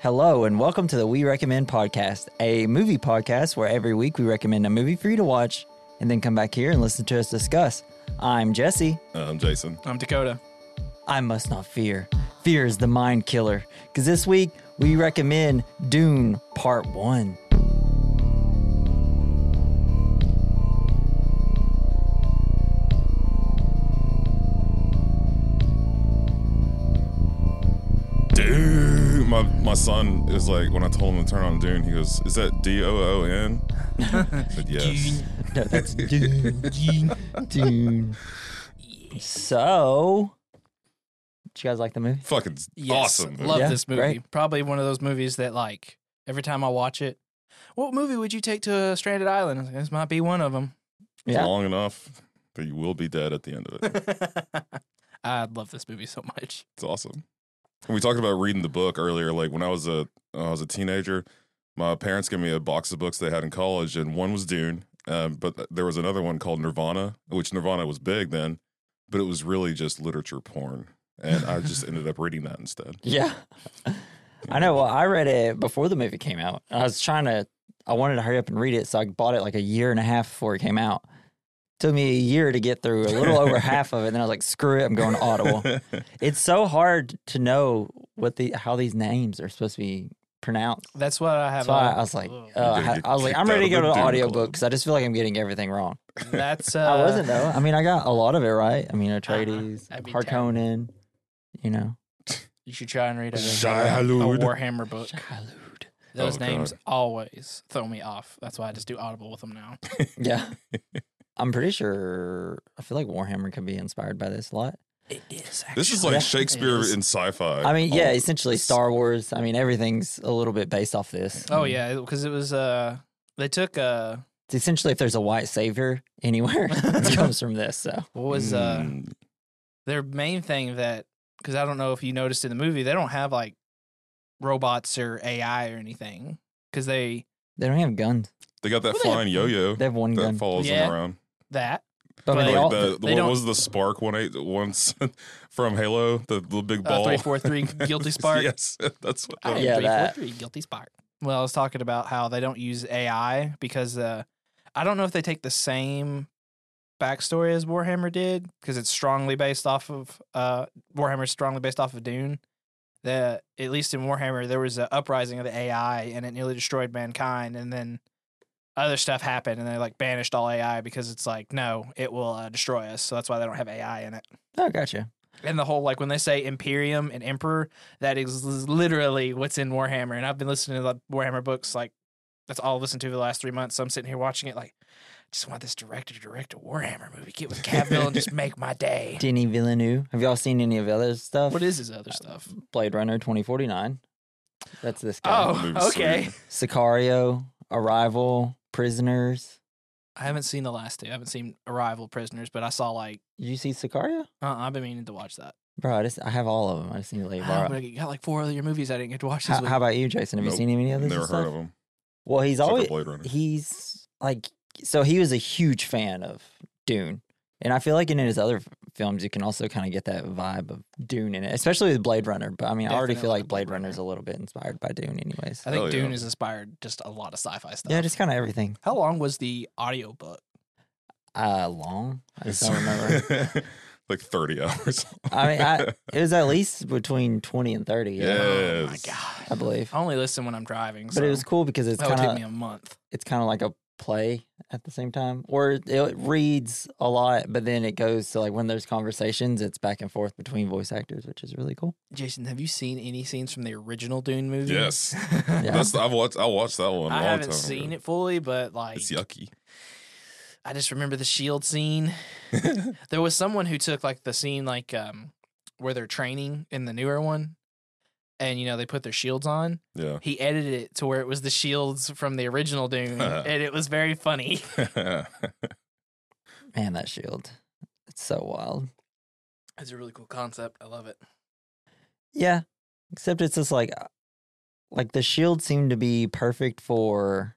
Hello, and welcome to the We Recommend podcast, a movie podcast where every week we recommend a movie for you to watch and then come back here and listen to us discuss. I'm Jesse. I'm Jason. I'm Dakota. I must not fear. Fear is the mind killer. Because this week we recommend Dune Part 1. Son is like when I told him to turn on Dune, he goes, "Is that D O O N?" I said yes. No, that's Dune. Dune. So, did you guys like the movie? Fucking Yes, awesome. dude. Love Yeah, this movie. great. Probably one of those movies that like every time I watch it, what movie would you take to a stranded island? This might be one of them. It's Yeah. long enough that you will be dead at the end of it. I love this movie so much. It's awesome. We talked about reading the book earlier. Like when I was a I was a teenager, my parents gave me a box of books they had in college, and one was Dune, um, but there was another one called Nirvana, which Nirvana was big then, but it was really just literature porn, and I just ended up reading that instead. Yeah. I know. Well, I read it before the movie came out. I was trying to, I wanted to hurry up and read it. So I bought it like a year and a half before it came out. Took me a year to get through a little over half of it. And Then I was like, screw it, I'm going to Audible. It's so hard to know what the how these names are supposed to be pronounced. That's what I have. So I, I was like, uh, I, I was like, I'm ready to go to the the Dune audiobook because I just feel like I'm getting everything wrong. that's. Uh, I wasn't though. I mean, I got a lot of it right. I mean, Atreides, that'd be Harkonnen, you know. You should try and read a, a Shai-Hulud. Warhammer book. Shai-Hulud. Those Oh, names God. always throw me off. That's why I just do Audible with them now. Yeah. I'm pretty sure I feel like Warhammer could be inspired by this a lot. It is. This is Yeah. like Shakespeare It is. in sci-fi. I mean, yeah, All- essentially Star Wars. I mean, everything's a little bit based off this. Oh yeah, because it was. Uh, they took. Uh, It's essentially if there's a white savior anywhere, it comes from this. So what was uh Mm, their main thing that because I don't know if you noticed in the movie they don't have like robots or AI or anything because they they don't have guns. they got that Well, they have- flying yo-yo They have one that gun. follows Yeah. them around. That But I But they Like all, the, they what don't- was the spark one eight once from Halo? The little big uh, ball. three four three guilty spark. yes, that's what. I am Yeah, three, four, that. three, guilty spark. Well, I was talking about how they don't use AI because uh, I don't know if they take the same backstory as Warhammer did because it's strongly based off of uh, Warhammer is strongly based off of Dune. The at least in Warhammer there was an uprising of the AI and it nearly destroyed mankind, and then other stuff happened and they like banished all AI because it's like no, it will uh, destroy us. So that's why they don't have AI in it. oh, gotcha. And the whole like when they say Imperium and Emperor, that is literally what's in Warhammer. And I've been listening to the Warhammer books like that's all I've listened to for the last three months. So I'm sitting here watching it like, I just want this director to direct a Warhammer movie. Get with Cavill and just make my day. Denis Villeneuve. Have y'all seen any of the other stuff? What is his other stuff? Blade Runner 2049? That's this guy. Oh, okay. Sicario, Arrival, Prisoners. I haven't seen the last two. I haven't seen Arrival Prisoners, but I saw like Did you see Sicario? uh, I've been meaning to watch that. Bro, I, just, I have all of them. I just need to let you borrow. but got like four other movies I didn't get to watch this How, week. how about you, Jason? Have you Nope. seen any of this? Never heard stuff? of him. Well, he's Except for always Blade Runner. he's like so he was a huge fan of Dune, and I feel like in his other f- films you can also kind of get that vibe of Dune in it, especially with Blade Runner. But I mean, I already feel like Blade Blade is a little bit inspired by Dune, anyways. I think Hell Dune yeah. has inspired just a lot of sci-fi stuff. Yeah, just kind of everything. how long was the audiobook? Uh, long. I just don't remember. like thirty hours. I mean, I, it was at least between twenty and thirty. Yeah, Oh my god. I believe. I only listen when I'm driving. But it was cool because it's that would kind take me a month. it's kind of like a play at the same time, or it, it reads a lot, but then it goes to like when there's conversations, it's back and forth between voice actors, which is really cool. Jason, have you seen any scenes from the original Dune movie? Yes. Yeah. That's I've watched. I watched that one. a I long haven't time seen ago. it fully, but like It's yucky. I just remember the shield scene. there was someone who took like the scene like um where they're training in the newer one. And you know they put their shields on. yeah. He edited it to where it was the shields from the original Dune, and it was very funny. Man, that shield. It's so wild. It's a really cool concept. I love it. Yeah. Except it's just like uh, like the shield seemed to be perfect for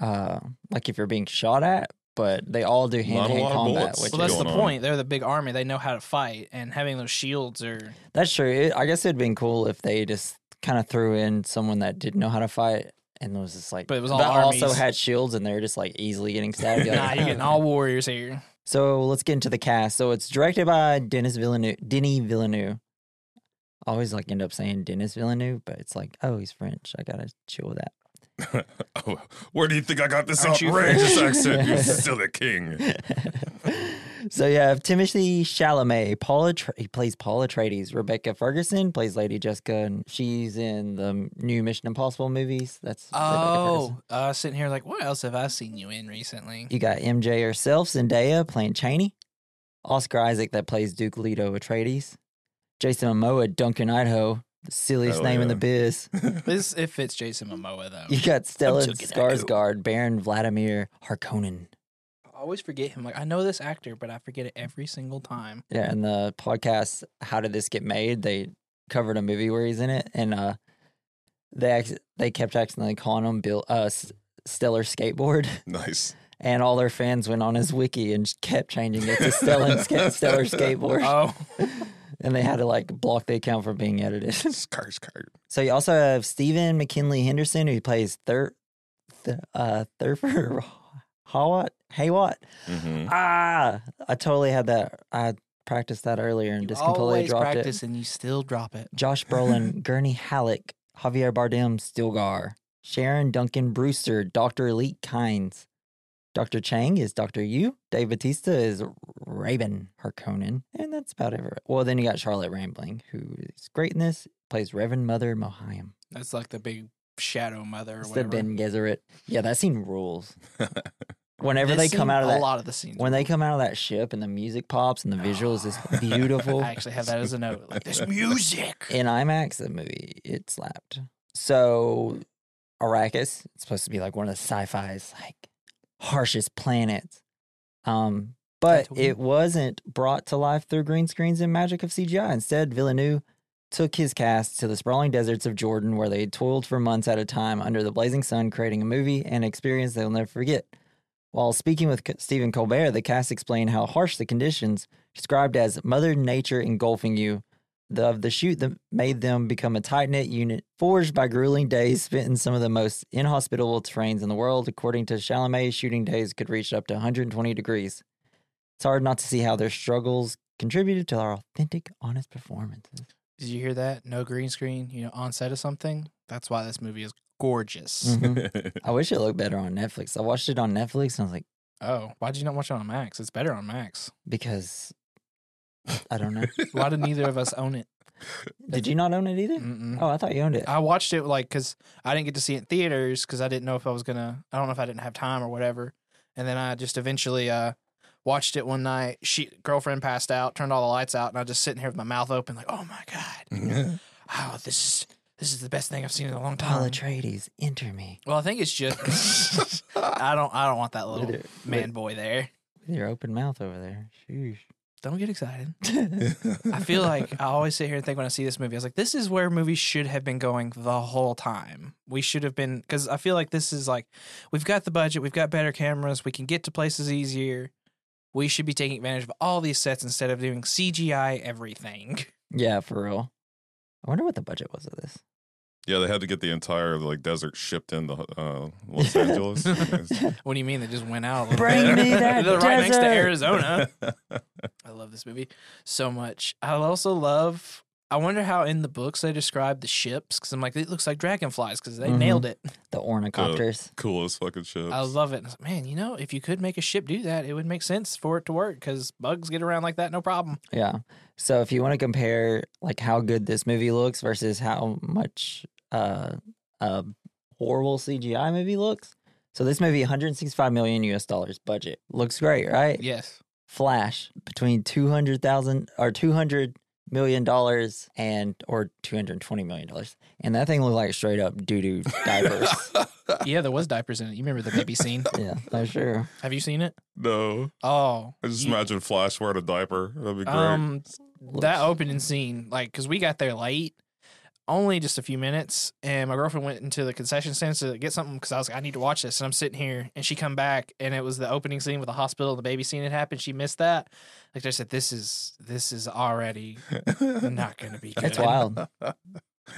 uh like if you're being shot at, but they all do hand to hand combat, which Well, that's the on? point. They're the big army. They know how to fight, and having those shields are that's true. It, I guess it'd been cool if they just kind of threw in someone that didn't know how to fight and was just like, But it was all but also had shields and they're just like easily getting stabbed. You're nah, like, you're getting all warriors here. So let's get into the cast. So it's directed by Dennis Villeneuve. Denis Villeneuve. I always like end up saying Dennis Villeneuve, but it's like, oh, he's French. I gotta chill with that. oh, where do you think I got this Aren't you outrageous French? accent? You're still a king. so you have Timothy Chalamet. Paula, Tra- he plays Paula Atreides. Rebecca Ferguson plays Lady Jessica, and she's in the new Mission Impossible movies. That's Rebecca Ferguson. Oh, uh, sitting here like, what else have I seen you in recently? You got MJ herself, Zendaya playing Chani. Oscar Isaac that plays Duke Leto Atreides. Jason Momoa, Duncan Idaho, the silliest Hell name in the yeah. biz. This it fits Jason Momoa though. You got Stellan Duncan Idaho. Skarsgård, Baron Vladimir Harkonnen. I always forget him. Like I know this actor, but I forget it every single time. Yeah, and the podcast "How Did This Get Made?" They covered a movie where he's in it, and uh, they ac- they kept accidentally calling him Bill uh, S- Stellar Skateboard, nice. and all their fans went on his wiki and kept changing it to Stellan Ska- Stellar Skateboard, Oh, and they had to like block the account from being edited. Skar, skar. so you also have Stephen McKinley Henderson, who plays Thur, th- uh, Thurfer Hawat Haywat. Mhm. Ah, I totally had that. I practiced that earlier and you just completely dropped practice and you still drop it. it. Josh Brolin, Gurney Halleck, Javier Bardem, Stilgar, Sharon Duncan Brewster, Dr. Liet Kynes. Dr. Chang is Dr. Yueh. Dave Batista is Rabban Harkonnen. And that's about it. Well, then you got Charlotte Rampling, who is great in this, plays Reverend Mother Mohiam. That's like the big shadow mother or It's the. Bene Gesserit. Yeah, that scene rules. Whenever This they come scene, out of a that lot of the scenes. when they come out of that ship and the music pops and the visuals is beautiful. I actually have that as a note. Like this music. In IMAX, the movie it slapped. So Arrakis, it's supposed to be like one of the sci-fi's like harshest planet. Um, but it wasn't brought to life through green screens and magic of CGI. Instead, Villeneuve took his cast to the sprawling deserts of Jordan, where they toiled for months at a time under the blazing sun, creating a movie and experience they'll never forget. While speaking with Stephen Colbert, the cast explained how harsh the conditions, described as Mother Nature engulfing you, of the shoot that made them become a tight knit unit, forged by grueling days spent in some of the most inhospitable terrains in the world. According to Chalamet, shooting days could reach up to 120 degrees. It's hard not to see how their struggles contributed to our authentic, honest performances. Did you hear that? No green screen, you know, on set of something. That's why this movie is gorgeous. Mhm. I wish it looked better on Netflix. I watched it on Netflix and I was like, Oh, why did you not watch it on Max? It's better on Max. because I don't know. Why did neither of us own it? Did you not own it either? Mm-mm. Oh, I thought you owned it. I watched it like because I didn't get to see it in theaters because I didn't know if I was gonna. I don't know if I didn't have time or whatever. And then I just eventually uh watched it one night. She girlfriend passed out, turned all the lights out, and I just sitting here with my mouth open, like, oh my god, oh this is this is the best thing I've seen in a long Paul time. Atreides, enter me. Well, I think it's just I don't I don't want that little With your, man boy there. with your open mouth over there. Sheesh. Don't get excited. I feel like I always sit here and think when I see this movie, I was like, this is where movies should have been going the whole time. We should have been, because I feel like this is like, we've got the budget, we've got better cameras, we can get to places easier. We should be taking advantage of all these sets instead of doing CGI everything. yeah, for real. I wonder what the budget was of this. Yeah, they had to get the entire like desert shipped into uh, Los Angeles. what do you mean? They just went out Bring me that They're right next to. Arizona. I love this movie so much. I also love. I wonder how in the books they describe the ships because I'm like, it looks like dragonflies because they Mhm. nailed it. The ornithopters. Coolest fucking ships. I love it. I was like, Man, you know, if you could make a ship do that, it would make sense for it to work because bugs get around like that, no problem. Yeah. So if you want to compare like how good this movie looks versus how much uh a horrible CGI movie looks. So this movie 165 million US dollars budget. Looks great, right? Yes. Flash between 200,000 or 200 million dollars and or 220 million dollars. And that thing looked like straight up doo-doo diapers. yeah, there was diapers in it. You remember the baby scene? yeah, that's true. Have you seen it? no, Oh, I just you- imagine Flash wearing a diaper. That'd be great. Um, that opening scene, like, because we got there late, only just a few minutes, and my girlfriend went into the concession stand to get something because I was like, I need to watch this, and I'm sitting here, and she come back, and it was the opening scene with the hospital, the baby scene had happened. She missed that. Like I said, this is this is already not going to be good. It's wild.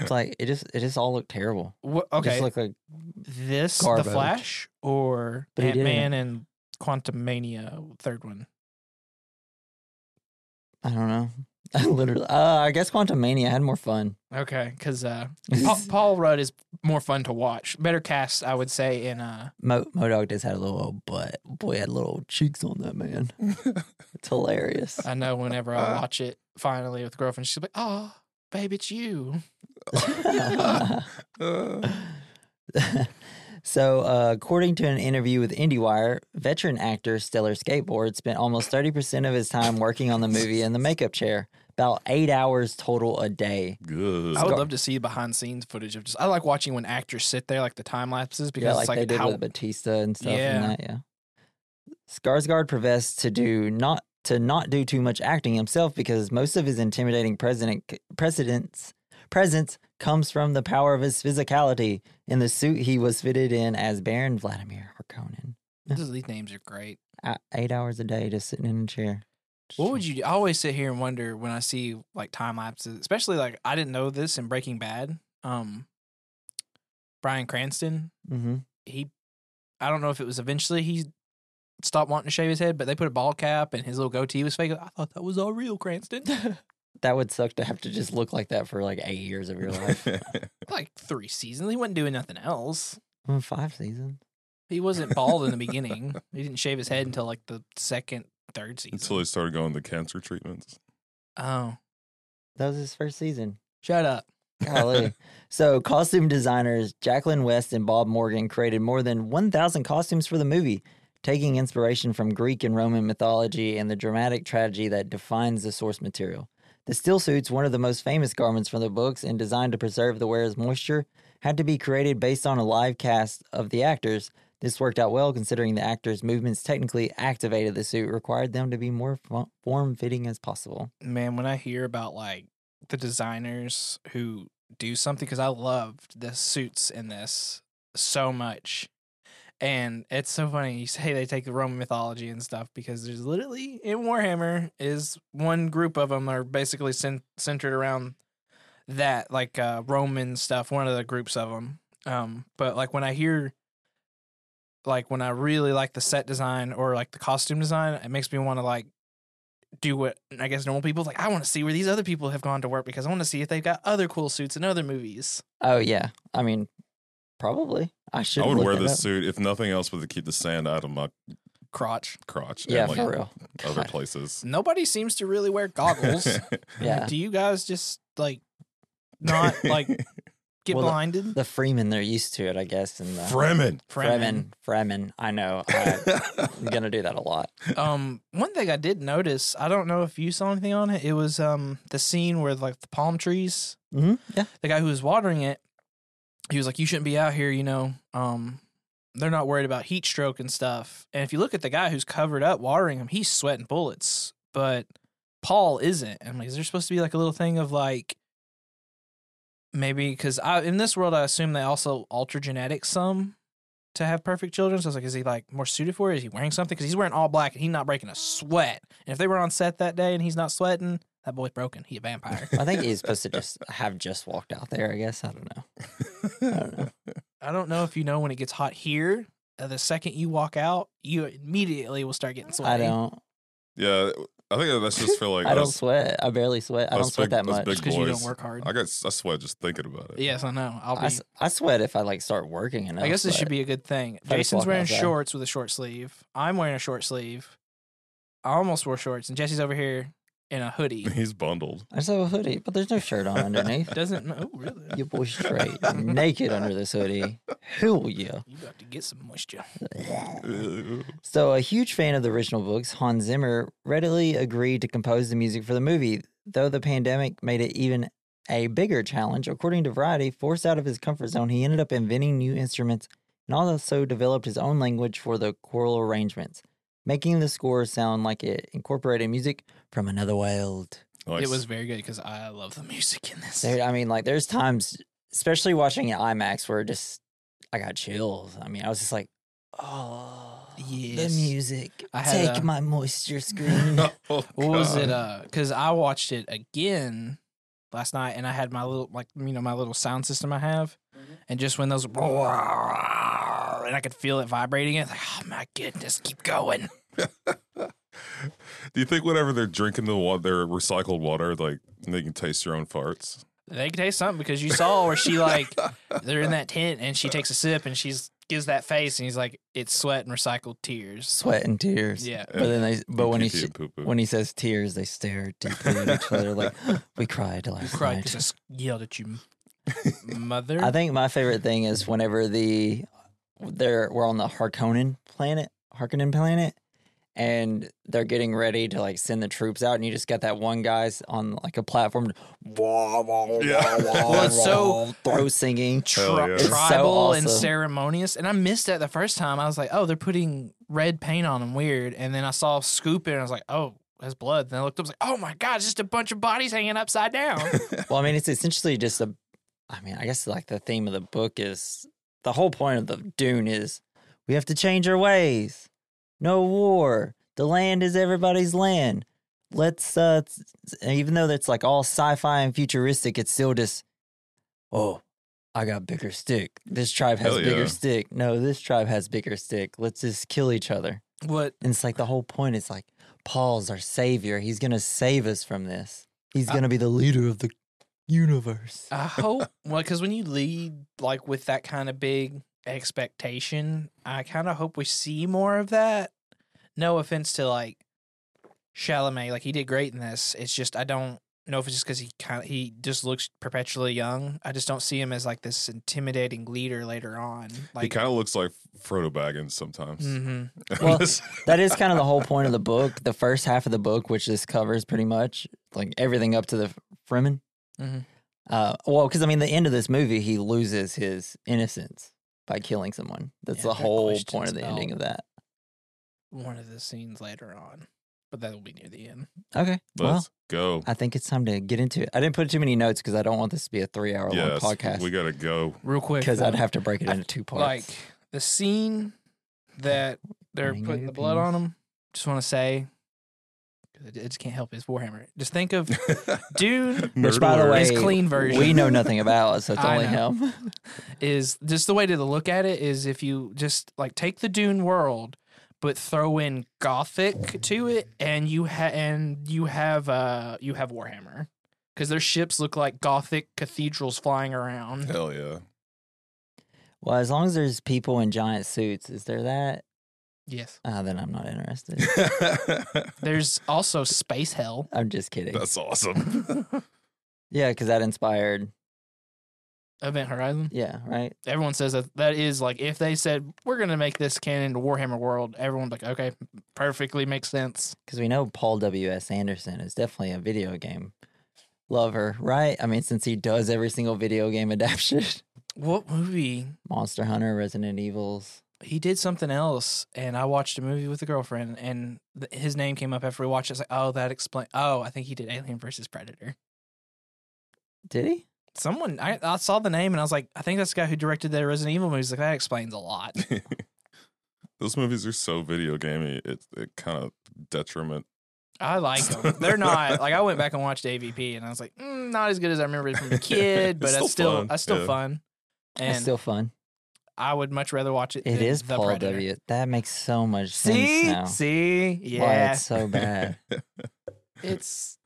It's like it just it just all looked terrible. Wha- It okay, just looked like this garbage. the Flash or But Ant Man and Quantumania third one. I don't know. I literally, uh, I guess Quantumania had more fun. Okay, because uh, Paul, Paul Rudd is more fun to watch. Better cast, I would say. In uh, Mo MODOK just had a little old butt. Boy had little old cheeks on that man. It's hilarious. I know whenever I watch it finally with girlfriend, she's like, "Oh, babe, it's you." So, uh, according to an interview with IndieWire, veteran actor Stellar Skateboard spent almost 30% of his time working on the movie in the makeup chair, about eight hours total a day. good. I would love to see behind scenes footage of just. I like watching when actors sit there, like the time lapses, because yeah, like, it's like they did how with Batista and stuff. Yeah. And that, yeah. Skarsgård professed to do not to not do too much acting himself because most of his intimidating president precedence presence comes from the power of his physicality in the suit he was fitted in as Baron Vladimir Harkonnen. These- names are great. Eight hours a day just sitting in a chair. What would you? do? I always sit here and wonder when I see like time lapses, especially like I didn't know this in Breaking Bad. Um, Bryan Cranston, Mm-hmm. he, I don't know if it was eventually he stopped wanting to shave his head, but they put a ball cap and his little goatee was fake. I thought that was all real, Cranston. That would suck to have to just look like that for like eight years of your life. like three seasons, he wasn't doing nothing else. Well, Five seasons. He wasn't bald in the beginning. He didn't shave his head until like the second, third season. Until he started going the cancer treatments. oh, That was his first season. shut up. Golly. so, costume designers Jacqueline West and Bob Morgan created more than 1,000 costumes for the movie, taking inspiration from Greek and Roman mythology and the dramatic tragedy that defines the source material. The stillsuits, one of the most famous garments from the books and designed to preserve the wearer's moisture, had to be created based on a live cast of the actors. This worked out well considering the actors' movements technically activated the suit, required them to be more form fitting as possible. man, when I hear about like the designers who do something, because I loved the suits in this so much. And it's so funny you say they take the Roman mythology and stuff because there's literally in Warhammer is one group of them are basically cen- centered around that like uh, Roman stuff. One of the groups of them. Um, but like when I hear, like when I really like the set design or like the costume design, it makes me want to like do what I guess normal people like. I want to see where these other people have gone to work because I want to see if they've got other cool suits in other movies. Oh, yeah. I mean, probably. I should I would wear this up. suit if nothing else but to keep the sand out of my Crotch. crotch. Yeah, like, for real. Other God. places. Nobody seems to really wear goggles. Yeah. Do you guys just like not like get Well, blinded? The Freeman, they're used to it, I guess. And the Fremen. Fremen. Fremen. I know. I, I'm going to do that a lot. Um, one thing I did notice, I don't know if you saw anything on it. It was um the scene where like the palm trees, hmm Yeah. the guy who was watering it, he was like, "You shouldn't be out here," you know. Um, they're not worried about heat stroke and stuff. And if you look at the guy who's covered up watering him, he's sweating bullets. But Paul isn't. And I'm like, is there supposed to be like a little thing of like maybe because I in this world I assume they also alter genetics some to have perfect children. So I was like, is he like more suited for it? Is he wearing something? Because he's wearing all black and he's not breaking a sweat. And if they were on set that day and he's not sweating, that boy's broken. He a vampire. I think he's supposed to just have just walked out there, I guess. I don't know. I don't know. I don't know if you know when it gets hot here. Uh, the second you walk out, you immediately will start getting sweaty. I don't. Yeah, I think that's just for like I don't sweat. I barely sweat. I don't sweat big- that much. because you don't work hard. I guess I sweat just thinking about it. yes, I know. I'll I, be. s- I sweat if I like start working enough. I guess this should be a good thing. If Jason's wearing outside. shorts with a short sleeve. I'm wearing a short sleeve. I almost wore shorts, and Jesse's over here in a hoodie. He's bundled. I just have a hoodie, but there's no shirt on underneath. Doesn't oh really? Your boy straight, naked under this hoodie. Hell yeah. You got to get some moisture. So, a huge fan of the original books, Hans Zimmer readily agreed to compose the music for the movie, though the pandemic made it even a bigger challenge. According to Variety, forced out of his comfort zone, he ended up inventing new instruments and also developed his own language for the choral arrangements, making the score sound like it incorporated music from another world. Nice. It was very good because I love the music in this. There, I mean, like, there's times, especially watching it IMAX, where it just I got chills. I mean, I was just like, oh, Yes. the music. I had Take a- my moisture screen. Oh, What was it? God. Uh, because I watched it again last night, and I had my little like you know my little sound system I have, Mm-hmm. and just when those and I could feel it vibrating, it's like oh my goodness, keep going. Do you think whenever they're drinking the water, their recycled water, like they can taste your own farts? They can taste something because you saw where she like they're in that tent and she takes a sip and she's gives that face and he's like it's sweat and recycled tears. Sweat and tears. Yeah. But then they, but when he Pee-pee sh- and poo-poo. when he says tears, they stare deeply at each other like we cried You last cried night. because I s- yelled at you, mother. I think my favorite thing is whenever the they're we're on the Harkonnen planet, Harkonnen planet, and they're getting ready to like send the troops out, and you just got that one guy's on like a platform, wah, wah, wah, Yeah. wah, Well, it's so- wah, throw singing. Tri- yeah. It's so tribal and ceremonious. And I missed that the first time. I was like, oh, they're putting red paint on them. Weird. And then I saw Scoop it and I was like, oh, that's blood. Then I looked up, I was like, oh my God, just a bunch of bodies hanging upside down. Well, I mean, it's essentially just a. I mean, I guess like the theme of the book is the whole point of the Dune is we have to change our ways. No war. The land is everybody's land. Let's uh, s- s- even though that's like all sci-fi and futuristic, it's still just oh, I got bigger stick. This tribe has Hell bigger yeah. stick. No, this tribe has bigger stick. Let's just kill each other. what? And it's like the whole point is like Paul's our savior. He's gonna save us from this. He's gonna be the leader of the universe. I hope, well, because when you lead like with that kind of big expectation, I kind of hope we see more of that. No offense to like Chalamet, like he did great in this. It's just I don't know if it's just because he kind of he just looks perpetually young. I just don't see him as like this intimidating leader later on. Like he kind of looks like Frodo Baggins sometimes. hmm Well, that is kind of the whole point of the book. The first half of the book, which this covers pretty much, like everything up to the Fremen. Mhm. Uh, well, because I mean, the end of this movie, he loses his innocence by killing someone. That's Yeah, the there whole point of the ending of that. one of the scenes later on, but that will be near the end. Okay, Let's go. I think it's time to get into it. I didn't put too many notes because I don't want this to be a three-hour Yes, long podcast. we gotta go. Real quick, Because I'd have to break it into two parts. like the scene that they're Running putting the of blood on penis. him. Just want to say, 'cause I I just can't help it, it's Warhammer. Just think of Dune Which, by the way, His clean version. we know nothing about, so it's I only know. him. is just the way to look at it is if you just like take the Dune world, but throw in Gothic to it, and you ha- and you have uh you have Warhammer because their ships look like Gothic cathedrals flying around. Hell yeah. Well, as long as there's people in giant suits, is there that? Yes. Uh, then I'm not interested. There's also Space Hell. I'm just kidding. That's awesome. Yeah, because that inspired. Event Horizon. Yeah, right. everyone says that that is like if they said we're gonna make this canon to Warhammer World, everyone's like, okay, perfectly makes sense. Because we know Paul W. S. Anderson is definitely a video game lover, right? I mean, since he does every single video game adaptation, What movie? Monster Hunter, Resident Evils. He did something else, and I watched a movie with a girlfriend, and th- his name came up after we watched it. It's like, oh, that explains. Oh, I think he did Alien versus Predator. Did he? Someone, I, I saw the name, and I was like, I think that's the guy who directed the Resident Evil movies. Like that explains a lot. Those movies are so video gamey. It it kind of detriment. I like them. They're not like I went back and watched AVP, and I was like, mm, not as good as I remember it from a kid, but It's it's still still, fun, that's still yeah. fun. And it's still fun. I would much rather watch it. It than is the Paul Predator. W. That makes so much See, sense now. see, Why yeah, it's so bad. it's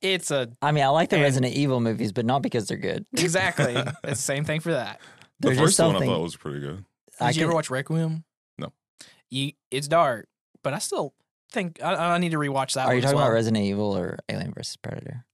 it's a I mean, I like the And- Resident Evil movies, but not because they're good. exactly it's the same thing for that. The There's first one I thought was pretty good. Did I you ever watch Requiem? No. You, it's dark, but I still think I, I need to rewatch that. Are one you as talking well. about Resident Evil or Alien versus Predator?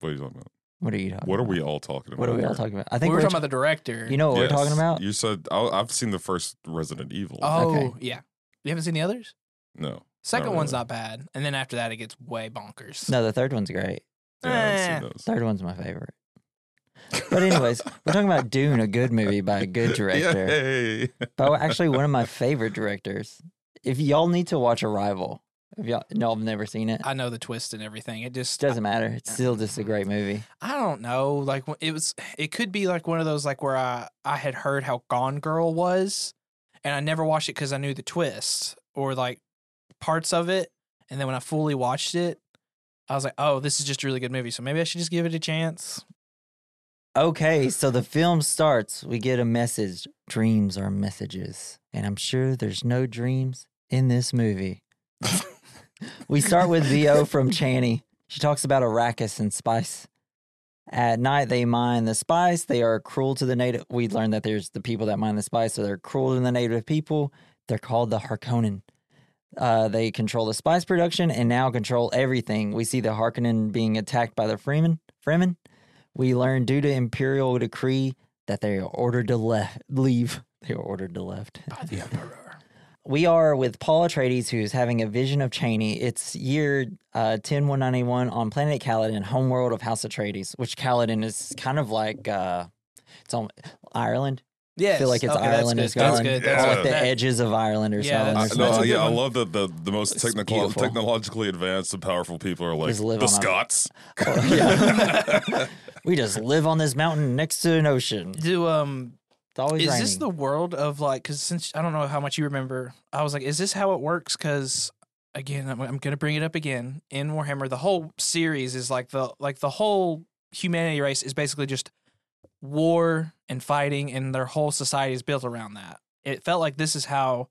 What are you talking about? What are you talking? What are we all talking about? What are we all talking about? I We think were we're talking about the director. You know what we're talking about? You said I, I've seen the first Resident Evil. oh Okay. yeah, you haven't seen the others. no, Second Not one's really. not bad, and then after that it gets way bonkers. No, the third one's great. yeah, I Eh. seen those. Third one's my favorite. But anyways, we're talking about Dune, a good movie by a good director. Yay. But actually, one of my favorite directors. If y'all need to watch Arrival, if y'all no, I've never seen it. I know the twist and everything. It just Doesn't matter. It's still just a great movie. I don't know. Like it was, it could be like one of those like where I I had heard how Gone Girl was, and I never watched it because I knew the twist or like parts of it, and then when I fully watched it, I was like, oh, this is just a really good movie, so maybe I should just give it a chance. Okay, so the film starts. We get a message. Dreams are messages. And I'm sure there's no dreams in this movie. we start with VO from Chani. She talks about Arrakis and spice. At night, they mine the spice. They are cruel to the native. We learned that there's the people that mine the spice, so they're cruel to the native people. They're called the Harkonnen. Uh, they control the spice production and now control everything. We see the Harkonnen being attacked by the Fremen. Fremen. We learn due to imperial decree that they are ordered to left leave. They are ordered to left. By the Emperor. We are with Paul Atreides, who's having a vision of Chani. It's year uh, 10191 on planet Caladan, homeworld of House Atreides, which Caladan is kind of like uh, it's on Ireland. Yeah, I feel like it's okay, Ireland good, or That's Scotland. good. Yeah. That's Or good. the That- edges of Ireland or Yeah, Scotland. I, or no, something. yeah, I love that the, the most technical, technologically advanced and powerful people are like live the on a- Scots. Oh, yeah. we just live on this mountain next to an ocean. Do um always is raining. this the world of like because since I don't know how much you remember, I was like, is this how it works? Because again, I'm, I'm gonna bring it up again in Warhammer. The whole series is like the like the whole humanity race is basically just war and fighting, and their whole society is built around that. It felt like this is how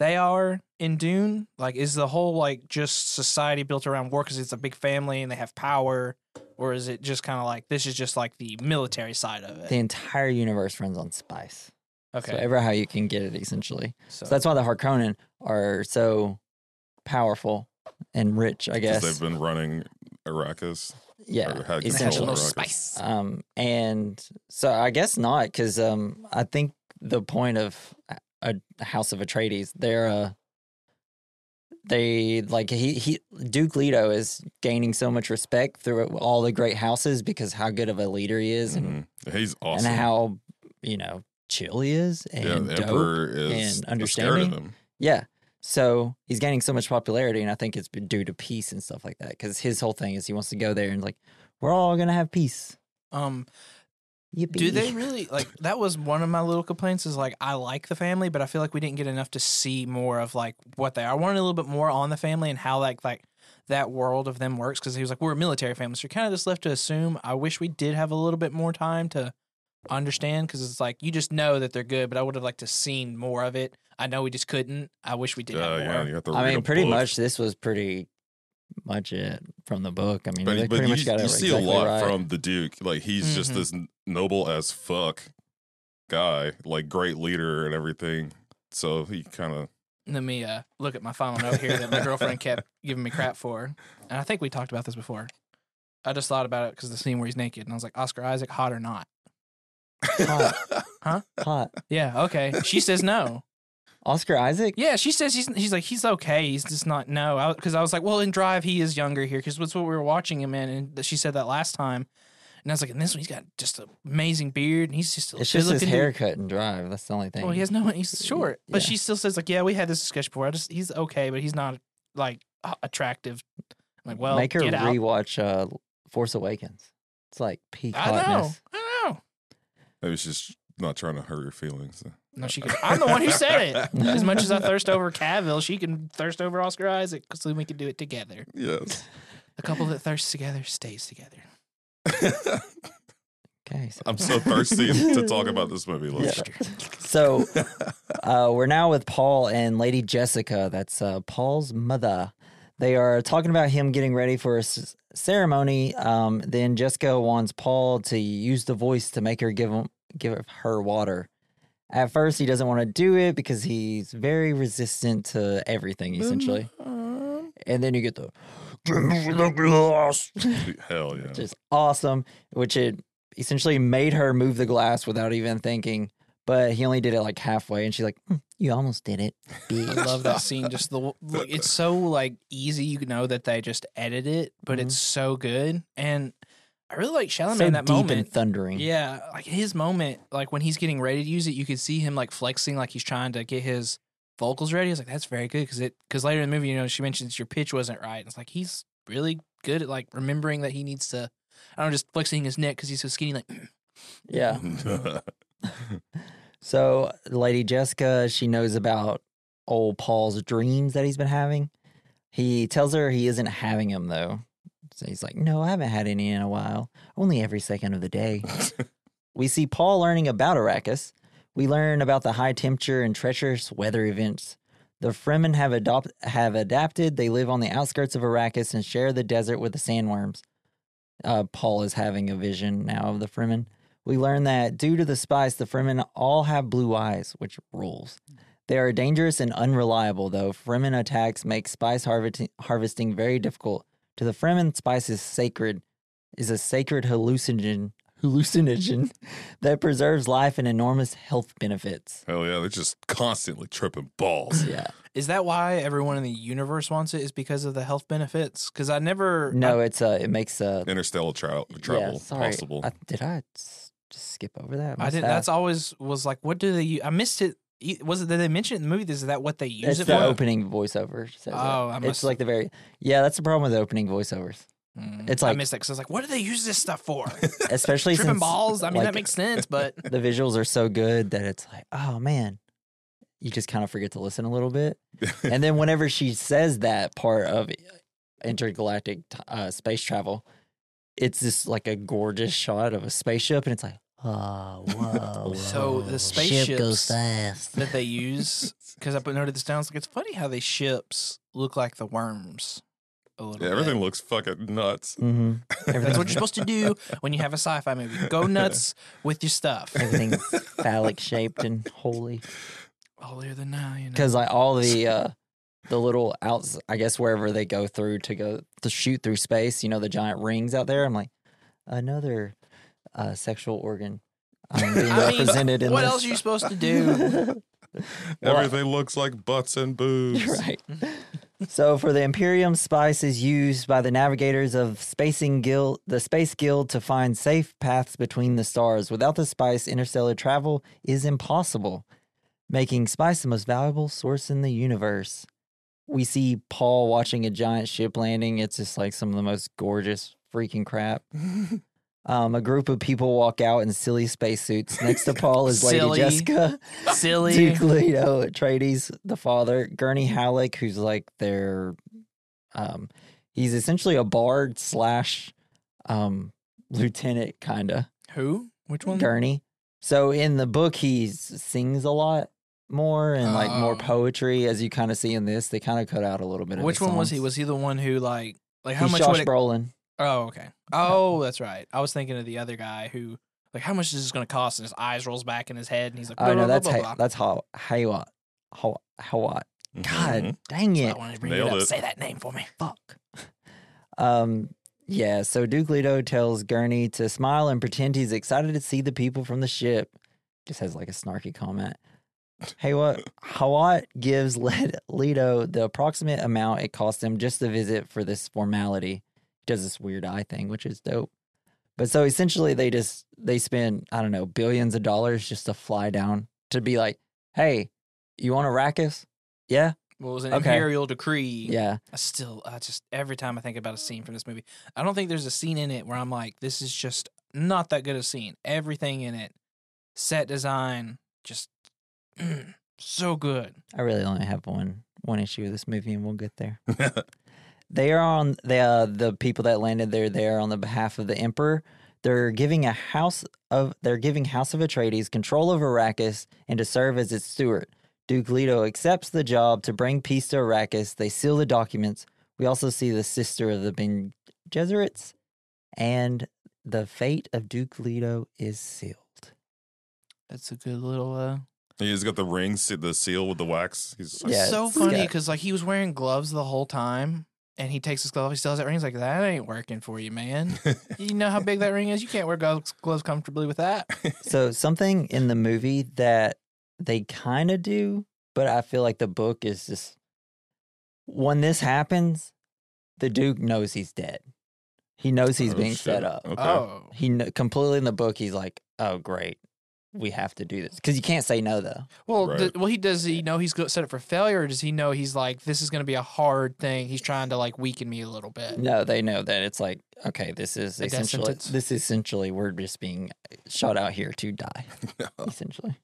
they are in Dune. Like, is the whole like just society built around war because it's a big family and they have power, or is it just kind of like this is just like the military side of it? the entire universe runs on spice. okay, So ever how you can get it, essentially. so, So that's why the Harkonnen are so powerful and rich, I guess. they've been running Arrakis. yeah, or had they have the essentially. control of most Arrakis. spice. Um, and so I guess not, because um, I think the point of a, a House of Atreides, they're uh, they like he he Duke Leto is gaining so much respect through all the great houses because how good of a leader he is and Mhm. He's awesome. and how you know chill he is and yeah, the dope. Emperor is and scared of understanding. him. Yeah. So he's gaining so much popularity, and I think it's been due to peace and stuff like that. Because his whole thing is he wants to go there and like, we're all gonna have peace. Um, Yippee. do they really like that? Was one of my little complaints is like I like the family, but I feel like we didn't get enough to see more of like what they are. I wanted a little bit more on the family and how like like that world of them works because he was like we're a military family, so you're kind of just left to assume. I wish we did have a little bit more time to understand because it's like you just know that they're good, but I would have liked to seen more of it. I know we just couldn't. I wish we did oh, Yeah, have yeah, you have to I mean, pretty book. much this was pretty much it from the book. I mean, they But, but pretty you, much got you see exactly a lot right. from the Duke. Like he's just Mhm. this noble as fuck guy, like great leader and everything. So he kind of Let me uh, look at my final note here that my girlfriend kept giving me crap for, and I think we talked about this before. I just thought about it because the scene where he's naked, and I was like, Oscar Isaac, hot or not? Hot. Huh? Hot. Yeah, okay. She says no. Oscar Isaac. Yeah, she says he's he's like he's okay. He's just not no. Because I, was like, well, in Drive he is younger here because that's what we were watching him in, and she said that last time. And I was like, in this one he's got just an amazing beard, and he's just It's just his good-looking dude. haircut and drive. That's the only thing. Well, he has no. He's short, but Yeah. she still says like, yeah, we had this discussion before. I just he's okay, but he's not like attractive. I'm like, well, Make her get out. rewatch uh, Force Awakens. It's like peak I don't know. hotness. I know. maybe she's just not trying to hurt your feelings. No, she. Could, I'm the one who said it. As much as I thirst over Cavill, she can thirst over Oscar Isaac because then we can do it together. Yes. A couple that thirsts together stays together. Okay. So, I'm so thirsty to talk about this movie. Let's Yeah. so uh, we're now with Paul and Lady Jessica. That's uh, Paul's mother. They are talking about him getting ready for a s- ceremony. Um, then Jessica wants Paul to use the voice to make her give him give her water. At first, he doesn't want to do it because he's very resistant to everything, essentially. And then you get the give me the glass, Hell yeah. which is awesome. Which it essentially made her move the glass without even thinking. But he only did it like halfway, and she's like, "Hmm, "You almost did it." I bitch." love that scene. Just the look, it's so like easy. You know that they just edit it, but it's so good. And I really like Chalamet so in that deep moment. and thundering. Yeah, like his moment, like when he's getting ready to use it, you could see him like flexing, like he's trying to get his vocals ready. I was like, that's very good because it because later in the movie, you know, she mentions your pitch wasn't right. It's like he's really good at like remembering that he needs to. I don't know, just flexing his neck because he's so skinny. Like, mm. yeah. So, Lady Jessica, she knows about old Paul's dreams that he's been having. He tells her he isn't having them though. So he's like, No, I haven't had any in a while. Only every second of the day. we see Paul learning about Arrakis. We learn about the high temperature and treacherous weather events. The Fremen have, adopt- have adapted. They live on the outskirts of Arrakis and share the desert with the sandworms. Uh, Paul is having a vision now of the Fremen. We learn that due to the spice, the Fremen all have blue eyes, which rules. They are dangerous and unreliable, though. Fremen attacks make spice harvesting, harvesting very difficult. To the Fremen, spice is sacred, is a sacred hallucinogen, hallucinogen that preserves life and enormous health benefits. Hell yeah, they're just constantly tripping balls. Yeah. Is that why everyone in the universe wants it? Is because of the health benefits? Because I never. No, it's uh, it makes uh, Interstellar tra- yeah, travel sorry. possible. I, did I s- just skip over that? I, Must did. have. That's always was like, what do they? I missed it. Was it? Did they mention in the movie? Is that what they use It's it the for? opening voiceover. says. Oh, I it's like the very yeah. That's the problem with the opening voiceovers, Mm. It's I like- missed that because I was like, what do they use this stuff for? especially Tripping since balls. I mean, like, that makes sense, but the visuals are so good that it's like, oh man, you just kind of forget to listen a little bit. and then whenever she says that part of intergalactic uh, space travel, it's just like a gorgeous shot of a spaceship, and it's like, oh, whoa. So the whoa. spaceships- ship goes fast. that they use because I put noted this down. It's like it's funny how they ships look like the worms. A little. yeah, bit. everything looks fucking nuts. hmm That's what you're supposed to do when you have a sci-fi movie. Go nuts with your stuff. Everything's phallic shaped and holy. Holier than now, you know. because like all the uh the little outs i guess wherever they go through to go to shoot through space you know the giant rings out there i'm like another uh sexual organ um, being I mean, represented in what this. else are you supposed to do? Well, Everything looks like butts and boobs. right so for the imperium spice is used by the navigators of spacing guild the space guild to find safe paths between the stars without the spice interstellar travel is impossible making spice the most valuable source in the universe we see paul watching a giant ship landing it's just like some of the most gorgeous freaking crap um, a group of people walk out in silly spacesuits. Next to Paul is Lady Silly. Jessica. Silly. Duke Leto, Atreides, the father, Gurney Halleck, who's like their, um, he's essentially a bard slash, um, lieutenant kind of Who? Which one? Gurney. So in the book, he sings a lot more and like more Oh. poetry, as you kind of see in this. They kind of cut out a little bit. Which one was he? Was he the one who like like how He's much Josh would it? Brolin. Oh, okay. Oh, that's right. I was thinking of the other guy who like how much is this going to cost? And his eyes rolls back in his head, and he's like, Oh blah, no, blah, that's blah, Hay- blah, blah. that's how Hayat. How Hawat. God Mhm. dang it. I wanted to bring Nailed it up. it. Say that name for me. Fuck. Um, yeah, so Duke Leto tells Gurney to smile and pretend he's excited to see the people from the ship. Just has like a snarky comment. Hey, what? Hawat gives Le- Leto the approximate amount it cost him just to visit for this formality. He does this weird eye thing, which is dope. But so essentially, they just they spend I don't know billions of dollars just to fly down to be like, hey, you want Arrakis? Yeah, What was an Okay. imperial decree? yeah. I still, I just every time I think about a scene from this movie, I don't think there's a scene in it where I'm like, this is just not that good a scene. Everything in it, set design, just so good. I really only have one one issue with this movie, and we'll get there. they are on the uh, the people that landed there. There on the behalf of the emperor. They're giving a house of they're giving House of Atreides control of Arrakis and to serve as its steward. Duke Leto accepts the job to bring peace to Arrakis. They seal the documents. We also see the sister of the Bene Gesserits, and the fate of Duke Leto is sealed. That's a good little. uh He's got the ring, the seal with the wax. He's Yeah, so funny because like he was wearing gloves the whole time, and he takes his glove off. He still has that ring. He's like, that ain't working for you, man. you know how big that ring is. You can't wear gloves, gloves comfortably with that. So something in the movie that they kind of do, but I feel like the book is just when this happens, the Duke knows he's dead. He knows he's Oh, being shit. set up. Okay. Oh, He kn- completely in the book. He's like, "Oh, great, we have to do this," because you can't say no though. well, Right. th- well, he does. He know he's set up for failure, or does he know he's like this is going to be a hard thing? He's trying to like weaken me a little bit. No, they know that it's like, okay, this is A essentially this essentially we're just being shot out here to die, essentially.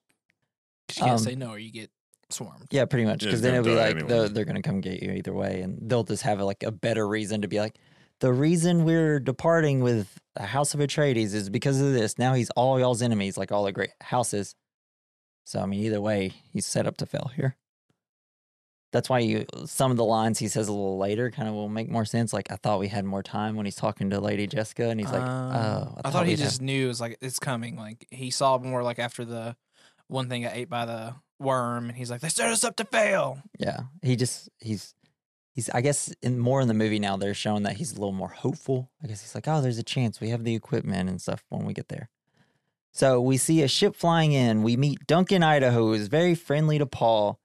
you can't Um, say no, or you get swarmed. Yeah, pretty much. Because he's then it'll be like anyway. they're, they're going to come get you either way, and they'll just have like a better reason to be like, the reason we're departing with the House of Atreides is because of this. Now he's all y'all's enemies, like all the great houses. So I mean, either way, he's set up to fail here. That's why you some of the lines he says a little later kind of will make more sense. Like I thought we had more time when he's talking to Lady Jessica, and he's like, Um, "Oh, I, thought he we'd have-" just knew it was like it's coming. Like he saw more like after the one thing got ate by the worm, and he's like, they set us up to fail. Yeah, he just he's he's. I guess in more in the movie now they're showing that he's a little more hopeful. I guess he's like, oh, there's a chance we have the equipment and stuff when we get there. So we see a ship flying in. We meet Duncan, Idaho, who's very friendly to Paul.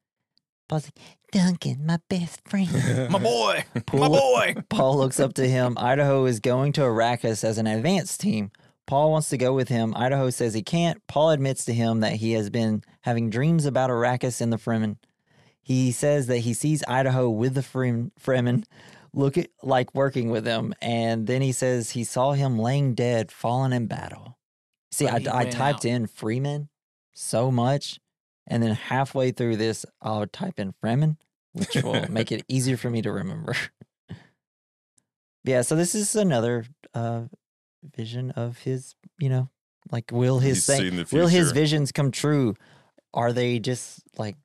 Paul's like, Duncan, my best friend. My boy, my boy. Paul looks up to him. Idaho is going to Arrakis as an advanced team. Paul wants to go with him. Idaho says he can't. Paul admits to him that he has been having dreams about Arrakis and the Fremen. He says that he sees Idaho with the Frem- Fremen, look at, like working with him, and then he says he saw him laying dead, fallen in battle. See, I, I typed out. in Freeman so much, and then halfway through this, I'll type in Fremen, which will make it easier for me to remember. yeah, so this is another uh, vision of his, you know, like will his say, will his visions come true? Are they just like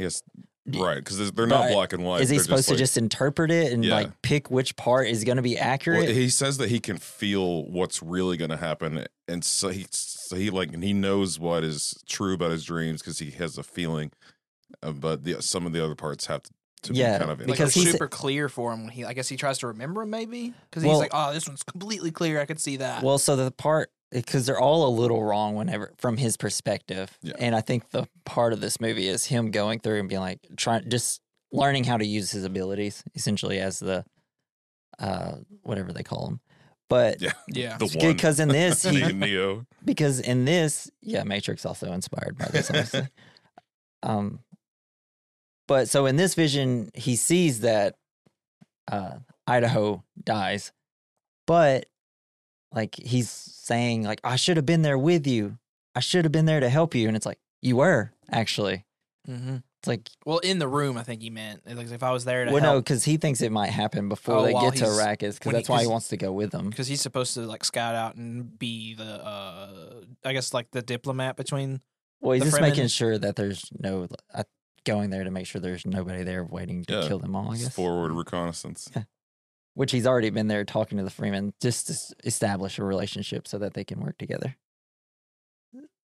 Yes, D- right. Because they're not but black and white. is he They're supposed to like- just interpret it and Yeah. like pick which part is going to be accurate? Well, he says that he can feel what's really going to happen, and so he, so he like, and he knows what is true about his dreams because he has a feeling. Uh, but the, some of the other parts have to, to Yeah, be kind of Like Because it's he's- super clear for him when he. I guess he tries to remember him maybe because Well- he's like, oh, this one's completely clear. I could see that. Well, so the part because they're all a little wrong whenever from his perspective, Yeah. and I think the part of this movie is him going through and being like trying just learning how to use his abilities essentially as the uh whatever they call him. But yeah, yeah. the one because in this he Neo. because in this yeah Matrix also inspired by this obviously. um, but so in this vision he sees that uh Idaho dies, but like he's saying like I should have been there with you. I should have been there to help you, and it's like you were actually. hmm It's like Well, in the room, I think he meant like if I was there to well, no, because he thinks it might happen before Oh, they get to he's- Arrakis, because when he- that's why he wants to go with them. because he's supposed to like scout out and be the, uh I guess like the diplomat between. Well, he's the just making Fremen- sure that there's no uh, going there to make sure there's nobody there waiting to Yeah, kill them all. I guess. Forward reconnaissance. Which he's already been there talking to the Fremen just to establish a relationship so that they can work together.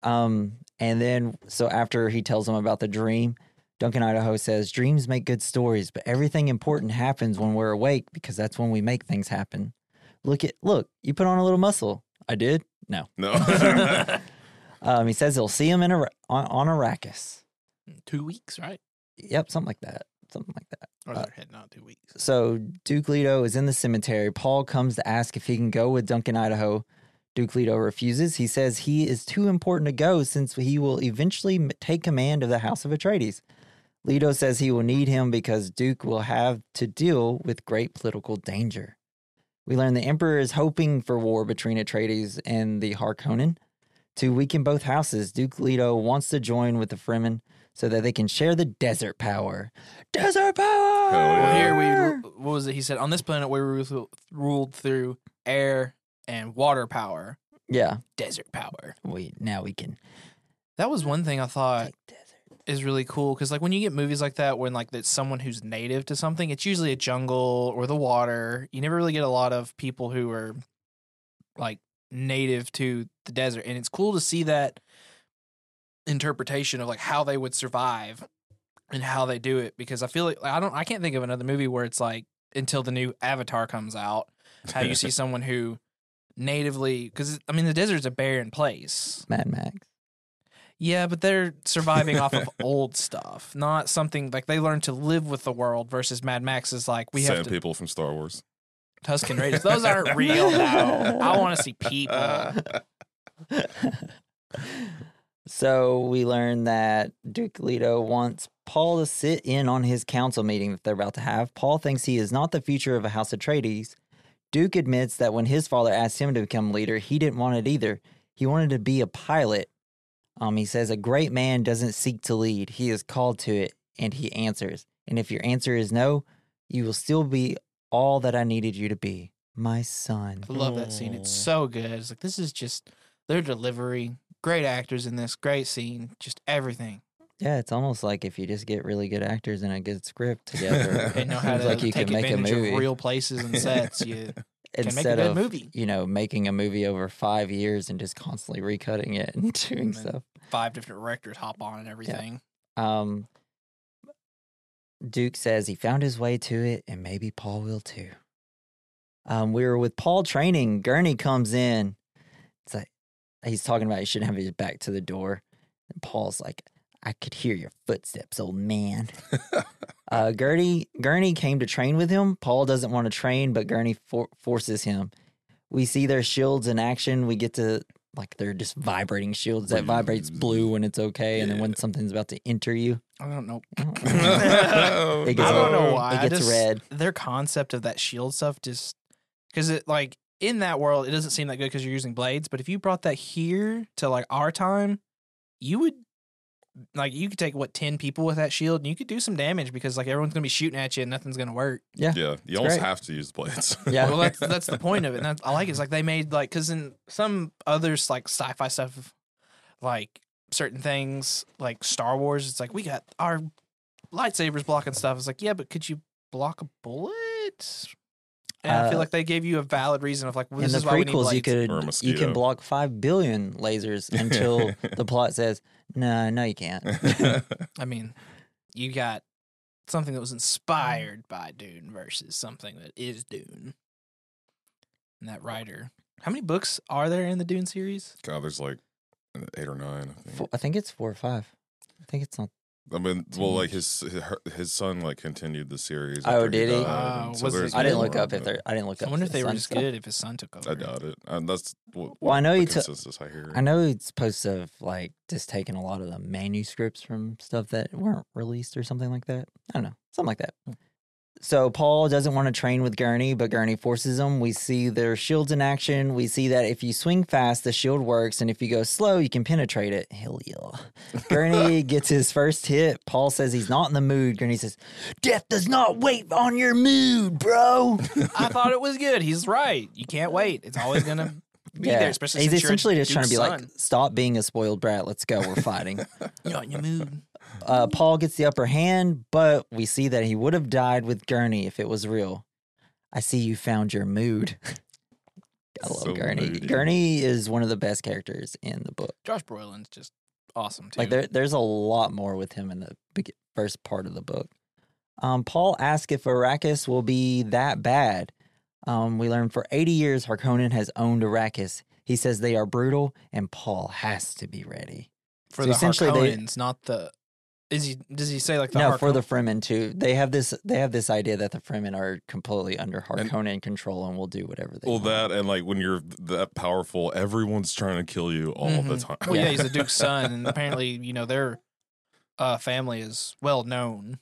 Um, and then so after he tells them about the dream, Duncan Idaho says, "Dreams make good stories, but everything important happens when we're awake because that's when we make things happen. Look at look, you put on a little muscle. I did. No. No. Um, he says he'll see him in a, on, on Arrakis. Two weeks, right? Yep, something like that. Something like that. Or Uh, they're heading out two weeks. So Duke Leto is in the cemetery. Paul comes to ask if he can go with Duncan Idaho. Duke Leto refuses. He says he is too important to go since he will eventually take command of the House of Atreides. Leto says he will need him because Duke will have to deal with great political danger. We learn the Emperor is hoping for war between Atreides and the Harkonnen. To weaken both houses, Duke Leto wants to join with the Fremen so that they can share the desert power. Desert power! Hell yeah. Here we what was it? He said on this planet we ru- ruled through air and water power, Yeah, desert power. we now we can That was one thing I thought is really cool because like when you get movies like that when like it's someone who's native to something it's usually a jungle or the water you never really get a lot of people who are like native to the desert and it's cool to see that interpretation of like how they would survive and how they do it because i feel like i don't i can't think of another movie where it's like until the new avatar comes out how you see someone who natively because i mean the desert's a barren place Mad Max. yeah, but they're surviving off of old stuff, not something like they learn to live with the world. Versus Mad Max is like we have to people from Star Wars. Tusken Raiders. Those aren't real though. I want to see people. So we learn that Duke Leto wants Paul to sit in on his council meeting that they're about to have. Paul thinks he is not the future of a House of Atreides. Duke admits that when his father asked him to become leader, he didn't want it either. He wanted to be a pilot. Um, he says a great man doesn't seek to lead; he is called to it, and he answers. And if your answer is no, you will still be all that I needed you to be. my son. I love that scene. It's so good. It's like this is just their delivery. Great actors in this. Great scene. Just everything. Yeah, it's almost like if you just get really good actors and a good script together, They know how to like you take can make a movie of real places and sets. You can make a good of movie. you know making a movie over five years and just constantly recutting it and doing And stuff. Five different directors hop on and everything. Um, Duke says he found his way to it, and maybe Paul will too. Um, we were with Paul training. Gurney comes in. It's like he's talking about he shouldn't have his back to the door, and Paul's like, "I could hear your footsteps, old man." uh, Gurney Gurney came to train with him. Paul doesn't want to train, but Gurney for- forces him. We see their shields in action. We get to like they're just vibrating shields that vibrates blue when it's okay, and then when something's about to enter you, I don't know. it It gets I don't know why. it gets just- red. Their concept of that shield stuff just because it like in that world it doesn't seem that good because you're using blades. But if you brought that here to like our time, you would like you could take what ten people with that shield and you could do some damage because like everyone's gonna be shooting at you and nothing's gonna work. Yeah, yeah. you almost great. have to use blades. Yeah. Well, that's that's the point of it. And that's, I like it. It's like they made like because in some others like sci-fi stuff, like certain things like Star Wars, it's like we got our lightsabers blocking stuff. It's like yeah, but could you block a bullet? And I feel Uh, like they gave you a valid reason of like well, In this the is why we need prequels, you blades. could Or a you mosquito. can block five billion lasers until the plot says, "No, no, you can't." I mean, you got something that was inspired by Dune versus something that is Dune. And that writer. How many books are there in the Dune series? God, there's like eight or nine. I think. Four, I think it's four or five. I think it's not. I mean, well, like his his, son like continued the series. Oh, after did he? died, Oh, and so was it- I didn't look up if they're. I didn't look up. I up. wonder if they were just good if his son took over. I doubt it. And that's what, Well, I know the he took- I hear. I know he's supposed to have like just taken a lot of the manuscripts from stuff that weren't released or something like that. I don't know, something like that. Hmm. So Paul doesn't want to train with Gurney, but Gurney forces him. We see their shields in action. We see that if you swing fast, the shield works, and if you go slow, you can penetrate it. Hell yeah! Gurney gets his first hit. Paul says he's not in the mood. Gurney says, "Death does not wait on your mood, bro." I thought it was good. He's right. You can't wait. It's always gonna be there, especially he's since you're essentially just trying to be Duke's like, "Stop being a spoiled brat. Let's go. We're fighting." You're on your mood. Uh, Paul gets the upper hand, but we see that he would have died with Gurney if it was real. I see you found your mood. I love So Gurney. moody. Gurney is one of the best characters in the book. Josh Brolin's just awesome too. Like there, there's a lot more with him in the big, first part of the book. Um, Paul asks if Arrakis will be that bad. Um, we learn for 80 years Harkonnen has owned Arrakis. He says they are brutal, and Paul has to be ready. for so the essentially they- not the. Is he? Does he say like the? no, for the Harkon- Fremen too. They have this. They have this idea that the Fremen are completely under And- control and will do whatever they well, want. that and like when you're that powerful, everyone's trying to kill you all the Mhm. time. Well, yeah, Yeah. he's the Duke's son, and apparently, you know, their uh, family is well known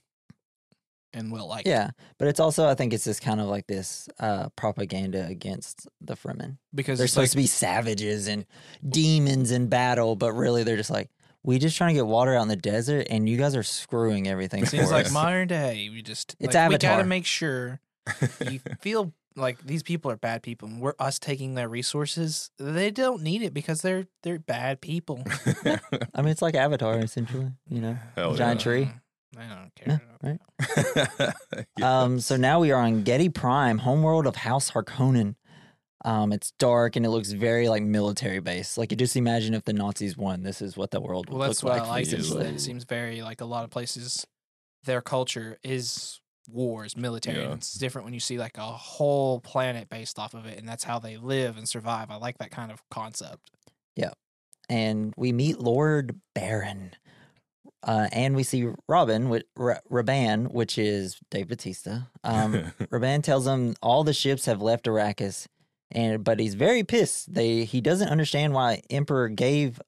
and well liked. Yeah, but it's also I think it's just kind of like this uh, propaganda against the Fremen. because They're supposed like, to be savages and demons in battle, but really they're just like we just trying to get water out in the desert, and you guys are screwing everything. seems for like us. modern day. We just It's like, we gotta make sure you feel like these people are bad people, and we're us taking their resources. They don't need it because they're they're bad people. I mean, it's like Avatar essentially. You know, Hell giant yeah. tree. I don't Yeah, care. right. Yeah. Um, so now we are on Giedi Prime, homeworld of House Harkonnen. Um, it's dark and it looks very like military based. Like you just imagine if the Nazis won, this is what the world would Well, that's look what like. I like. Is that it seems very like a lot of places, their culture is wars, military. Yeah. and It's different when you see like a whole planet based off of it, and that's how they live and survive. I like that kind of concept. Yeah, and we meet Lord Baron. Uh, and we see Robin with R- Rabban, which is Dave Bautista. Um, Rabban tells him all the ships have left Arrakis, and but he's very pissed. They he doesn't understand why Emperor gave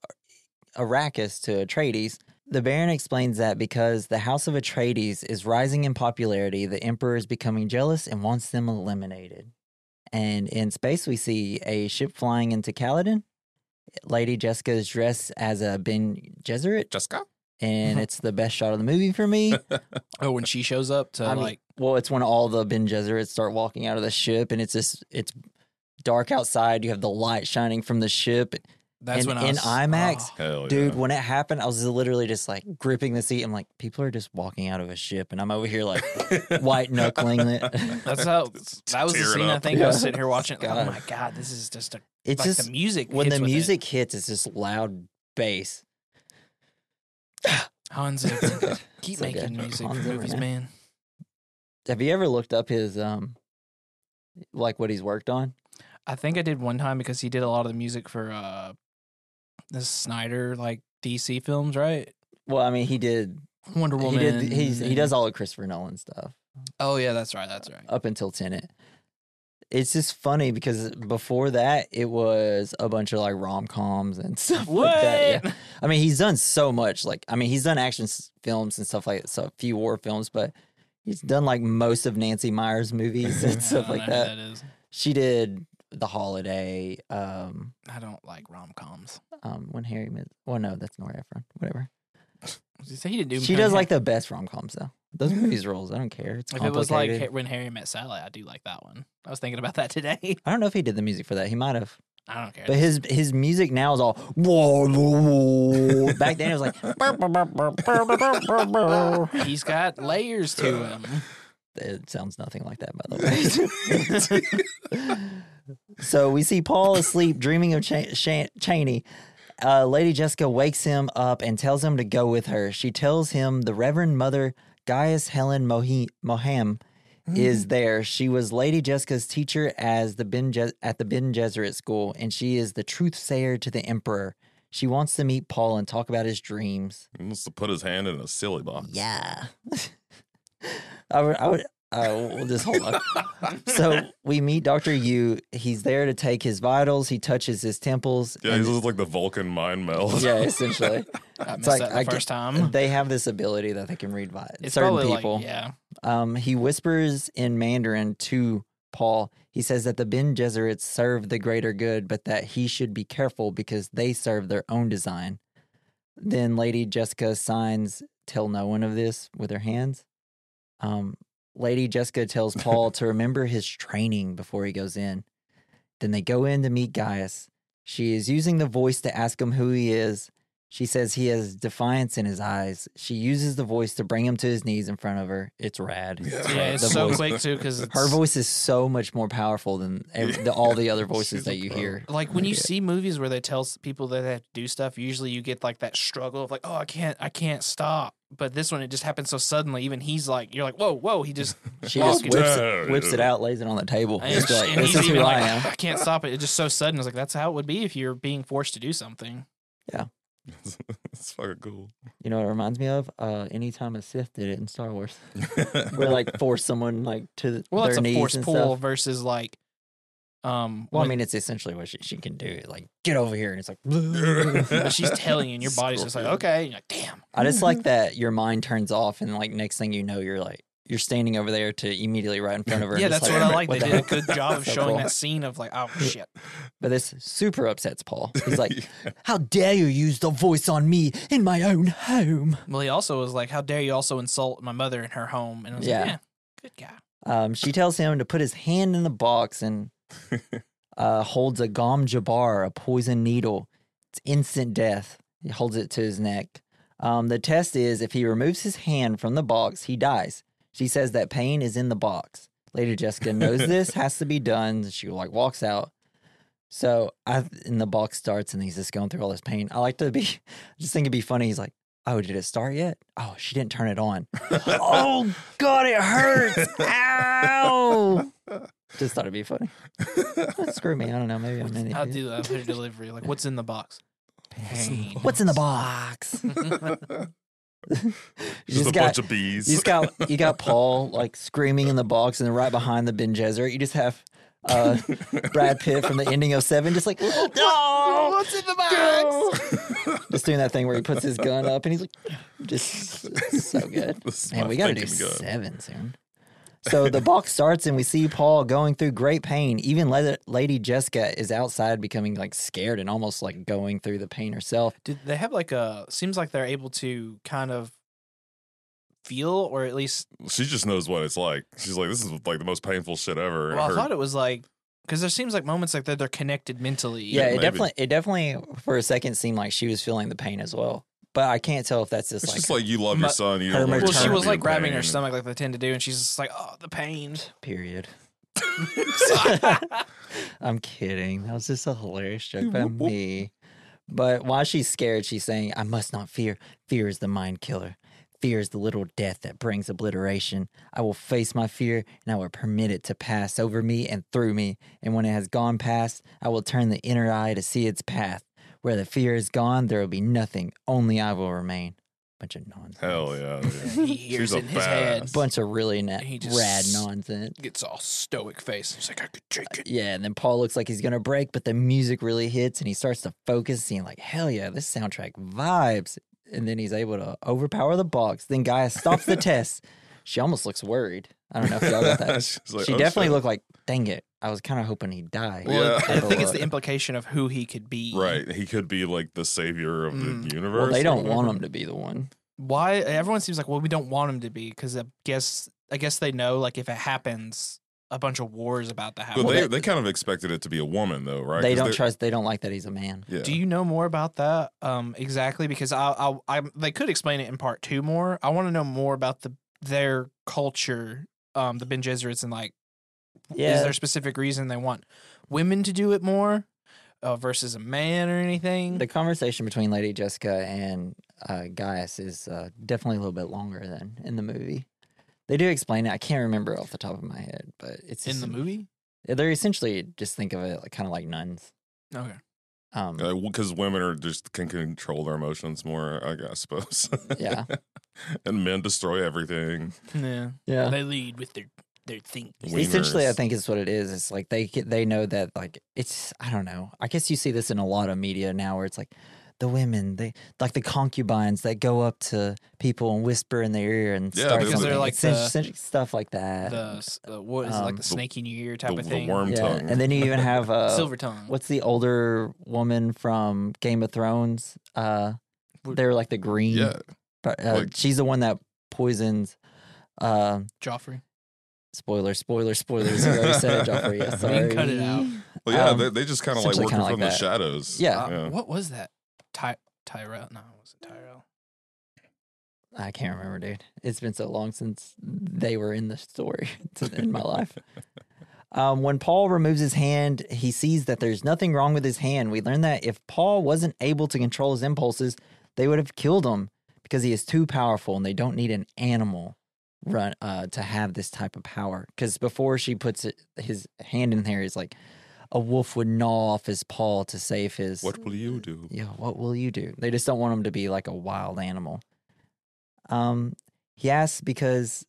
Arrakis to Atreides. The Baron explains that because the House of Atreides is rising in popularity, the Emperor is becoming jealous and wants them eliminated. And in space, we see a ship flying into Caladan. Lady Jessica is dressed as a Bene Gesserit, Jessica? and mm-hmm. it's the best shot of the movie for me. Oh, when she shows up to I mean, like, well, it's when all the Bene Gesserits start walking out of the ship, and it's just it's dark outside. You have the light shining from the ship, that's in- when I was, in IMAX? oh, dude. yeah. When it happened, I was literally just like gripping the seat. I'm like, people are just walking out of a ship, and I'm over here like white knuckling it. that's how Just that was the scene. I up. think I was sitting here watching. it, God. oh my god, this is just a It's like just the music. when the with it. music hits, it's just loud bass. Hans keep So making good. music Hans for movies, man. man. Have you ever looked up his um, like what he's worked on? I think I did one time because he did a lot of the music for uh this Snyder like DC films, right? Well, I mean, he did. Wonder He Woman. did. He's he does all of Christopher Nolan stuff Oh yeah, that's right. That's right. up until Tenet. It's just funny because before that, it was a bunch of like rom coms and stuff What? like that. Yeah. I mean, he's done so much. Like, I mean, he's done action films and stuff like that, so a few war films, but he's done like most of Nancy Meyer's movies and stuff like that. that is. She did The Holiday. Um, I don't like rom coms. um, when Harry met. Well, no, that's Nora Ephron. Whatever. Said he didn't do. She does like the best rom coms though. Those movies rules. I don't care. It's If it was like. Ha- when Harry met Sally, I do like that one. I was thinking about that today. I don't know if he did the music for that. He might have. I don't care. But his his music now is all whoa, whoa, whoa. back then it was like. He's got layers to him. It sounds nothing like that by the way. so we see Paul asleep dreaming of Cha- Shan- Chani. Uh, Lady Jessica wakes him up and tells him to go with her. She tells him the Reverend Mother Gaius Helen Mohi- Moham is there. She was Lady Jessica's teacher as the ben Je- at the Bene Gesserit school, and she is the truth sayer to the Emperor. She wants to meet Paul and talk about his dreams. He wants to put his hand in a silly box. Yeah. I would, I would, uh, we'll just hold on. so we meet Dr. Yueh. He's there to take his vitals. He touches his temples. Yeah, he's like the Vulcan mind meld. yeah, essentially. I missed like, that the I get- first time. They have this ability that they can read vi- It's certain people. like yeah. Um, he whispers in Mandarin to Paul. He says that the Bene Gesserits serve the greater good, but that he should be careful because they serve their own design. Then Lady Jessica signs, "Tell no one of this" with her hands. Um, Lady Jessica tells Paul to remember his training before he goes in. Then they go in to meet Gaius. She is using the voice to ask him who he is. She says he has defiance in his eyes. She uses the voice to bring him to his knees in front of her. It's rad. Yeah. Yeah, it's The so voice- quick too because Her voice is so much more powerful than ev- the, all the other voices that you pro. hear. Like when you Yeah. see movies where they tell people that they have to do stuff, usually you get like that struggle of like, oh, I can't, I can't stop. But this one, it just happens so suddenly. Even he's like, you're like, whoa, whoa. He just She just whips it. it, whips it out, lays it on the table. and, Just like, and this he's is who even I like, am. I can't stop it. It's just so sudden. It's like that's how it would be if you're being forced to do something. Yeah, it's fucking cool. You know what it reminds me of? Uh, anytime a Sith did it in Star Wars, where like force someone like to the, Well, their that's a knees force pull stuff. versus like, um. Well, I mean, it's essentially what she, she can do. Like, get over here, and it's like. but she's telling you, and your body's just like, okay. And you're like, damn. I just like that your mind turns off, and like next thing you know, you're like you're standing over there to immediately right in front of her. Yeah, that's like, what I like. what They the did a good job of So showing cool. that scene of like, oh shit. But this super upsets Paul. He's like, "How dare you use the voice on me in my own home?" Well, he also was like, how dare you also insult my mother in her home? And I was Yeah. like, yeah, good guy. Um, she tells him to put his hand in the box and uh, holds a gom jabbar, a poison needle. It's instant death. He holds it to his neck. Um, the test is if he removes his hand from the box, he dies. She says that pain is in the box. Lady Jessica knows this has to be done. She like walks out. So I and the box starts and he's just going through all this pain. I like to be I just think it'd be funny. He's like, Oh, did it start yet? Oh, she didn't turn it on. oh God, it hurts. Ow. Just thought it'd be funny. Screw me. I don't know. Maybe I'm an I'll idiot. do that. Put delivery. Like, what's in the box? Pain. What's in the box? you Just, a got bunch of bees. you just got you got Paul like screaming in the box, and then right behind the Bene Gesserit, you just have uh, Brad Pitt from the ending of Seven, just like no, What's in the box? just doing that thing where he puts his gun up, and he's like, just so good. This is Man, my we got to do thinking gun. Seven soon. So the box starts, and we see Paul going through great pain. Even La- Lady Jessica is outside, becoming like scared and almost like going through the pain herself. Did they have like a? Seems like they're able to kind of feel, or at least. She just knows what it's like. She's like, this is like the most painful shit ever. Well, I Her- thought it was like because there seems like moments like that they're connected mentally. Yeah, it maybe. definitely, it definitely for a second seemed like she was feeling the pain as well. But I can't tell if that's just it's like, just like you love My- your son. You her don't want Well, she was like grabbing her stomach like they tend to do, and she's just like, "Oh, the pain." period. I'm kidding. That was just a hilarious joke by Whoop, whoop. me. But while she's scared, she's saying, I must not fear. Fear is the mind killer. Fear is the little death that brings obliteration. I will face my fear and I will permit it to pass over me and through me. And when it has gone past, I will turn the inner eye to see its path. Where the fear is gone, there will be nothing. Only I will remain. Bunch of nonsense. Hell yeah. dude. he hears She's a in his head. badass. Bunch of really na- He just rad s- nonsense. Gets all stoic face. He's like, "I could take uh, it." Yeah, and then Paul looks like he's gonna break, but the music really hits and he starts to focus, seeing like, hell yeah, this soundtrack vibes. And then he's able to overpower the box. Then Gaia stops the test. She almost looks worried. I don't know if y'all got that. She's like, she "Oh, definitely shit." looked like, dang it. I was kind of hoping he'd die. Yeah. I think it's the implication of who he could be. Right. He could be like the savior of Mm. the universe. Well, they don't want him to be the one. Why everyone seems like, well, we don't want him to be because I guess I guess they know like if it happens, a bunch of wars about to happen. But Well, they, they- they kind of expected it to be a woman, though, right? They don't trust. They don't like that he's a man. Yeah. Do you know more about that um, exactly? Because I, I, I, they could explain it in part two more. I want to know more about the their culture, um, the Bene Gesserits, and like, Yeah. is there a specific reason they want women to do it more uh, versus a man or anything? The conversation between Lady Jessica and uh, Gaius is uh, definitely a little bit longer than in the movie. They do explain it. I can't remember off the top of my head, but it's in the movie. They're essentially just think of it like kind of like nuns. Okay. Um, Because women are just can control their emotions more, I guess, I suppose. Yeah. and men destroy everything. Yeah. yeah. They lead with their their think. Essentially, I think it's what it is. It's like they they know that like it's I don't know. I guess you see this in a lot of media now, where it's like the women they like the concubines that go up to people and whisper in their ear and Yeah, start because they're like the- sen- stuff like that. The, the what is it Um, like the the- snake in your ear type the, of the thing? worm yeah, tongue. and then you even have uh, Silver tongue. what's the older woman from Game of Thrones? Uh, they're like the green. yeah. but, uh, like- she's the one that poisons. Uh, Joffrey. Spoiler, spoiler, spoilers. You already said it, Joffrey. Yeah, You can cut it out. Well, yeah, Um, they, they just kind of like essentially working kinda like from the that. shadows. Yeah. Uh, yeah. What was that? Ty- Tyrell? No, it wasn't Tyrell. I can't remember, dude. It's been so long since they were in the story in my life. Um, when Paul removes his hand, he sees that there's nothing wrong with his hand. We learn that if Paul wasn't able to control his impulses, they would have killed him because he is too powerful, and they don't need an animal run uh, to have this type of power. Because before she puts it, his hand in there, he's like, a wolf would gnaw off his paw to save his. What will you do? Yeah, what will you do? They just don't want him to be like a wild animal. Um, he asks because,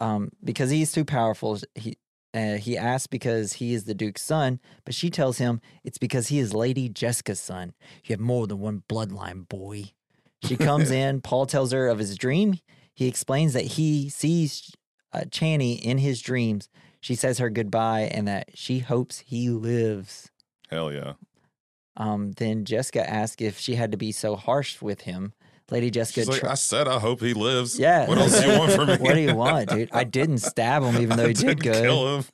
um, because he's too powerful. He uh, he asks because he is the Duke's son, but she tells him it's because he is Lady Jessica's son. You have more than one bloodline, boy. She comes in. Paul tells her of his dream. He explains that he sees uh, Chani in his dreams. She says her goodbye and that she hopes he lives. Hell yeah. Um, then Jessica asks if she had to be so harsh with him. Lady Jessica, She's like, tr- I said, I hope he lives. yeah. What else do you want from me? what do you want, dude? I didn't stab him, even though he I did didn't good. Kill him.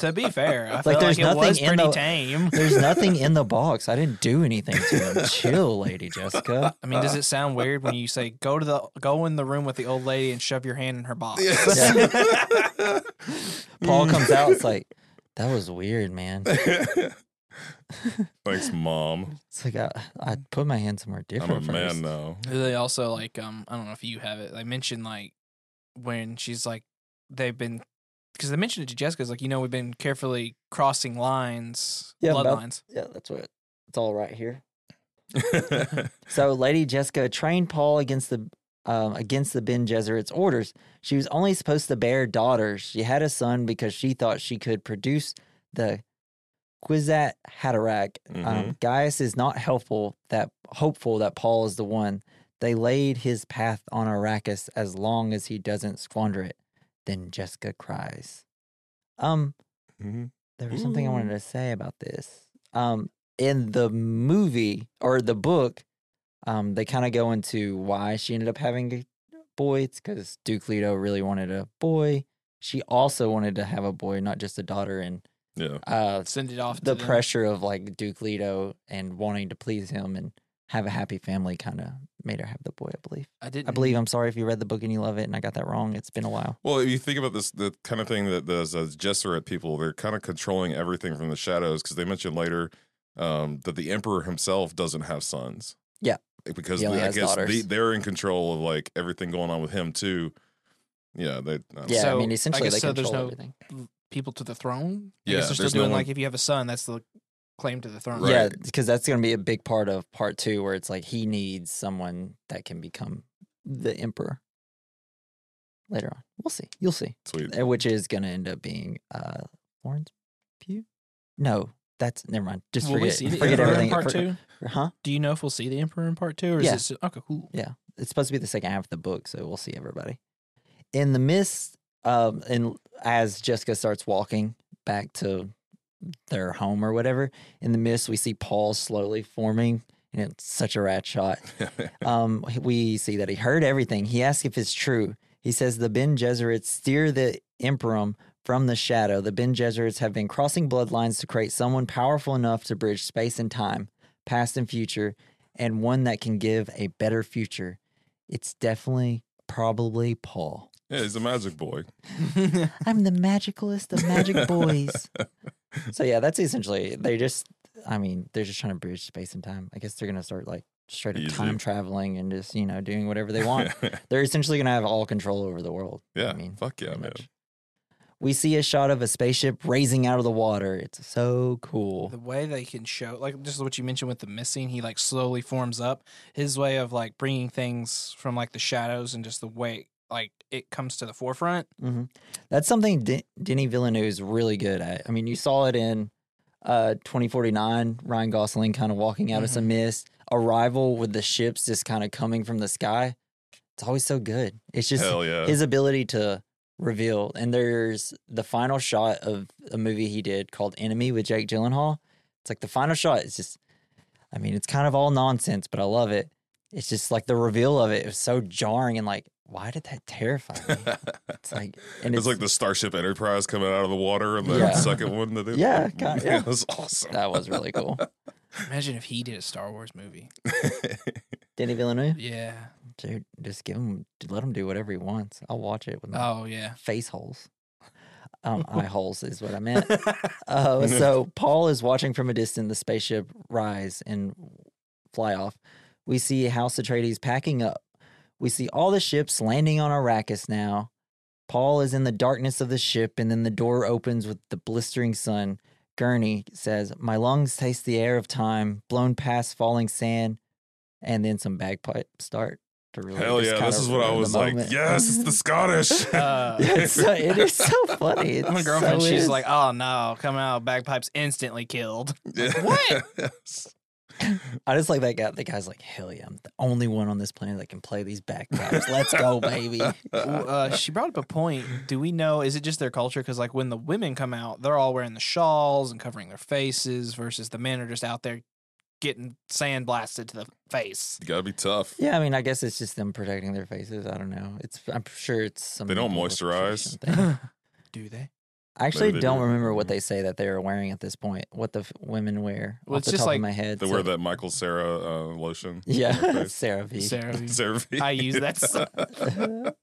To be fair, I Like, felt there's like it was nothing in pretty the- tame. There's nothing in the box. I didn't do anything to him. Chill, Lady Jessica. I mean, does it sound weird when you say go to the go in the room with the old lady and shove your hand in her box? Yeah. Paul comes out. It's like that was weird, man. Thanks, mom. It's like I, I put my hand somewhere different. I'm different. a man now. They also like um I don't know if you have it. They mentioned like when she's like they've been because they mentioned it to Jessica. It's like you know we've been carefully crossing lines, Yeah, about- bloodlines. Yeah, that's what. It's all right here. So Lady Jessica trained Paul against the um, against the Bene Gesserit's orders. She was only supposed to bear daughters. She had a son because she thought she could produce the Kwisatz Haderach. Um, Mhm. Gaius is not helpful that hopeful that Paul is the one. They laid his path on Arrakis as long as he doesn't squander it. then Jessica cries. Um, Mhm. there was something I wanted to say about this. Um, in the movie or the book, um, they kind of go into why she ended up having a boy. It's because Duke Leto really wanted a boy. She also wanted to have a boy, not just a daughter. And Yeah. uh, Send it off. the them. pressure of like Duke Leto and wanting to please him and have a happy family kind of made her have the boy. I believe. I didn't. I believe. I'm sorry if you read the book and you love it, and I got that wrong. It's been a while. Well, if you think about this, the kind of thing that those uh, Gesserit people, they're kind of controlling everything from the shadows because they mentioned later um, that the Emperor himself doesn't have sons. Yeah. Because He only I guess daughters. the, they're in control of like everything going on with him too. Yeah, they. I Yeah, know. I So, mean, I essentially guess they so there's control no- everything. People to the throne. I Yeah, guess they're still there's no doing like if you have a son, that's the claim to the throne. Right. Yeah, because that's going to be a big part of part two, where it's like he needs someone that can become the emperor. Later on, we'll see. You'll see. Sweet. Uh, Which is going to end up being uh Florence Pugh. No, that's never mind. Just Will we forget. see the forget emperor everything. in part For- two? Huh? Do you know if we'll see the emperor in part two, or is Yeah. this okay? Cool. Yeah, it's supposed to be the second half of the book, so we'll see everybody. In the mist, um, and as Jessica starts walking back to their home or whatever, in the mist we see Paul slowly forming, and it's such a rat shot. Um, we see that he heard everything. He asks if it's true. He says the Bene Gesserits steer the Emperum from the shadow. The Bene Gesserits have been crossing bloodlines to create someone powerful enough to bridge space and time, past and future, and one that can give a better future. It's definitely, probably Paul. Yeah, he's a magic boy. I'm the magicalist of magic boys. so yeah, that's essentially they just. I mean, they're just trying to bridge space and time. I guess they're gonna start like straight up Easy. time traveling and just you know doing whatever they want. they're essentially gonna have all control over the world. yeah, I mean, fuck yeah, man. much. We see a shot of a spaceship raising out of the water. It's so cool. the way they can show, like just what you mentioned with the missing, he like slowly forms up. His way of like bringing things from like the shadows and just the way like it comes to the forefront. hmm That's something De- Denis Villeneuve is really good at. I mean, you saw it in uh, 2049, Ryan Gosling kind of walking out of some mist, Arrival with the ships just kind of coming from the sky. It's always so good. It's just yeah. his ability to reveal. And there's the final shot of a movie he did called Enemy with Jake Gyllenhaal. It's like the final shot is just, I mean, it's kind of all nonsense, but I love it. It's just like the reveal of it. It was so jarring and like, why did that terrify me? It's like, and it's, like the Starship Enterprise coming out of the water and the Yeah. second one that they Yeah, kinda, yeah. it was awesome. that was really cool. Imagine if he did a Star Wars movie. Danny Villeneuve, Yeah. dude, just give him, let him do whatever he wants. I'll watch it with my Oh yeah. face holes. Um, eye holes is what I meant. Uh, so Paul is watching from a distance the spaceship rise and fly off. We see House Atreides packing up. We see all the ships landing on Arrakis now. Paul is in the darkness of the ship, and then the door opens with the blistering sun. Gurney says, My lungs taste the air of time, blown past falling sand, and then some bagpipes start to really. Hell yeah, this is what I was like. moment. Yes, it's the Scottish. Uh, it's so, it is so funny. It's my girlfriend, so she's is. like, "Oh no, coming out bagpipes, instantly killed." Yeah. What? Yes. I just like that guy. The guy's like, hell yeah, I'm the only one on this planet that can play these bagpipes. Let's go, baby. Uh, she brought up a point. Do we know? Is it just their culture? Because like when the women come out, they're all wearing the shawls and covering their faces, versus the men are just out there getting sand blasted to the face. You gotta be tough. Yeah, I mean, I guess it's just them protecting their faces. I don't know. It's I'm sure it's some. They don't moisturize. Do they? I actually Maybe don't do. remember what they say that they are wearing at this point. What the f- women wear Well, off it's the just top like- of my head. They so- wear that Michael Sarah uh, lotion. Yeah, face. CeraVe Sarah, CeraVe I use that stuff.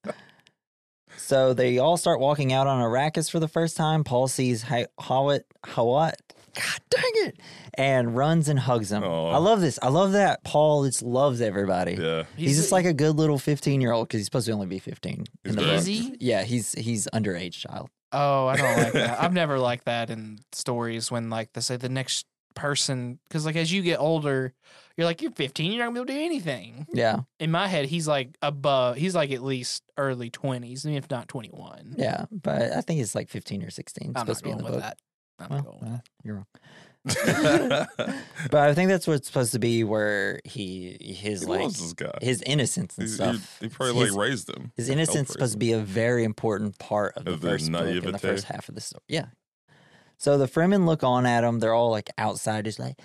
so they all start walking out on Arrakis for the first time. Paul sees Hi- Hawat, Hawat, God dang it, and runs and hugs him. Aw. I love this. I love that Paul just loves everybody. yeah. He's, just like a good little 15 year old because he's supposed to only be 15. He's in the big. Is he? Yeah, he's he's underage child. Oh, I don't like that. I've never liked that in stories when like they say the next person because like as you get older, you're like you're 15, you're not gonna be able to do anything. Yeah, In my head, he's like above. He's like at least early 20s, if not 21. yeah, but I think it's like 15 or 16. It's I'm supposed not to be in going the with book. that. I'm Well, not going with well, you're wrong. but I think that's what's supposed to be, where he his He like his innocence and He, he, stuff. he probably his, like raised him. his innocence is supposed to be a very important part of the Of the first book and the first half of the story. Yeah. So the Fremen look on at him. They're all like outside, just like,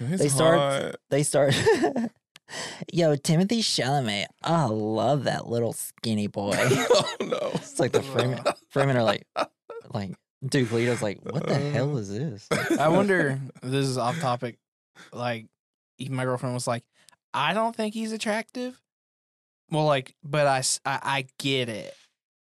they start- hot. They start. Yo, Timothée Chalamet. I love that little skinny boy. oh no! It's like the Fremen. Fremen are like, like Duke Leto's like, what the uh, hell is this? I wonder. this is off topic. Like, even my girlfriend was like, "I don't think he's attractive." Well, like, but I, I get it.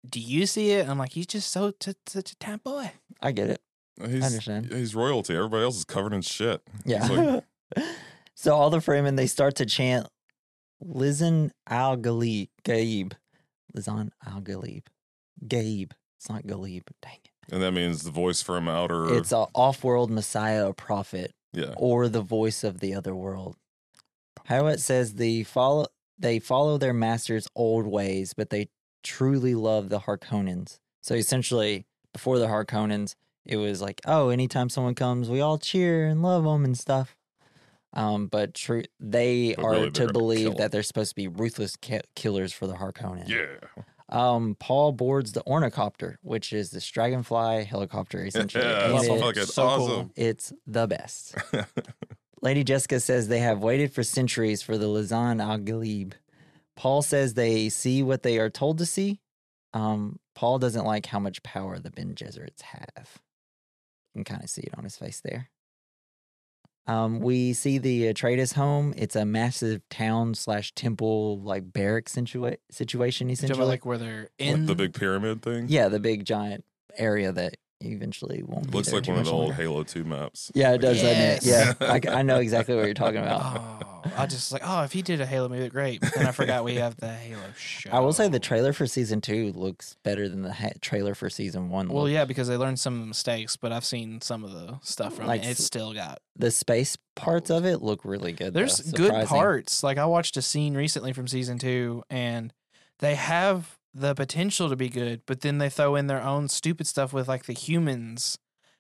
Do you see it? I'm like, he's just so t- such a tap boy. I get it. Uh, he's, I understand. He's royalty. Everybody else is covered in shit. Yeah. Like, so all the Fremen they start to chant Lisan al Galib Gaib. Lisan al Galib. Gaib. It's not Galib. Dang it. And that means the voice from outer. It's a off world messiah or prophet yeah. or the voice of the other world. How it says the follow they follow their master's old ways, but they truly love the Harkonnens. So essentially, before the Harkonnens, it was like, oh, anytime someone comes, we all cheer and love them and stuff. Um, but true, they But are really, to believe that they're supposed to be ruthless ki- killers for the Harkonnen. Yeah. Um, Paul boards the ornithopter, which is this dragonfly helicopter, essentially. Yeah, and that's it- fucking so cool. it's the best. Lady Jessica says they have waited for centuries for the Lazan al Ghalib. Paul says they see what they are told to see. Um, Paul doesn't like how much power the Bene Gesserits have. You can kind of see it on his face there. Um, we see the Atreides home. It's a massive town slash temple like barrack situa- situation You talking essentially. about like where they're in Like the big pyramid thing. yeah, the big giant area that eventually won't. be Looks there like one of the old longer. Halo 2 maps. Yeah, it does, doesn't it? Yeah, I, I know exactly what you're talking about. Oh, I just like, oh, if he did a Halo movie, great. But then I forgot we have the Halo show. I will say the trailer for season two looks better than the ha- trailer for season one. Well, looked. yeah, because they learned some of the mistakes, but I've seen some of the stuff from Like it. It's still got. the space parts of it look really good. There's though, good parts. Like I watched a scene recently from season two, and they have the potential to be good, but then they throw in their own stupid stuff with like the humans.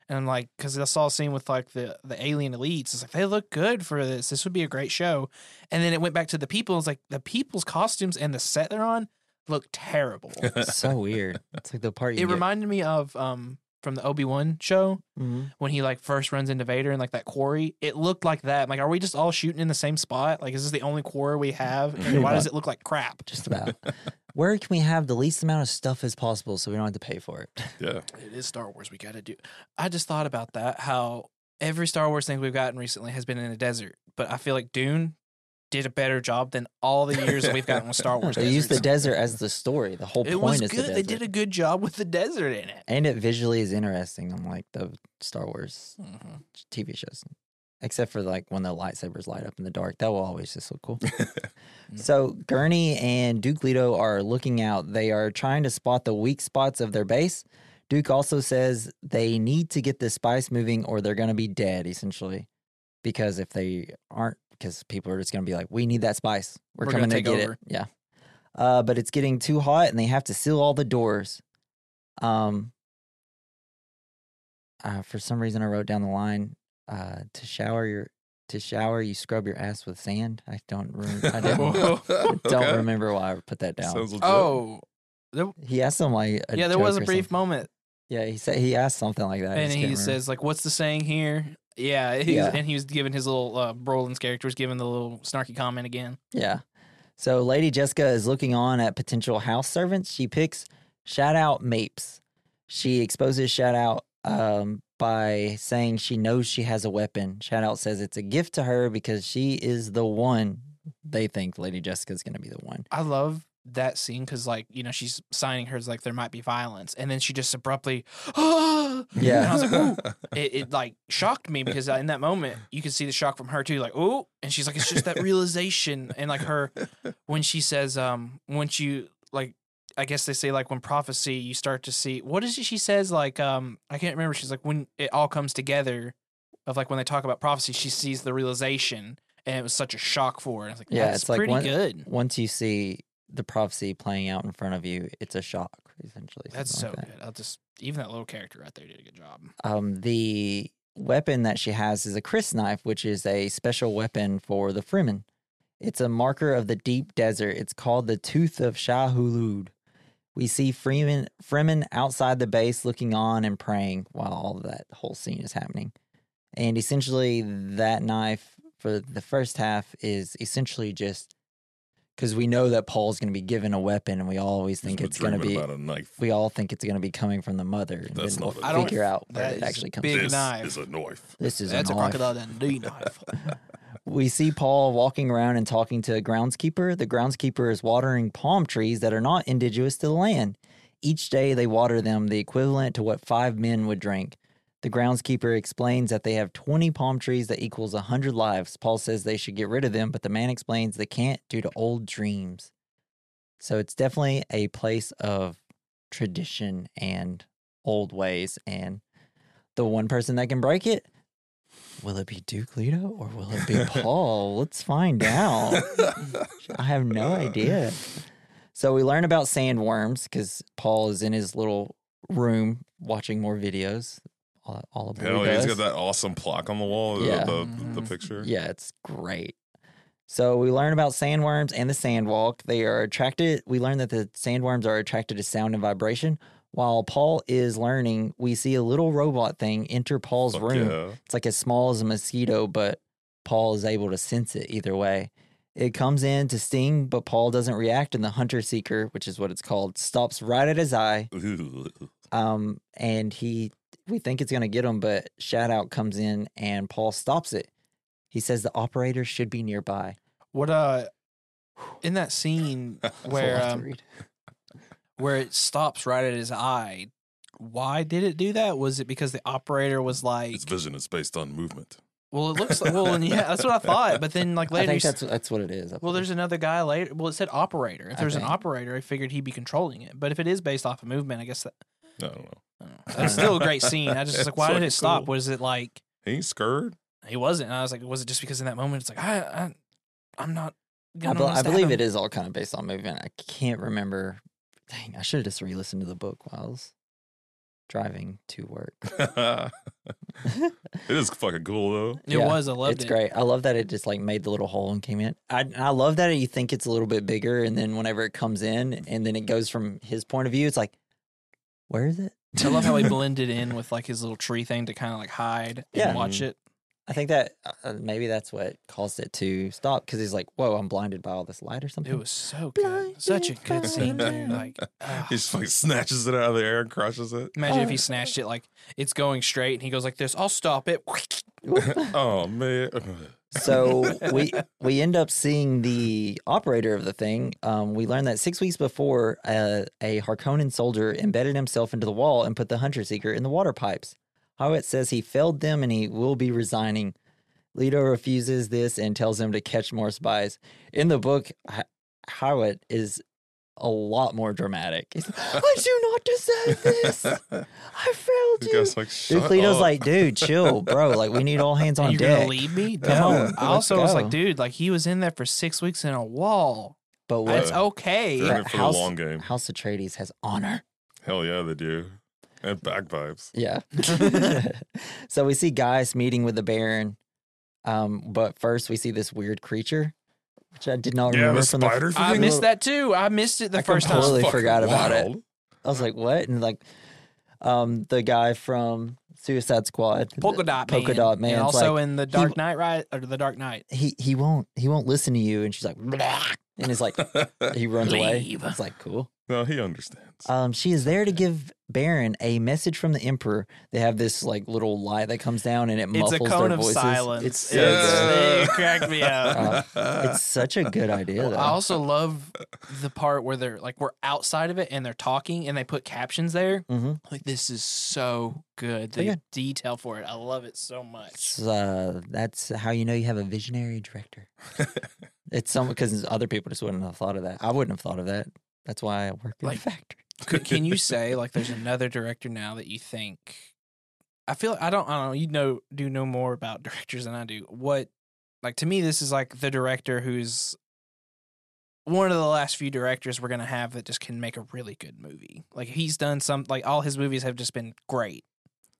And like, because I saw a scene with like the the alien elites. It's like they look good for this. This would be a great show. And then it went back to the people. It's like the people's costumes and the set they're on look terrible. so weird. It's like the part you it get- reminded me of um from the Obi Wan show Mhm. when he like first runs into Vader in like that quarry. It looked like that. Like, are we just all shooting in the same spot? Like, is this the only quarry we have? And why does it look like crap? Just about. Where can we have the least amount of stuff as possible so we don't have to pay for it? Yeah. It is Star Wars. We got to do. I just thought about that. How every Star Wars thing we've gotten recently has been in a desert, but I feel like Dune did a better job than all the years that we've gotten with Star Wars. They used the desert as the story. The whole It point was is good. the They did a good job with the desert in it. and it visually is interesting, unlike the Star Wars Mhm. TV shows. Except for like when the lightsabers light up in the dark. That will always just look cool. so Gurney and Duke Leto are looking out. They are trying to spot the weak spots of their base. Duke also says they need to get the spice moving or they're going to be dead, essentially. Because if they aren't, because people are just going to be like, we need that spice. We're, We're gonna coming to take get over." it. Yeah. Uh, but it's getting too hot and they have to seal all the doors. Um, uh, for some reason, I wrote down the line uh, to shower your to shower you scrub your ass with sand. I don't remember. I didn't, don't Okay. remember why I put that down. Oh, there, he asked him like yeah. There was a brief something. moment Yeah, he said he asked something like that. I and just he can't remember. says like, "What's the saying here?" Yeah, he's, Yeah. and he was giving his little uh, Brolin's character was giving the little snarky comment again. Yeah. So Lady Jessica is looking on at potential house servants. She picks Shadout Mapes. She exposes Shadout um, by saying she knows she has a weapon. Shadout says it's a gift to her because she is the one. They think Lady Jessica is going to be the one. I love that scene because like you know she's signing hers like there might be violence, and then she just abruptly, ah! Yeah. And I was like, ooh. It, it like shocked me because in that moment you could see the shock from her too, like ooh, and she's like, it's just that realization, and like her when she says, um, once you like. I guess they say like when prophecy you start to see what is it she says like um I can't remember she's like when it all comes together of like when they talk about prophecy she sees the realization and it was such a shock for her. I was like Yeah, it's like pretty one- good. Once you see the prophecy playing out in front of you, it's a shock, essentially. That's so like that. good. I'll just even that little character right there did a good job. um, the weapon that she has is a crysknife, which is a special weapon for the Fremen. It's a marker of the deep desert. It's called the Tooth of Shai-Hulud. We see Freeman, Fremen outside the base looking on and praying while all that whole scene is happening. And essentially, that knife for the first half is essentially just because we know that Paul's going to be given a weapon, and we always think it's going to be. about a knife. We all think it's going to be coming from the mother. And That's then not we'll a I don't- figure out where that it is actually comes big from. this knife. is a knife. This is That's a a knife. crocodile Dundee knife. We see Paul walking around and talking to a groundskeeper. The groundskeeper is watering palm trees that are not indigenous to the land. Each day they water them, the equivalent to what five men would drink. The groundskeeper explains that they have 20 palm trees that equals 100 lives. Paul says they should get rid of them, but the man explains they can't due to old dreams. So it's definitely a place of tradition and old ways. And the one person that can break it, will it be Duke Leto or will it be Paul? Let's find out. I have no idea. So we learn about sandworms because Paul is in his little room watching more videos. All, all of Hell yeah, he's got that awesome plaque on the wall. the- Yeah. The, the, the picture. Yeah, it's great. So we learn about sandworms and the sandwalk. They are attracted. We learn that the sandworms are attracted to sound and vibration. While Paul is learning, we see a little robot thing enter Paul's Fuck room. yeah. It's like as small as a mosquito, but Paul is able to sense it either way. It comes in to sting, but Paul doesn't react, and the hunter seeker, which is what it's called, stops right at his eye. Um, and he, we think it's gonna get him, but Shadout comes in and Paul stops it. He says the operator should be nearby. What uh in that scene where um, where it stops right at his eye, why did it do that? Was it because the operator was like, Its vision is based on movement. well, it looks like, well, and yeah, that's what I thought. But then like I later, think that's that's what it is. Well, there's another guy later. Well, it said operator. If there's an operator, I figured he'd be controlling it. But if it is based off of movement, I guess that I don't know. I that's still a great scene. I just was like, It's why did fucking it stop? Was it like He scared. he wasn't? And I was like, was it just because in that moment it's like I, I I'm not. I, Gonna bel- I believe him. it is all kind of based on movement. I can't remember. Dang, I should have just re-listened to the book while I was driving to work. it is fucking cool though. It Yeah, was. I loved it's it. great. I love that it just like made the little hole and came in. I I love that you think it's a little bit bigger, and then whenever it comes in, and then it goes from his point of view, it's like, where is it? I love how he blended in with like his little tree thing to kind of like hide Yeah. and watch it. I think that uh, maybe that's what caused it to stop because he's like, "Whoa, I'm blinded by all this light or something." It was so good. Such a good scene, dude. Like, ah. he just like snatches it out of the air and crushes it. imagine if Oh. he snatched it like it's going straight and he goes like this. I'll stop it. oh man. so we we end up seeing the operator of the thing. Um, we learned that six weeks before, uh, a Harkonnen soldier embedded himself into the wall and put the hunter seeker in the water pipes. Hawat says he failed them and he will be resigning. Leto refuses this and tells him to catch more spies. In the book, H- Hawat is a lot more dramatic. He's like, I do not deserve this. I failed The you. guy's like, Dude, shut Leto's up. like, dude, chill, bro. Like, we need all hands on You're deck. gonna leave me? Come No. on, I let's also was like, dude, like he was in there for six weeks in a wall. But what? It's okay. They're in But it for House- the long game. House Atreides has honor. Hell yeah, they do. And bagpipes. Yeah. so we see guys meeting with the Baron. Um, but first we see this weird creature, which I did not Yeah, remember the from spider the. I thing? missed that too. I missed it the I first time. I Fucking forgot about it. I was like, what? And like, um, the guy from Suicide Squad, Polka dot man. Polka Dot And also like, in the Dark Knight, right? Or the Dark Knight. he he won't he won't listen to you, and she's like, "Blah," and he's like he runs away. Leave. It's like cool. No, he understands. Um, she is there to give Baron a message from the Emperor. They have this like little light that comes down and it It's muffles a cone their of voices. silence. It's so It's- good. It cracked me up. It's such a good idea. Though. I also love the part where they're like we're outside of it and they're talking and they put captions there. hmm Like this is so good. The Yeah. detail for it, I love it so much. It's, uh, that's how you know you have a visionary director. it's some because other people just wouldn't have thought of that. I wouldn't have thought of that. That's why I work in Like- a factory. Could, can you say like there's another director now that you think? I feel I don't I don't know. You know do know more about directors than I do. What like to me this is like the director who's one of the last few directors we're gonna have that just can make a really good movie. Like he's done some like all his movies have just been great.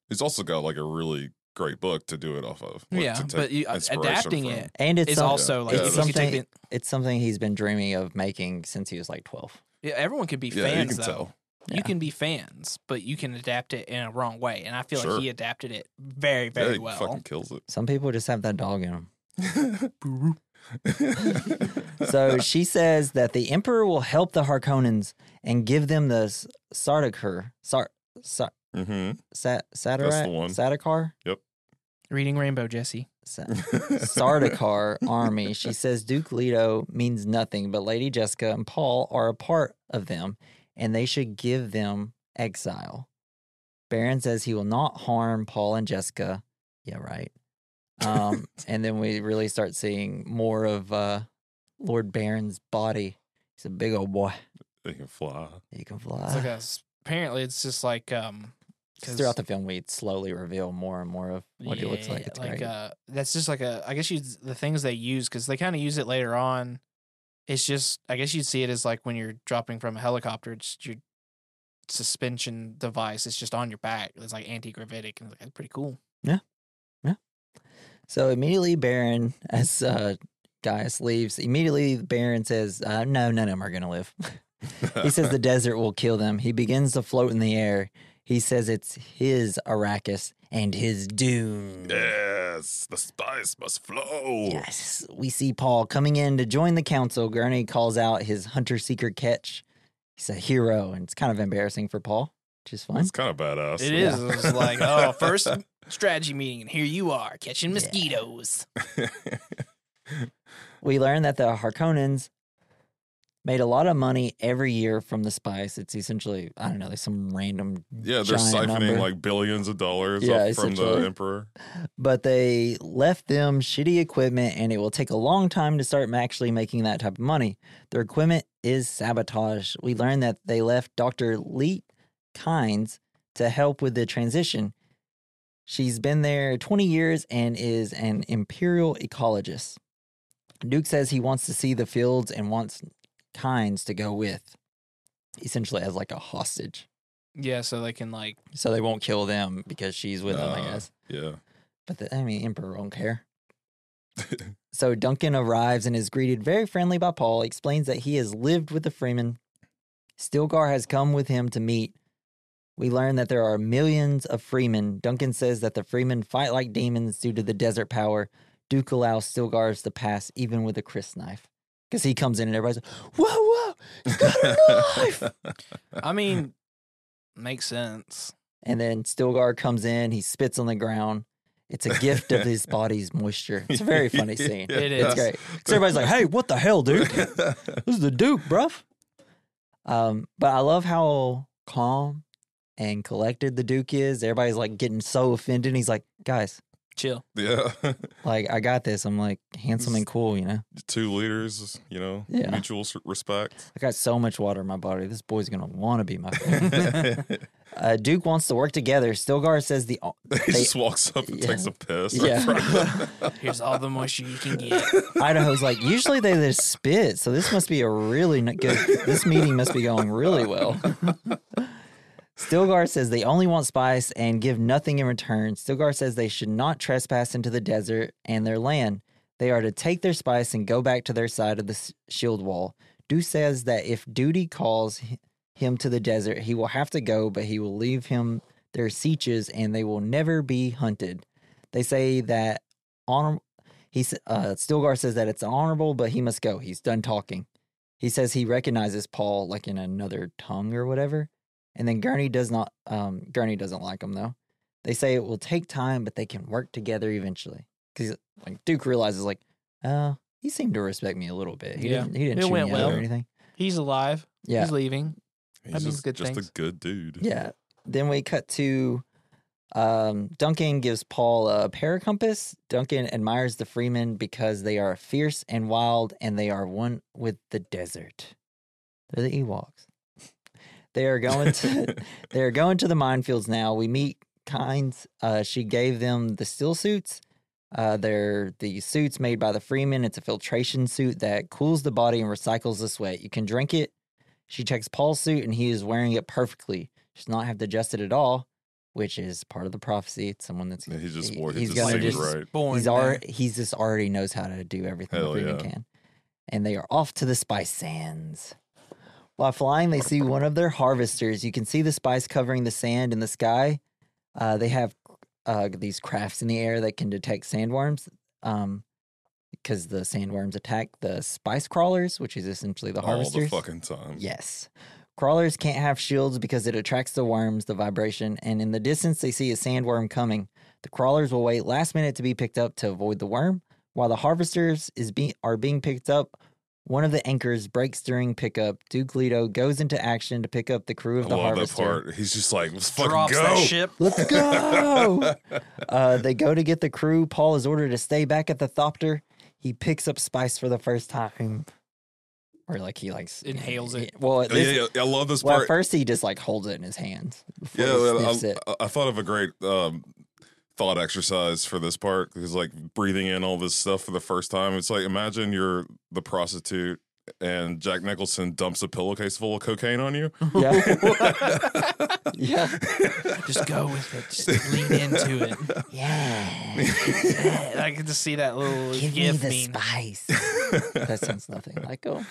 He's also got like a really great book to do it off of. like, yeah, to take but you, uh, inspiration adapting from. it And it's is some- also like it's if you take something. the- It's something he's been dreaming of making since he was like twelve. Yeah, everyone can be Yeah, you fans can though. tell. Yeah. You can be fans, but you can adapt it in a wrong way, and I feel Sure. like he adapted it very, Yeah, very he well. fucking kills it. Some people just have that dog in them. so So she says that the emperor will help the Harkonnens and give them the S- Sardaukar, Sar, Sar, hmm Sat, Satarak, the one. Sardaukar, Reading Rainbow, Jesse. Sa- Sardaukar army. She says Duke Leto means nothing, but Lady Jessica and Paul are a part of them, and they should give them exile. Baron says he will not harm Paul and Jessica. Yeah, right. Um, and then we really start seeing more of uh, Lord Baron's body. He's a big old boy. He can fly. He can It's fly. like a, s- apparently it's just like um 'cause- Throughout the film, we slowly reveal more and more of what he looks like. Yeah, It's great. uh that's just like a I guess you the things they use because they kind of use it later on. It's just I guess you'd see it as like when you're dropping from a helicopter, it's your suspension device. It's just on your back. It's like anti gravitic and it's like that's pretty cool. Yeah, yeah. So immediately, Baron, as uh, Gaius leaves, immediately Baron says, uh, "No, none of them are going to live." he says the desert will kill them. He begins to float in the air. He says it's his Arrakis and his doom. yes, the spice must flow. Yes, we see Paul coming in to join the council. Gurney calls out his hunter seeker catch. He's a hero, and it's kind of embarrassing for Paul, which is fun. It's kind of badass. It is. It's like oh, first strategy meeting, and here you are catching mosquitoes. we learn that the Harkonnens made a lot of money every year from the spice. It's essentially, I don't know, there's some random, yeah, they're siphoning number. like billions of dollars Yeah, up from the emperor. but they left them shitty equipment and it will take a long time to start actually making that type of money. Their equipment is sabotage. We learned that they left Dr. Liet Kynes to help with the transition. She's been there 20 years and is an imperial ecologist. Duke says he wants to see the fields and wants Kynes to go with, essentially as like a hostage. Yeah, so they can like So they won't kill them because she's with them, I Uh, guess. Yeah. But the, I mean, Emperor won't care. so Duncan arrives and is greeted very friendly by Paul. He explains that he has lived with the Fremen. Stilgar has come with him to meet. We learn that there are millions of Fremen. Duncan says that the Fremen fight like demons due to the desert power. Duke allows Stilgars to pass even with a crysknife. Because he comes in and everybody's like, whoa, whoa, he's got a knife. I mean makes sense. And then Stilgar comes in, he spits on the ground. It's a gift of his body's moisture. It's a very funny scene. It It's is. great. So everybody's like, hey, what the hell, dude? This is the Duke, bruv. Um, but I love how calm and collected the Duke is. Everybody's like getting so offended. He's like, guys, Chill. yeah. like I got this. I'm like handsome and cool, you know. Two leaders, you know, Yeah. mutual respect. I got so much water in my body. This boy's gonna want to be my friend. uh, Duke wants to work together. Stilgar says the he just walks up and yeah. takes a piss. Yeah. Right Here's all the moisture you can get. Idaho's like usually they just spit, so this must be a really good. This meeting must be going really well. Stilgar says they only want spice and give nothing in return. Stilgar says they should not trespass into the desert and their land. They are to take their spice and go back to their side of the shield wall. Duke says that if duty calls him to the desert, he will have to go, but he will leave him their sietches and they will never be hunted. They say that honor. He uh, Stilgar says that it's honorable, but he must go. He's done talking. He says he recognizes Paul like in another tongue or whatever. And then Gurney does not. Um, Gurney doesn't like him though. They say it will take time, but they can work together eventually. Because like Duke realizes like, oh, he seemed to respect me a little bit. He Yeah. didn't. He didn't It went me out well. or anything. He's alive. Yeah. He's leaving. He's That means just, good just things. a good dude. Yeah. Then we cut to um, Duncan gives Paul a paracompass. Duncan admires the Fremen because they are fierce and wild and they are one with the desert. They're the Ewoks. They are going to they are going to the minefields now. We meet Kynes. Uh, she gave them the stillsuits. Uh, they're the suits made by the Fremen. It's a filtration suit that cools the body and recycles the sweat. You can drink it. She checks Paul's suit and he is wearing it perfectly. She does not have to adjust it at all. which is part of the prophecy. It's someone that's Yeah, he just he- wore. He he's just gonna just right. Born he's already he's just already knows how to do everything Hell the Fremen yeah. can. And they are off to the spice sands. While flying, they see one of their harvesters. You can see the spice covering the sand in the sky. Uh, they have uh, these crafts in the air that can detect sandworms. Um, because the sandworms attack the spice crawlers, which is essentially the harvesters. All the fucking time. Yes. Crawlers can't have shields because it attracts the worms, the vibration, and in the distance they see a sandworm coming. The crawlers will wait last minute to be picked up to avoid the worm. While the harvesters is be- are being picked up, one of the anchors breaks during pickup. Duke Leto goes into action to pick up the crew of I the love that part. He's just like, let's fucking Drops go. that ship. Let's go! uh, they go to get the crew. Paul is ordered to stay back at the Thopter. He picks up spice for the first time. Or like he likes Inhales it. Well, Yeah, this, yeah, yeah, I love this well, part. at first he just like holds it in his hands. Before Yeah, he well, sniffs it. I, I thought of a great um, thought exercise for this part because, like, breathing in all this stuff for the first time. It's like imagine you're the prostitute and Jack Nicholson dumps a pillowcase full of cocaine on you. Yeah, yeah, Just go with it. Just lean into it. yeah. I can just see that little Give me the meme. spice. that sounds nothing like oh.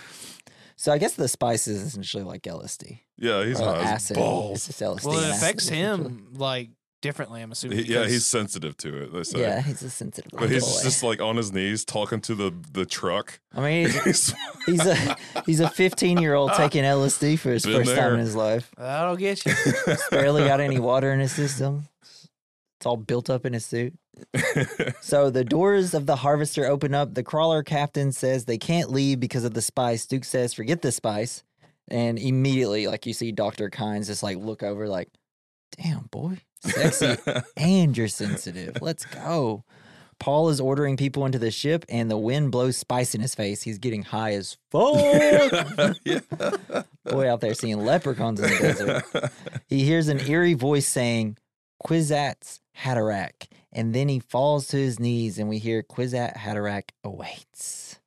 So I guess the spice is essentially like LSD. yeah, he's or high acid. balls. It's just LSD. Well, it affects essentially. him like differently. I'm assuming. He- yeah, he's sensitive to it. They say. Yeah, he's a sensitive. But he's boy. just like on his knees talking to the the truck. I mean, he's, He's- he's a he's a 15 year old taking LSD for his Been first time in his life. That'll get you. Barely got any water in his system. It's all built up in his suit. So the doors of the harvester open up. The crawler captain says they can't leave because of the spice. Duke says, "Forget the spice," and immediately, like you see, Doctor Kynes just like look over, like, "Damn boy, sexy, and you're sensitive. Let's go." Paul is ordering people into the ship, and the wind blows spice in his face. He's getting high as fuck. boy out there seeing leprechauns in the desert. He hears an eerie voice saying, Kwisatz Haderach. And then he falls to his knees, and we hear Kwisatz Haderach awaits.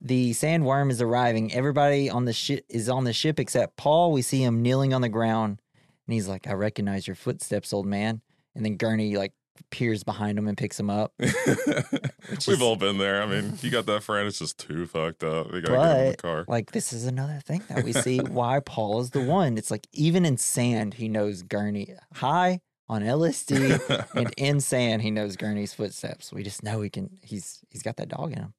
The sandworm is arriving. Everybody on the ship is on the ship except Paul. We see him kneeling on the ground, and he's like, "I recognize your footsteps, old man." And then Gurney like peers behind him and picks him up. We've is- all been there. I mean, you got that friend. It's just too fucked up. You gotta get in the car. like this is another thing that we see why Paul is the one. It's like even in sand, he knows Gurney high on LSD, and in sand, he knows Gurney's footsteps. We just know he can. He's he's got that dog in him.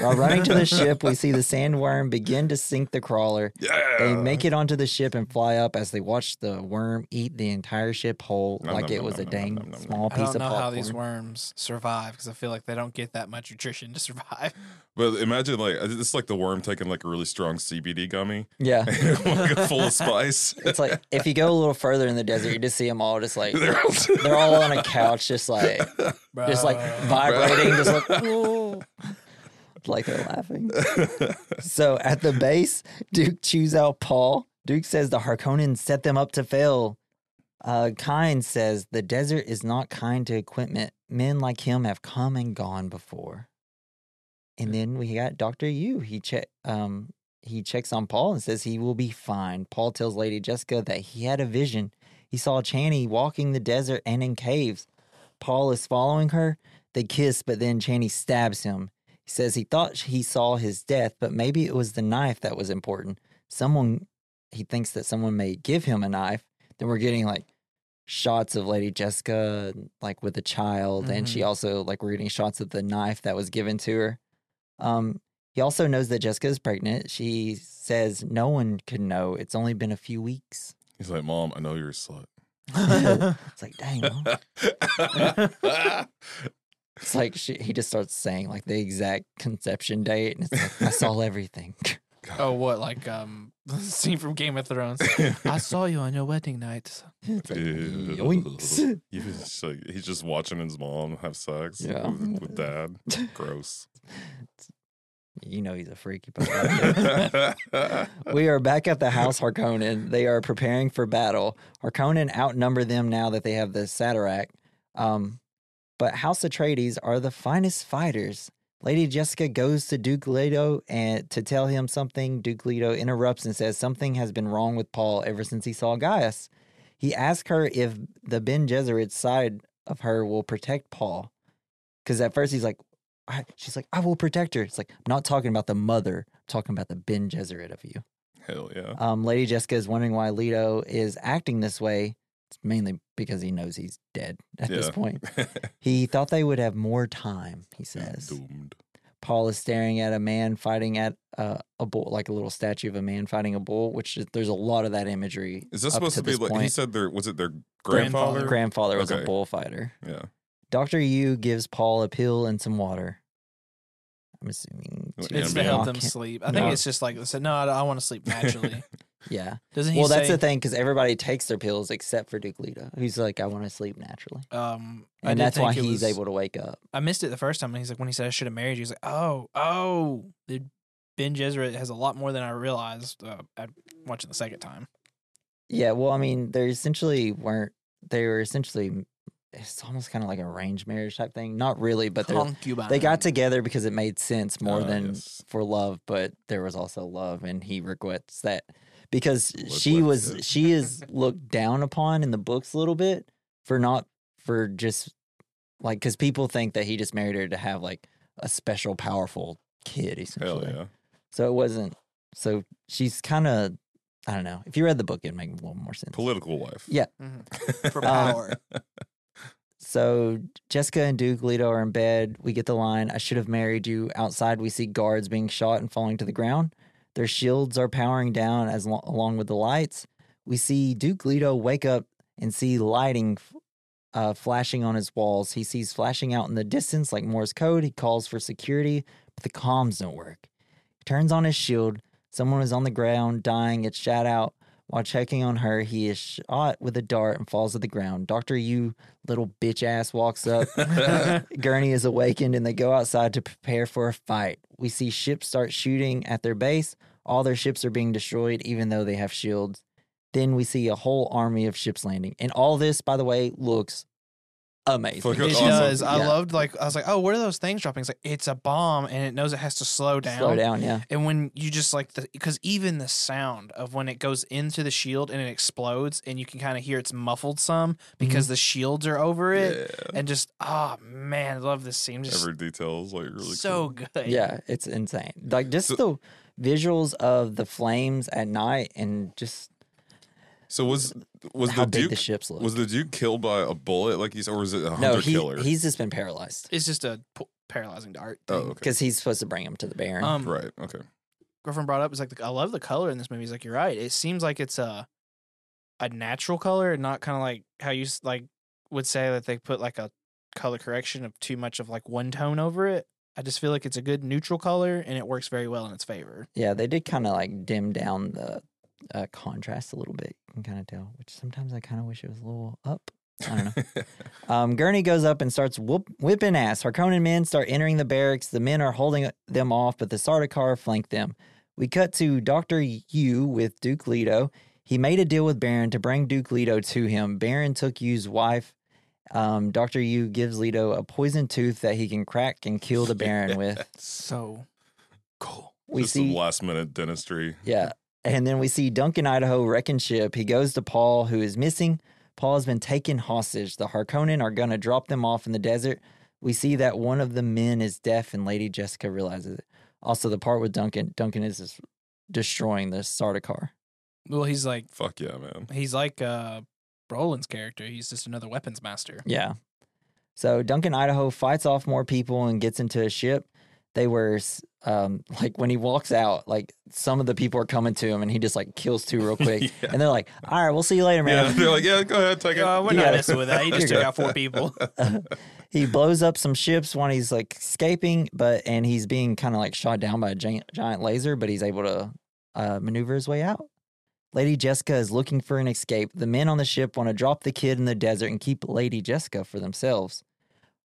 While running to the ship, we see the sandworm begin to sink the crawler. yeah. They make it onto the ship and fly up as they watch the worm eat the entire ship whole, Nom, like nom, it nom, was a nom, nom, dang nom, nom, nom. small I piece don't of know popcorn. how these worms survive because I feel like they don't get that much nutrition to survive. But imagine like it's like the worm taking like a really strong CBD gummy, yeah, like full of spice. it's like if you go a little further in the desert, you just see them all just like They're all- they're all on a couch, just like just like Bruh. vibrating, just like "Ooh." like they're laughing. So at the base, Duke chews out Paul. Duke says the Harkonnens set them up to fail. Uh, Kynes says the desert is not kind to equipment. Men like him have come and gone before. And then we got Doctor Yueh. He check um he checks on Paul and says he will be fine. Paul tells Lady Jessica that he had a vision. He saw Chani walking the desert and in caves. Paul is following her. They kiss, but then Chani stabs him. He says he thought he saw his death, but maybe it was the knife that was important. Someone, he thinks that someone may give him a knife. Then we're getting like shots of Lady Jessica, like with a child, and she also like we're getting shots of the knife that was given to her. Um, he also knows that Jessica is pregnant. She says no one could know. It's only been a few weeks. He's like, Mom, I know you're a slut. It's like, dang. Mom. It's like she, he just starts saying like the exact conception date, and it's like I saw everything. oh, what like um the scene from Game of Thrones? I saw you on your wedding night. It's like, yoinks. He was just like, he's just watching his mom have sex Yeah. with, with dad. Gross. You know he's a freaky. But we are back at the house Harkonnen. They are preparing for battle. Harkonnen outnumber them now that they have the Satarak. Um, but House Atreides are the finest fighters. Lady Jessica goes to Duke Leto and to tell him something. Duke Leto interrupts and says something has been wrong with Paul ever since he saw Gaius. He asks her if the Bene Gesserit side of her will protect Paul. Because at first he's like, I, she's like, I will protect her. It's like, I'm not talking about the mother, I'm talking about the Bene Gesserit of you. Hell yeah. Um, Lady Jessica is wondering why Leto is acting this way. It's mainly because he knows he's dead at this point. He thought they would have more time, he He's says. doomed. Paul is staring at a man fighting at uh, a bull, like a little statue of a man fighting a bull, which is, there's a lot of that imagery. Is this up supposed to, be this like he said? Their was it their Grandfather. grandfather? grandfather was a bullfighter. yeah. Dr. Yueh gives Paul a pill and some water. I'm assuming. To It's to help them him- sleep. I think No. it's just like, listen, no, I, I want to sleep naturally. Yeah. Doesn't he Well, that's say, the thing because everybody takes their pills except for Duke Leto, who's like, I want to sleep naturally. Um, I And did that's why think it he's was- able to wake up. I missed it the first time, and he's like, when he said I should have married you, he's like, oh, oh, the Bene Gesserit has a lot more than I realized uh, at watching the second time. Yeah. Well, I mean, they essentially weren't, they were essentially, it's almost kind of like a arranged marriage type thing. Not really, but they're, Concubine. they got together because it made sense more Ah, than yes. for love, but there was also love, and he regrets that because Blood she blood was kiss. she is looked down upon in the books a little bit for not for just like because people think that he just married her to have like a special powerful kid Hell essentially. yeah. So it wasn't. So she's kind of I don't know. If you read the book, it'd make a little more sense. Political wife. Yeah. Mhm. for Um, power. So Jessica and Duke Leto are in bed. We get the line, I should have married you. Outside, we see guards being shot and falling to the ground. Their shields are powering down as lo- along with the lights. We see Duke Leto wake up and see lighting uh, flashing on his walls. He sees flashing out in the distance like Morse code. He calls for security, but the comms don't work. He turns on his shield. Someone is on the ground dying. It's shot out. While checking on her, he is shot with a dart and falls to the ground. Dr. Yueh little bitch ass, walks up. Gurney is awakened and they go outside to prepare for a fight. We see ships start shooting at their base. All their ships are being destroyed, even though they have shields. Then we see a whole army of ships landing. And all this, by the way, looks amazing. It awesome. does. I Yeah. loved like I was like, oh, what are those things dropping? It's like it's a bomb, and it knows it has to slow down. Slow down, yeah. And when you just like the because even the sound of when it goes into the shield and it explodes, and you can kind of hear it's muffled some because mm-hmm. the shields are over it, Yeah. and just oh man, I love this scene. Just Every detail is like really so cool. good. Yeah, it's insane. Like just So- the visuals of the flames at night and just So was was how the big Duke the ships look. was the Duke killed by a bullet like you said, or was it a hunter no, he, killer? he's just been paralyzed It's just a p- paralyzing dart. oh, thing. okay. because he's supposed to bring him to the Baron. Um, right. Okay. girlfriend brought up is like the, I love the color in this movie. He's like, you're right. It seems like it's a a natural color, and not kind of like how you s- like would say that they put like a color correction of too much of like one tone over it. I just feel like it's a good neutral color, and it works very well in its favor. Yeah, they did kind of like dim down the uh, contrast a little bit. You can kind of tell, which sometimes I kind of wish it was a little up. I don't know. Um, Gurney goes up and starts whoop, whipping ass. Harkonnen men start entering the barracks. The men are holding them off, but the Sardaukar flank them. We cut to Dr. Yueh with Duke Leto. He made a deal with Baron to bring Duke Leto to him. Baron took Yueh's wife. Um, Dr. Yueh gives Leto a poison tooth that he can crack and kill the Baron with. So cool. We Just see some last minute dentistry. Yeah. And then we see Duncan Idaho wrecking ship. He goes to Paul, who is missing. Paul has been taken hostage. The Harkonnen are going to drop them off in the desert. We see that one of the men is deaf, and Lady Jessica realizes it. Also, the part with Duncan, Duncan is just destroying the Sardaukar. Well, he's like Fuck yeah, man. he's like uh Brolin's character. He's just another weapons master. Yeah. So Duncan Idaho fights off more people and gets into a ship. They were s- um, like when he walks out, like some of the people are coming to him, and he just like kills two real quick. Yeah. And they're like, "All right, we'll see you later, man." Yeah, they're like, yeah, go ahead, take it. Uh, we're You not gotta- messing with that. He just took out four people. he blows up some ships when he's like escaping, but and he's being kind of like shot down by a giant, giant laser, but he's able to uh, maneuver his way out. Lady Jessica is looking for an escape. The men on the ship want to drop the kid in the desert and keep Lady Jessica for themselves.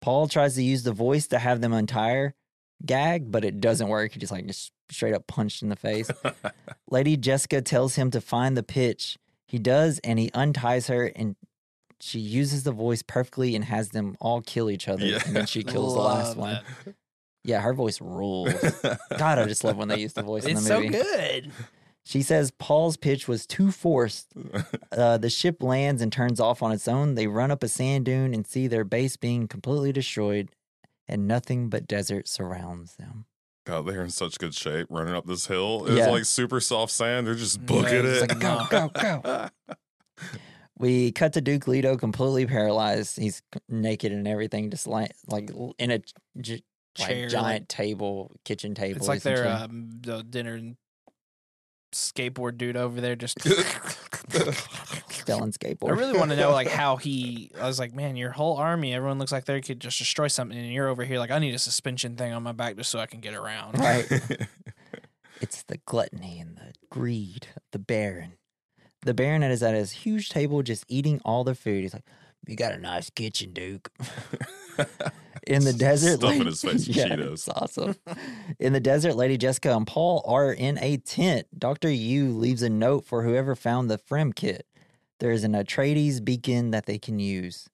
Paul tries to use the voice to have them untire gag, but it doesn't work. He just like just straight up punched in the face. Lady Jessica tells him to find the pitch. He does, and he unties her, and she uses the voice perfectly and has them all kill each other. Yeah. And then she kills the last Love one. that. Yeah, her voice rules. God, I just love when they use the voice in It's the so good. She says Paul's pitch was too forced. Uh, the ship lands and turns off on its own. They run up a sand dune and see their base being completely destroyed, and nothing but desert surrounds them. God, they're in such good shape running up this hill. It's Yeah. like super soft sand. They're just Yeah, booking it's it. like, Go, go, go. We cut to Duke Leto completely paralyzed. He's naked and everything, just like like l- in a j- like giant like- table, kitchen table. It's like their essentially. um, the dinner skateboard dude over there just Spelling skateboard. I really want to know like how he I was like, man, your whole army, everyone looks like they could just destroy something and you're over here like I need a suspension thing on my back just so I can get around. right. It's the gluttony and the greed of the Baron. The Baron is at his huge table just eating all the food. He's like, You got a nice kitchen, Duke. In the desert, Stuffing Lady- his face with yeah, Cheetos. It's awesome. in the desert, Lady Jessica and Paul are in a tent. Dr. Yueh leaves a note for whoever found the Fremkit. There is an Atreides beacon that they can use.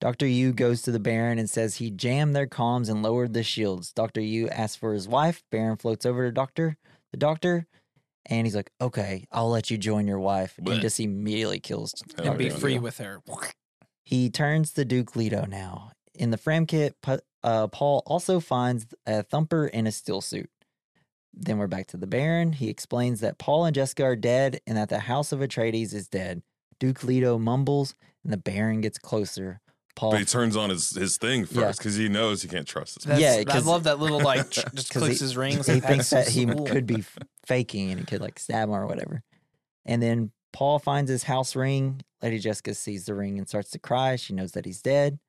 Dr. Yueh goes to the Baron and says he jammed their comms and lowered the shields. Dr. Yueh asks for his wife. Baron floats over to Doctor, the doctor, and he's like, "Okay, I'll let you join your wife." Blech. And just immediately kills. Hell And be free with her. He turns to Duke Leto now. In the Fremkit, uh, Paul also finds a thumper and a stillsuit. Then we're back to the Baron. He explains that Paul and Jessica are dead and that the House of Atreides is dead. Duke Leto mumbles, and the Baron gets closer. Paul, But he turns on his, his thing first because he knows he can't trust his That's, Yeah, I 'cause- love that little like ch- just 'cause clicks he- his rings. he thinks that he cool. could be faking and he could like stab him or whatever. And then Paul finds his house ring. Lady Jessica sees the ring and starts to cry. She knows that he's dead.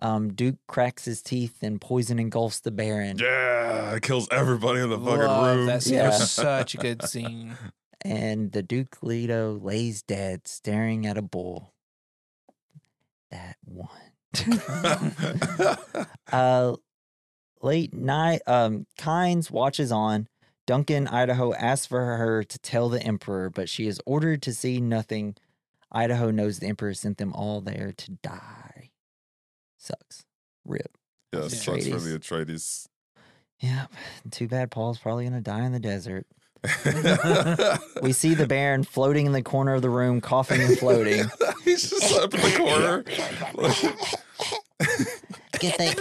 Um, Duke cracks his teeth and poison engulfs the Baron. Yeah, it kills everybody in the fucking Love room. That scene. It Yeah. was such a good scene. and the Duke Leto lays dead, staring at a bull. That one. uh, late night. Um, Kynes watches on. Duncan, Idaho asks for her to tell the Emperor, but she is ordered to see nothing. Idaho knows the Emperor sent them all there to die. Sucks. Rip. yeah, sucks for the Atreides. Yeah. Too bad Paul's probably gonna die in the desert. We see the Baron floating in the corner of the room, coughing and floating. He's just up in the corner. Good thing,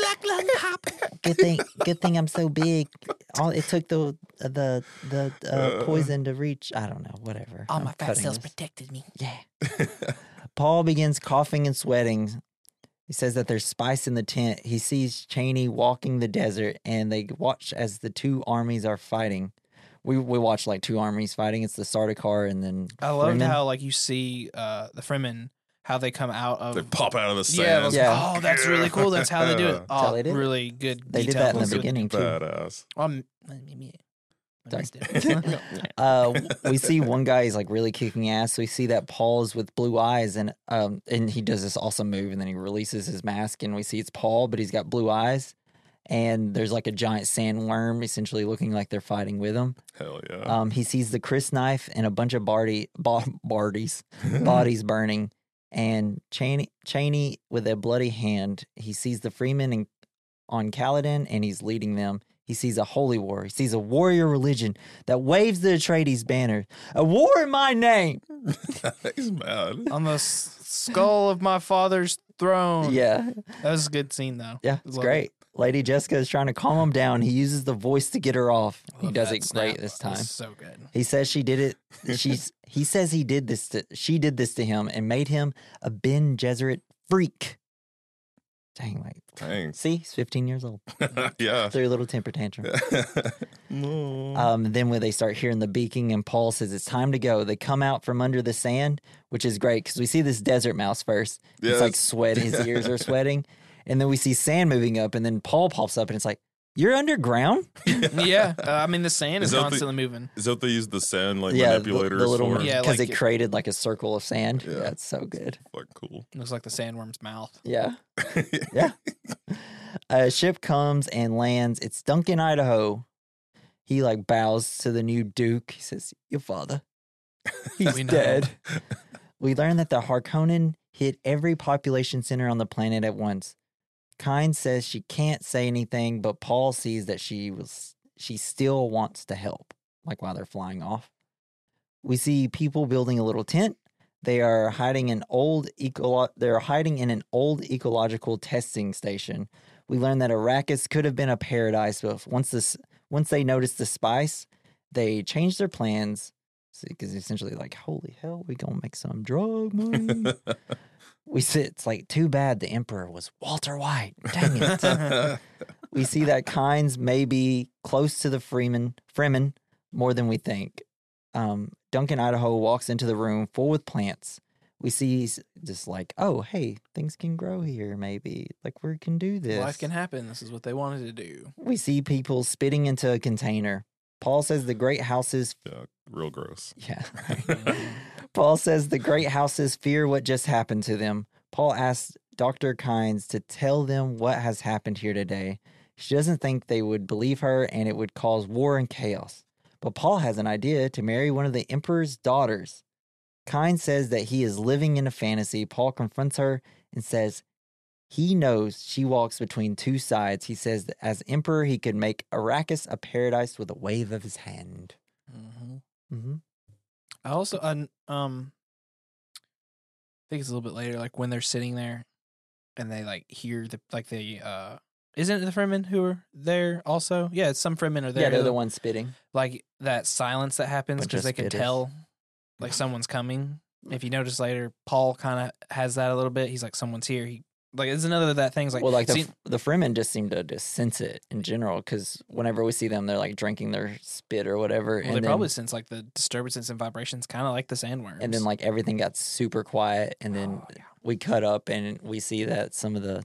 good thing, good thing I'm so big. All it took the the the uh, poison to reach. I don't know. Whatever. All I'm my fat cells this. protected me. Yeah. Paul begins coughing and sweating. He says that there's spice in the tent. He sees Chani walking the desert, and they watch as the two armies are fighting. We we watch like two armies fighting. It's the Sardaukar and then I loved Fremen. how like you see uh the Fremen how they come out of they pop out of the yeah, I sand. was Yeah. like, oh, that's really cool. That's how they do it. That's how Oh, they did really good. they did that in the details. beginning too. Badass. Um, maybe I Sorry. missed uh, we see one guy is like really kicking ass. We see that Paul's with blue eyes, and um, and he does this awesome move, and then he releases his mask, and we see it's Paul, but he's got blue eyes, and there's like a giant sandworm, essentially looking like they're fighting with him. Hell yeah. Um, he sees the crysknife and a bunch of Barty ba- Barties bodies burning, and Chani Chani with a bloody hand. He sees the Fremen and on Caladan, and he's leading them. He sees a holy war. He sees a warrior religion that waves the Atreides banner. A war in my name. He's mad. On the s- skull of my father's throne. Yeah, That was a good scene though. yeah, it's Love great. Lady Jessica is trying to calm him down. He uses the voice to get her off. He does it great this time. So good. He says she did it. She's he says he did this to she did this to him and made him a Bene Gesserit freak. Dang, like Dang. see, he's 15 years old. yeah. Threw a little temper tantrum. no. Um, then when they start hearing the beaking and Paul says it's time to go, they come out from under the sand, which is great because we see this desert mouse first. Yeah, it's like sweating, his ears are sweating, and then we see sand moving up, and then Paul pops up and it's like, "You're underground." yeah, uh, I mean the sand Is is, that the- constantly moving. Is that what they use the sand like yeah, manipulators the, the little for? Yeah, because like it it- created like a circle of sand. Yeah. Yeah, it's so good. Fucking cool. Looks like the sandworm's mouth. Yeah. Yeah. A ship comes and lands. It's Duncan, Idaho. He like bows to the new Duke. He says, Your father. He's We know. dead. we learn that the Harkonnen hit every population center on the planet at once. Kynes says she can't say anything, but Paul sees that she was she still wants to help, like while they're flying off. We see people building a little tent. They are hiding an old eco- they're hiding in an old ecological testing station. We learn that Arrakis could have been a paradise, but once this once they noticed the spice, they changed their plans because essentially like, holy hell, we gonna make some drug money. we see it's like too bad the emperor was Walter White. Dang it. we see that Kynes may be close to the Freeman Fremen more than we think. Um, Duncan Idaho walks into the room full with plants. We see s- just like, oh, hey, things can grow here, maybe. Like, we can do this. Life can happen. This is what they wanted to do. We see people spitting into a container. Paul says the great houses, yeah, real gross. yeah. Paul says the great houses fear what just happened to them. Paul asks Dr. Kynes to tell them what has happened here today. She doesn't think they would believe her and it would cause war and chaos. But Paul has an idea to marry one of the emperor's daughters. Kynes says that he is living in a fantasy. Paul confronts her and says he knows she walks between two sides. He says that as emperor, he could make Arrakis a paradise with a wave of his hand. Mm-hmm. hmm I also uh, um I think it's a little bit later, like when they're sitting there and they like hear the like the uh isn't it the Fremen who are there also? Yeah, it's some Fremen are there. Yeah, they're the ones spitting. like that silence that happens because they can spitters. tell like someone's coming. If you notice later, Paul kind of has that a little bit. He's like, someone's here. He like it's another of that thing's like well, like the see- the Fremen just seem to just sense it in general because whenever we see them, they're like drinking their spit or whatever, well, and they then probably sense like the disturbances and vibrations, kind of like the sandworms. and then like everything got super quiet, and then Oh, yeah. we cut up and we see that some of the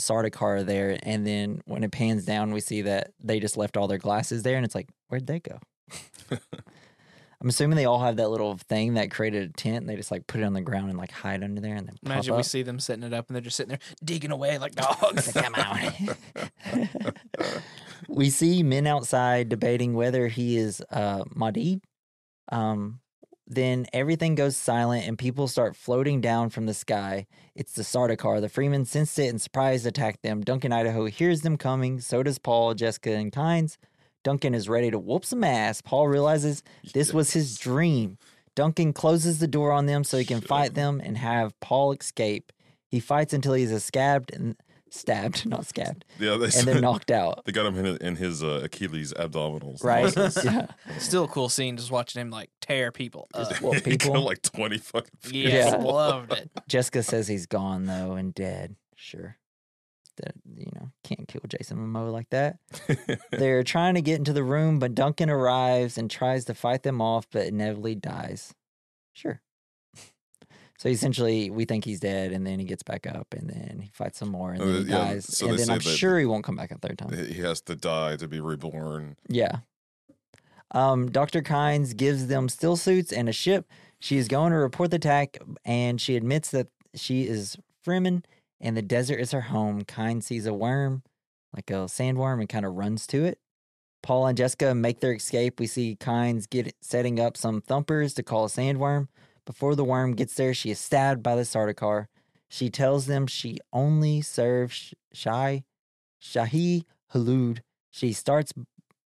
Sardaukar are there, and then when it pans down, we see that they just left all their glasses there, and it's like, where'd they go? I'm assuming they all have that little thing that created a tent. And they just like put it on the ground and like hide under there, and then Imagine we see them setting it up and they're just sitting there digging away like dogs. Come out. we see men outside debating whether he is uh, Mahdi. Um, then everything goes silent and people start floating down from the sky. It's the Sardaukar. The Fremen sensed it and surprised attacked them. Duncan Idaho hears them coming. So does Paul, Jessica, and Kynes. Duncan is ready to whoop some ass. Paul realizes this was his dream. Duncan closes the door on them so he can fight them and have Paul escape. He fights until he's a scabbed and stabbed, not scabbed, Yeah, they and then knocked out. They got him in, in his uh, Achilles abdominals. Right? yeah. Still a cool scene just watching him like tear people up. Well, people- killed like twenty fucking. people. Yeah, Yeah. loved it. Jessica says he's gone though and dead. Sure. That you know, can't kill Jason Momoa like that. They're trying to get into the room, but Duncan arrives and tries to fight them off, but inevitably dies. Sure. So essentially, we think he's dead, and then he gets back up, and then he fights some more, and Uh, then he yeah, dies. so and then I'm sure he won't come back a third time. he has to die to be reborn. Yeah. Um, Dr. Kynes gives them stillsuits and a ship. She is going to report the attack, and she admits that she is Fremen and the desert is her home. Kynes sees a worm, like a sandworm, and kind of runs to it. Paul and Jessica make their escape. We see Kynes get setting up some thumpers to call a sandworm. Before the worm gets there, she is stabbed by the Sardaukar. She tells them she only serves Shai, Shahi Halud. She starts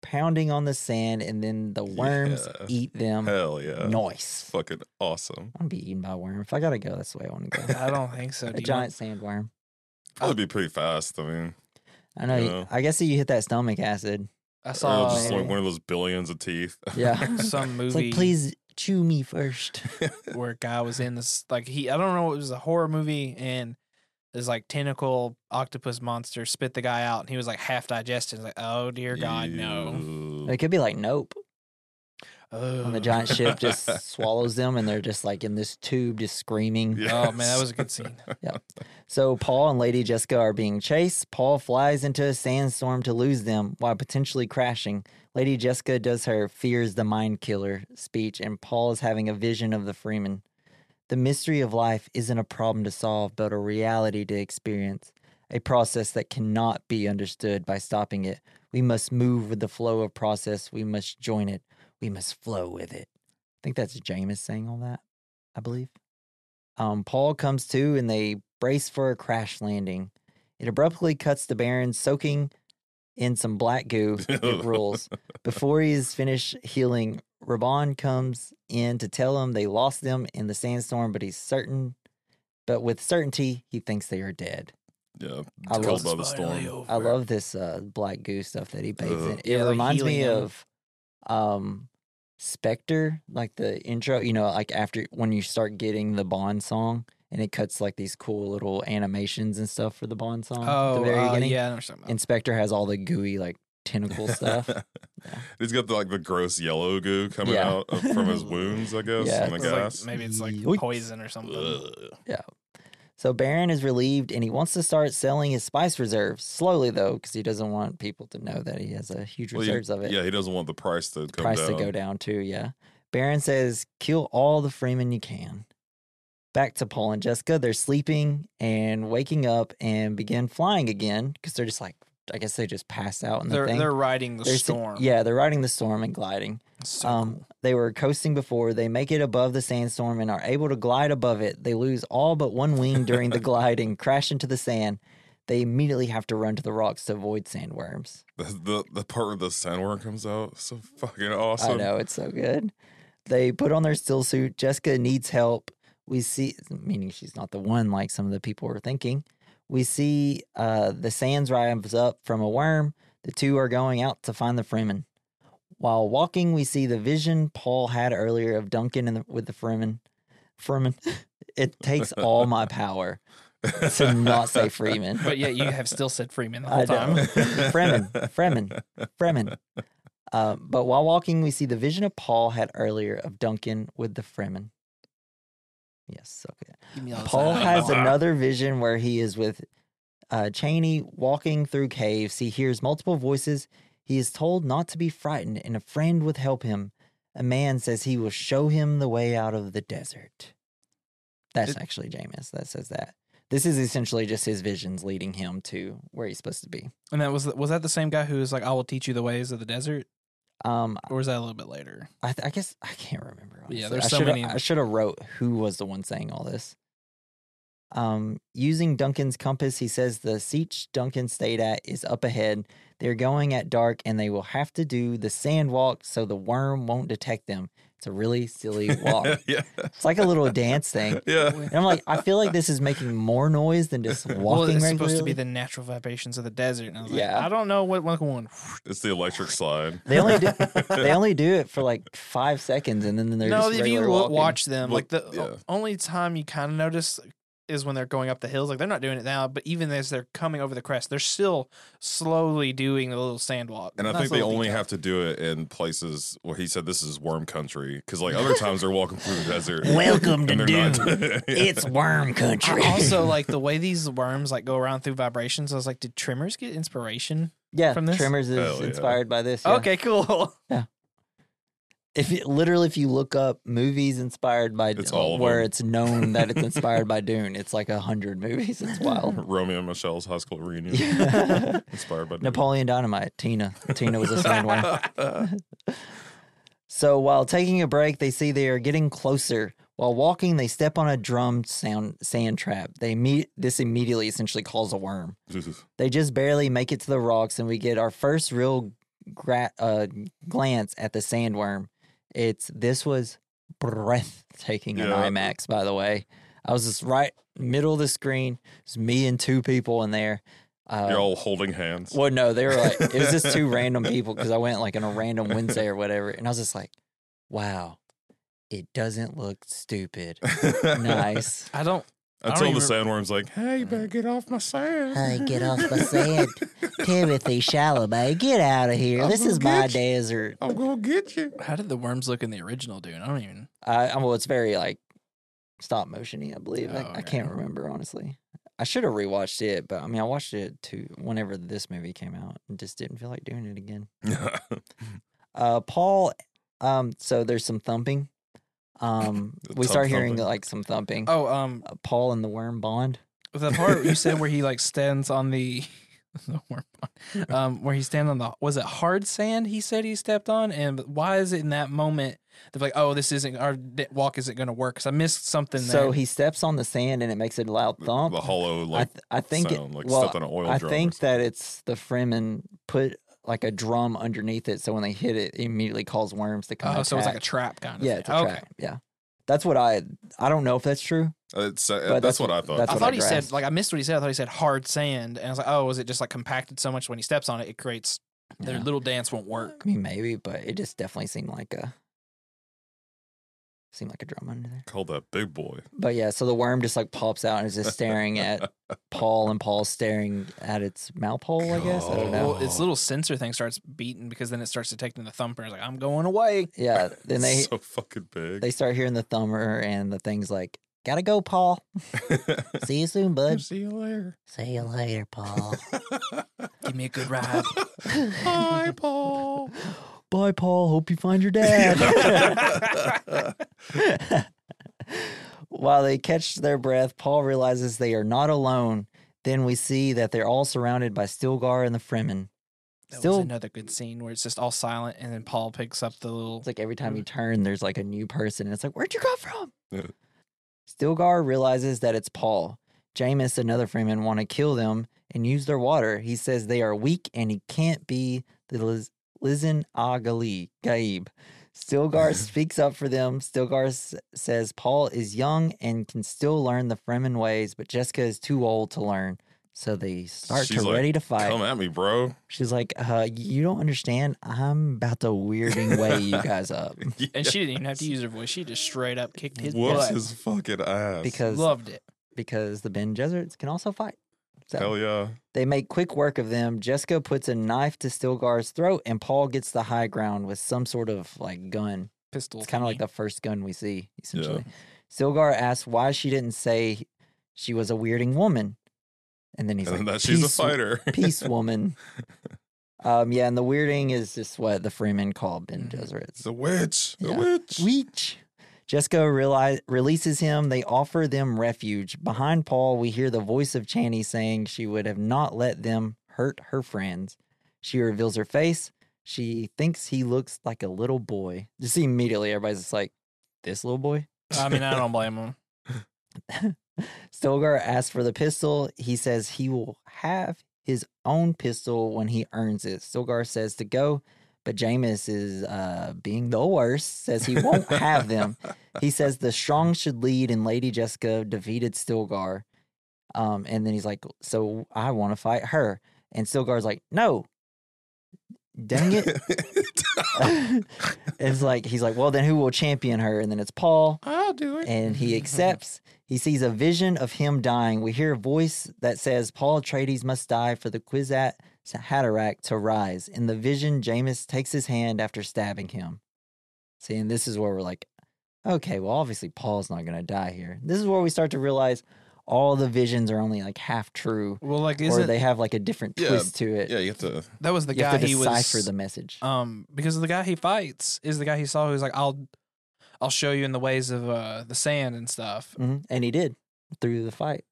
pounding on the sand, and then the worms Yeah. eat them. Hell yeah. Nice. Fucking awesome. I want to be eaten by a worm. If I gotta go, that's the way I want to go. I don't think so. a Do you giant sandworm. Probably be pretty fast. I mean, I know. Yeah. I guess if you hit that stomach acid. want- I or saw just uh, like one of those billions of teeth. Yeah. some It's movie like, please chew me first. where a guy was in this like he I don't know it was a horror movie and this like tentacle octopus monster spit the guy out and he was like half digested. It's like oh dear God no. It could be like Nope. Oh. When the giant ship oh. just swallows them and they're just like in this tube just screaming. Yeah. Oh man, that was a good scene. yeah. So Paul and Lady Jessica are being chased. Paul flies into a sandstorm to lose them while potentially crashing. Lady Jessica does her fears the mind killer speech, and Paul is having a vision of the Fremen. The mystery of life isn't a problem to solve, but a reality to experience, a process that cannot be understood by stopping it. We must move with the flow of process. We must join it. We must flow with it. I think that's Jamis saying all that, I believe. Um, Paul comes to and they brace for a crash landing. It abruptly cuts to Baron soaking in some black goo. It rules. Before he is finished healing, Rabban comes in to tell him they lost them in the sandstorm, but he's certain, but with certainty, he thinks they are dead. Yeah, I love- by the storm. I love this uh, black goo stuff that he bathes Ugh. in. It Yeah, reminds me helium. of um, Spectre, like the intro. You know, like after when you start getting the Bond song, and it cuts like these cool little animations and stuff for the Bond song. at Oh, the very uh, beginning. yeah, I know what you're talking about. Inspector has all the gooey like tentacle stuff. He's got the, like the gross yellow goo coming Yeah. out of, from his wounds, I guess, Yeah. the It's like- maybe it's like Yoink. poison or something. Ugh. So Baron is relieved and he wants to start selling his spice reserves slowly though, because he doesn't want people to know that he has a huge Well, you- reserves of it. Yeah, he doesn't want the price to come price down. to go down too. Yeah. Baron says, "Kill all the Fremen you can." Back to Paul and Jessica. They're sleeping and waking up and begin flying again because they're just like, I guess they just passed out and the They're thing. they're riding the They're si- storm. yeah, they're riding the storm and gliding. So um, cool. They were coasting before. They make it above the sandstorm and are able to glide above it. They lose all but one wing during the glide and crash into the sand. They immediately have to run to the rocks to avoid sandworms. The, the the part where the sandworm comes out, so fucking awesome. I know it's so good. They put on their stillsuit. Jessica needs help. We see, meaning she's not the one like some of the people were thinking. We see uh, the sands rise up from a worm. The two are going out to find the Fremen. While walking, we see the vision Paul had earlier of Duncan and the, with the Fremen. Fremen. It takes all my power to not say Freeman. But yet you have still said Freeman the whole I time. know. Fremen, Fremen, Fremen. Uh, but while walking, we see the vision of Paul had earlier of Duncan with the Fremen. Yes, okay. Give me all the Paul has another vision where he is with uh, Chani walking through caves. He hears multiple voices. He is told not to be frightened, and a friend would help him. A man says he will show him the way out of the desert. That's It- actually Jamis that says that. This is essentially just his visions leading him to where he's supposed to be. And that was was that the same guy who was like, "I will teach you the ways of the desert," Um, or was that a little bit later? I, th- I guess I can't remember. Honestly. Yeah, there's I so many- I should have wrote who was the one saying all this. Um, using Duncan's compass, he says the sietch Duncan stayed at is up ahead. They're going at dark, and they will have to do the sand walk so the worm won't detect them. It's a really silly walk. yeah, it's like a little dance thing. yeah. And I'm like, I feel like this is making more noise than just walking well, it's regularly. supposed to be the natural vibrations of the desert. And I was like, Yeah. I don't know what one one. It's the electric slide. They only do they only do it for like five seconds, and then they're No, just if you walking. watch them, like the yeah. only time you kind of notice is when they're going up the hills. Like they're not doing it now, but even as they're coming over the crest, they're still slowly doing a little sand walk. And I Nice think they only detail. have to do it in places where he said this is worm country. Because like other times they're walking through the desert. Welcome to and they're It's worm country. I also like the way these worms like go around through vibrations. I was like, did Tremors get inspiration? yeah, from this? Tremors is Hell yeah. inspired by this. yeah. Okay, cool. If you, literally, if you look up movies inspired by It's all of where them. it's known that it's inspired by Dune, it's like a hundred movies. It's wild. Romy and Michele's high school reunion. Inspired by Napoleon Dynamite, Tina. Tina was a sandworm. So while taking a break, they see they are getting closer. While walking, they step on a drum sound sand trap. They meet this immediately essentially calls a worm. They just barely make it to the rocks, and we get our first real gra- uh, glance at the sandworm. It's this was breathtaking in Yeah. IMAX, by the way. I was just right middle of the screen. It's me and two people in there. Uh, You're all holding hands. well, no, they were like it was just two random people because I went like on a random Wednesday or whatever, and I was just like, "Wow, it doesn't look stupid." Nice. I don't. I Until the even- sandworm's like, hey, you better get off my sand. Hey, get off my sand, Timothée Chalamet. Get out of here. I'm This is my you. desert. I'm going to get you. How did the worms look in the original Dune? I don't even. Uh, well, it's very like stop motiony, I believe. I, Oh, I can't remember honestly. I should have rewatched it, but I mean, I watched it too whenever this movie came out, and just didn't feel like doing it again. Uh, Paul. Um, so there's some thumping. Um, we Tub start hearing thumping. like some thumping. Oh, um, Uh, Paul and the worm bond. the part you said where he like stands on the, the worm, um, where he stands on the was it hard sand? He said he stepped on, and why is it in that moment they're like, oh, this isn't our d- walk isn't going to work? Because I missed something. So there. he steps on the sand and it makes a loud thump. the hollow, I, like, th- I think it, sound, like well, stepped on an oil I drum or think that it's the Fremen put like a drum underneath it, so when they hit it, it immediately calls worms to come. Oh, so it's like a trap kind of yeah, thing. it's a okay. trap. Yeah, that's what I. I don't know if that's true. It's, uh, that's, that's what I thought. I thought I he said like I missed what he said. I thought he said hard sand, and I was like, oh, was it just like compacted so much when he steps on it, it creates their Yeah. little dance won't work. I mean, maybe, but it just definitely seemed like a seemed like a drum under there. Called that big boy. But yeah, so the worm just like pops out and is just staring at Paul, and Paul's staring at its mouth hole. I guess I don't know. Well, its little sensor thing starts beating because then it starts detecting the thumper. It's like I'm going away. Yeah, then they so fucking big. they start hearing the thumper, and the thing's like, "Gotta go, Paul. See you soon, bud. See you later. See you later, Paul." Give me a good ride. Hi, Paul. Bye, Paul. Hope you find your dad. While they catch their breath, Paul realizes they are not alone. Then we see that they're all surrounded by Stilgar and the Fremen. That Still- was another good scene where it's just all silent, and then Paul picks up the little. It's like every time you mm. turn, there's like a new person. And it's like, where'd you come from? Stilgar realizes that it's Paul. Jamis, another Freeman, want to kill them and use their water. He says they are weak and he can't be the Liz- Lisan Agali Gaib. Stilgar speaks up for them. Stilgar s- says Paul is young and can still learn the Fremen ways, but Jessica is too old to learn. So they start She's to like, ready to fight. Come at me, bro. She's like, uh, "You don't understand. I'm about to weirding way you guys up And she didn't even have to use her voice. She just straight up kicked his Whoops butt. his fucking ass. because Loved it. because the Bene Gesserits can also fight. So Hell yeah. they make quick work of them. Jessica puts a knife to Stilgar's throat, and Paul gets the high ground with some sort of like gun. Pistol. It's kind of like the first gun we see, essentially. Stilgar asks why she didn't say she was a weirding woman, and then he's and like, that she's a fighter. peace woman." um, yeah, and the weirding is just what the Freemen call Bene. Gesserits. It's a witch. A Yeah. witch. Weech. Jessica realize, releases him. They offer them refuge. Behind Paul, we hear the voice of Chani saying she would have not let them hurt her friends. She reveals her face. She thinks he looks like a little boy. Just immediately, everybody's just like, "This little boy." I mean, I don't blame him. Stilgar asks for the pistol. He says he will have his own pistol when he earns it. Stilgar says to go, but Jamis is uh, being the worst, says he won't have them. He says the strong should lead, and Lady Jessica defeated Stilgar. Um, and then he's like, So I want to fight her. And Stilgar's like, No. Dang it. it's like, he's like, Well, then who will champion her? And then it's Paul I'll do it. and he accepts. He sees a vision of him dying. We hear a voice that says, Paul Atreides must die for the Kwisatz Haderach to rise. In the vision, Jamis takes his hand after stabbing him. See, and this is where we're like, okay, well, obviously Paul's not going to die here. This is where we start to realize all the visions are only like half true, Well, like, or isn't they have like a different Yeah, twist to it. Yeah, you have to. that was the you guy have to he decipher was the message. um because the guy he fights is the guy he saw who's like I'll I'll show you in the ways of uh the sand and stuff. Mhm. And he did through the fight.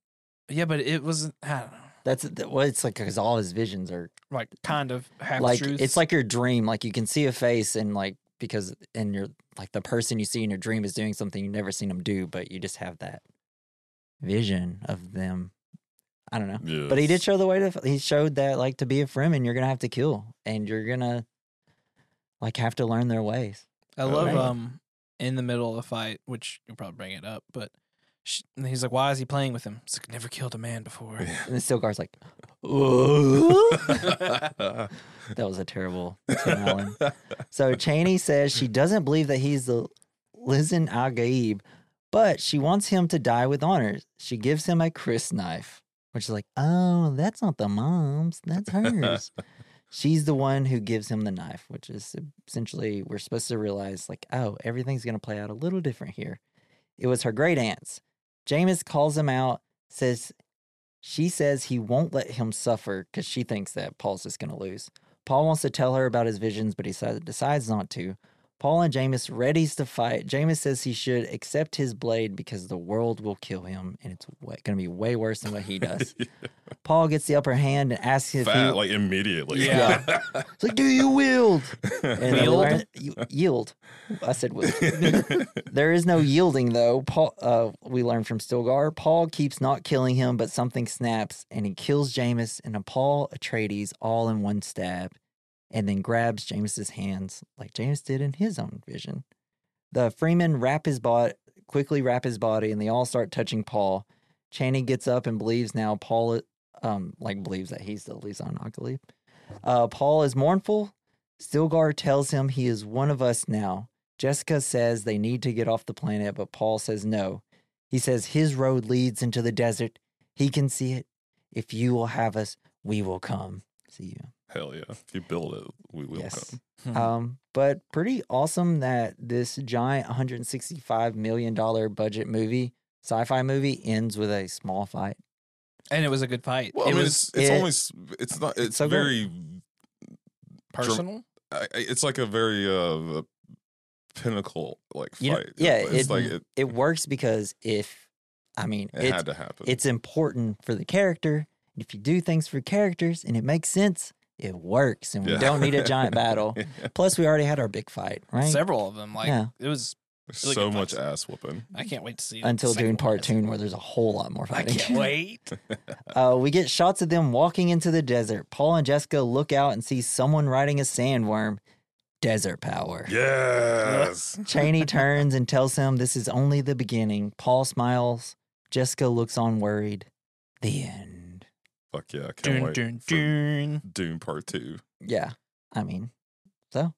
Yeah, but it was I don't know, That's well, it's like because all his visions are like kind of half like truths. it's like your dream like you can see a face and like because and you're like the person you see in your dream is doing something you've never seen them do but you just have that vision of them i don't know Yeah. but he did show the way to he showed that like to be a fremen you're gonna have to kill and you're gonna like have to learn their ways I love Right. um in the middle of the fight, which you'll probably bring it up, but sh and he's like, "Why is he playing with him?" It's like, "Never killed a man before." and then Stilgar's like "Ooh." that was a terrible Tim Allen. So Chani says she doesn't believe that he's the Lisan Al Gaib, but she wants him to die with honors. She gives him a crysknife, which is like, oh, that's not the mom's, that's hers. She's the one who gives him the knife, which is essentially we're supposed to realize, like, oh, everything's gonna play out a little different here. It was her great aunt's. Jamis calls him out, says she says he won't let him suffer because she thinks that Paul's just gonna lose. Paul wants to tell her about his visions, but he decides not to. Paul and Jamis readies to fight. Jamis says he should accept his blade because the world will kill him, and it's going to be way worse than what he does. Paul gets the upper hand and asks if Fat, he. like immediately. Yeah. it's like, do you wield? And then we Wield? learn- y- yield. I said wield. there is no yielding though. Paul, uh, we learn from Stilgar. Paul keeps not killing him, but something snaps and he kills Jameis and Paul Atreides all in one stab. And then grabs Jamis's hands like Jamis did in his own vision. The Freeman wrap his body quickly wrap his body and they all start touching Paul. Channing gets up and believes now Paul um like believes that he's the liaison Octaleap. Uh Paul is mournful. Stilgar tells him he is one of us now. Jessica says they need to get off the planet, but Paul says no. He says his road leads into the desert. He can see it. If you will have us, we will come. See you. Hell yeah. If you build it, we will Yes. come. Hmm. Um, but pretty awesome that this giant 165 million dollar budget movie, sci-fi movie, ends with a small fight. and it was a good fight. Well, it I mean, was it's, it's it- only, it's not, it's so good. very, personal. I, I- it's like a very, uh, pinnacle like You know- fight. yeah, It's it- like it, It works because if, I mean, it it's had to happen. it's important for the character. If you do things for characters and it makes sense, it works, and we Yeah. don't need a giant battle. Plus, we already had our big fight, right? Several of them. Like Yeah. it was. Really so much ass whooping. I can't wait to see. Until Second Dune Part Two, where there's a whole lot more fighting. I fighting. can't wait. Uh, we get shots of them walking into the desert. Paul and Jessica look out and see someone riding a sandworm. Desert power. Yes. Chani turns and tells him this is only the beginning. Paul smiles. Jessica looks on worried. The end. Fuck yeah. I can't Dune, wait. dune, for dune. Dune Part 2. Yeah. I mean, so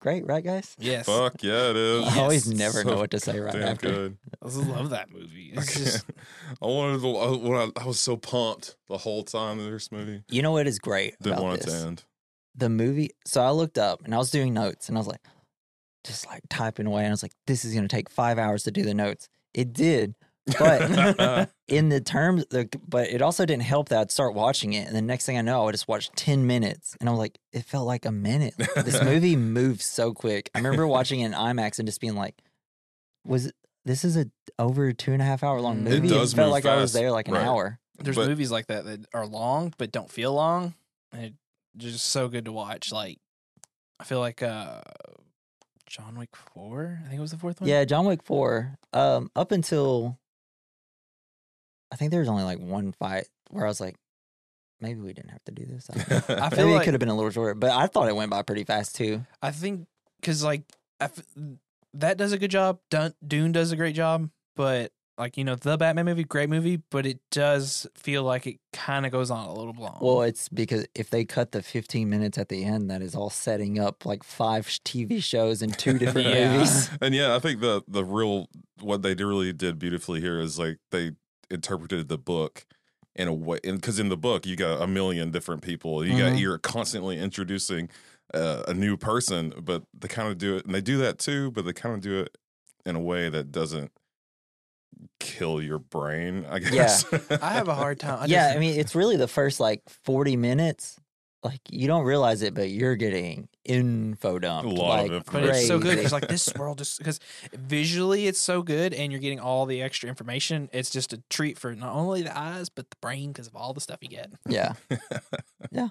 great, right, guys? Yes, Fuck yeah, it is. I always Yes. never So know what to say right after. good. I just love that movie. I, It's just I wanted to, I, when I, I was so pumped the whole time in this movie. You know what is great Didn't about want it this? to end. the movie. So I looked up and I was doing notes and I was like, just like typing away. And I was like, this is going to take five hours to do the notes. It did. But in the terms, the, but it also didn't help that I'd start watching it. And the next thing I know, I just watched 10 minutes. And I'm like, it felt like a minute. This movie moves so quick. I remember watching it in IMAX and just being like, was this is a over two and a half hour long movie? It movie? does felt move like I was there like an right. hour. there's But- movies like that that are long but don't feel long. And it, just so good to watch. Like I feel like uh John Wick Four. I think it was the fourth one. Yeah, John Wick 4, um, up until I think there was only like one fight where I was like, maybe we didn't have to do this. I. I feel maybe like it could have been a little shorter, but I thought it went by pretty fast too. I think because like I f- that does a good job. Dun- Dune does a great job, but like you know the Batman movie, great movie, but it does feel like it kind of goes on a little long. Well, it's because if they cut the 15 minutes at the end, that is all setting up like five TV shows and two different Yeah. movies. and yeah, I think the the real what they really did beautifully here is like they interpreted the book in a way, because in the book you got a million different people. You got Mhm. you're constantly introducing uh, a new person, but they kind of do it, and they do that too, but they kind of do it in a way that doesn't kill your brain. I guess. yeah I have a hard time. I yeah, just- I mean, it's really the first like 40 minutes. Like you don't realize it, but you're getting info dumped. A lot of like, But it's so good crazy. because like this world just because visually it's so good and you're getting all the extra information. It's just a treat for not only the eyes but the brain because of all the stuff you get. Yeah. yeah.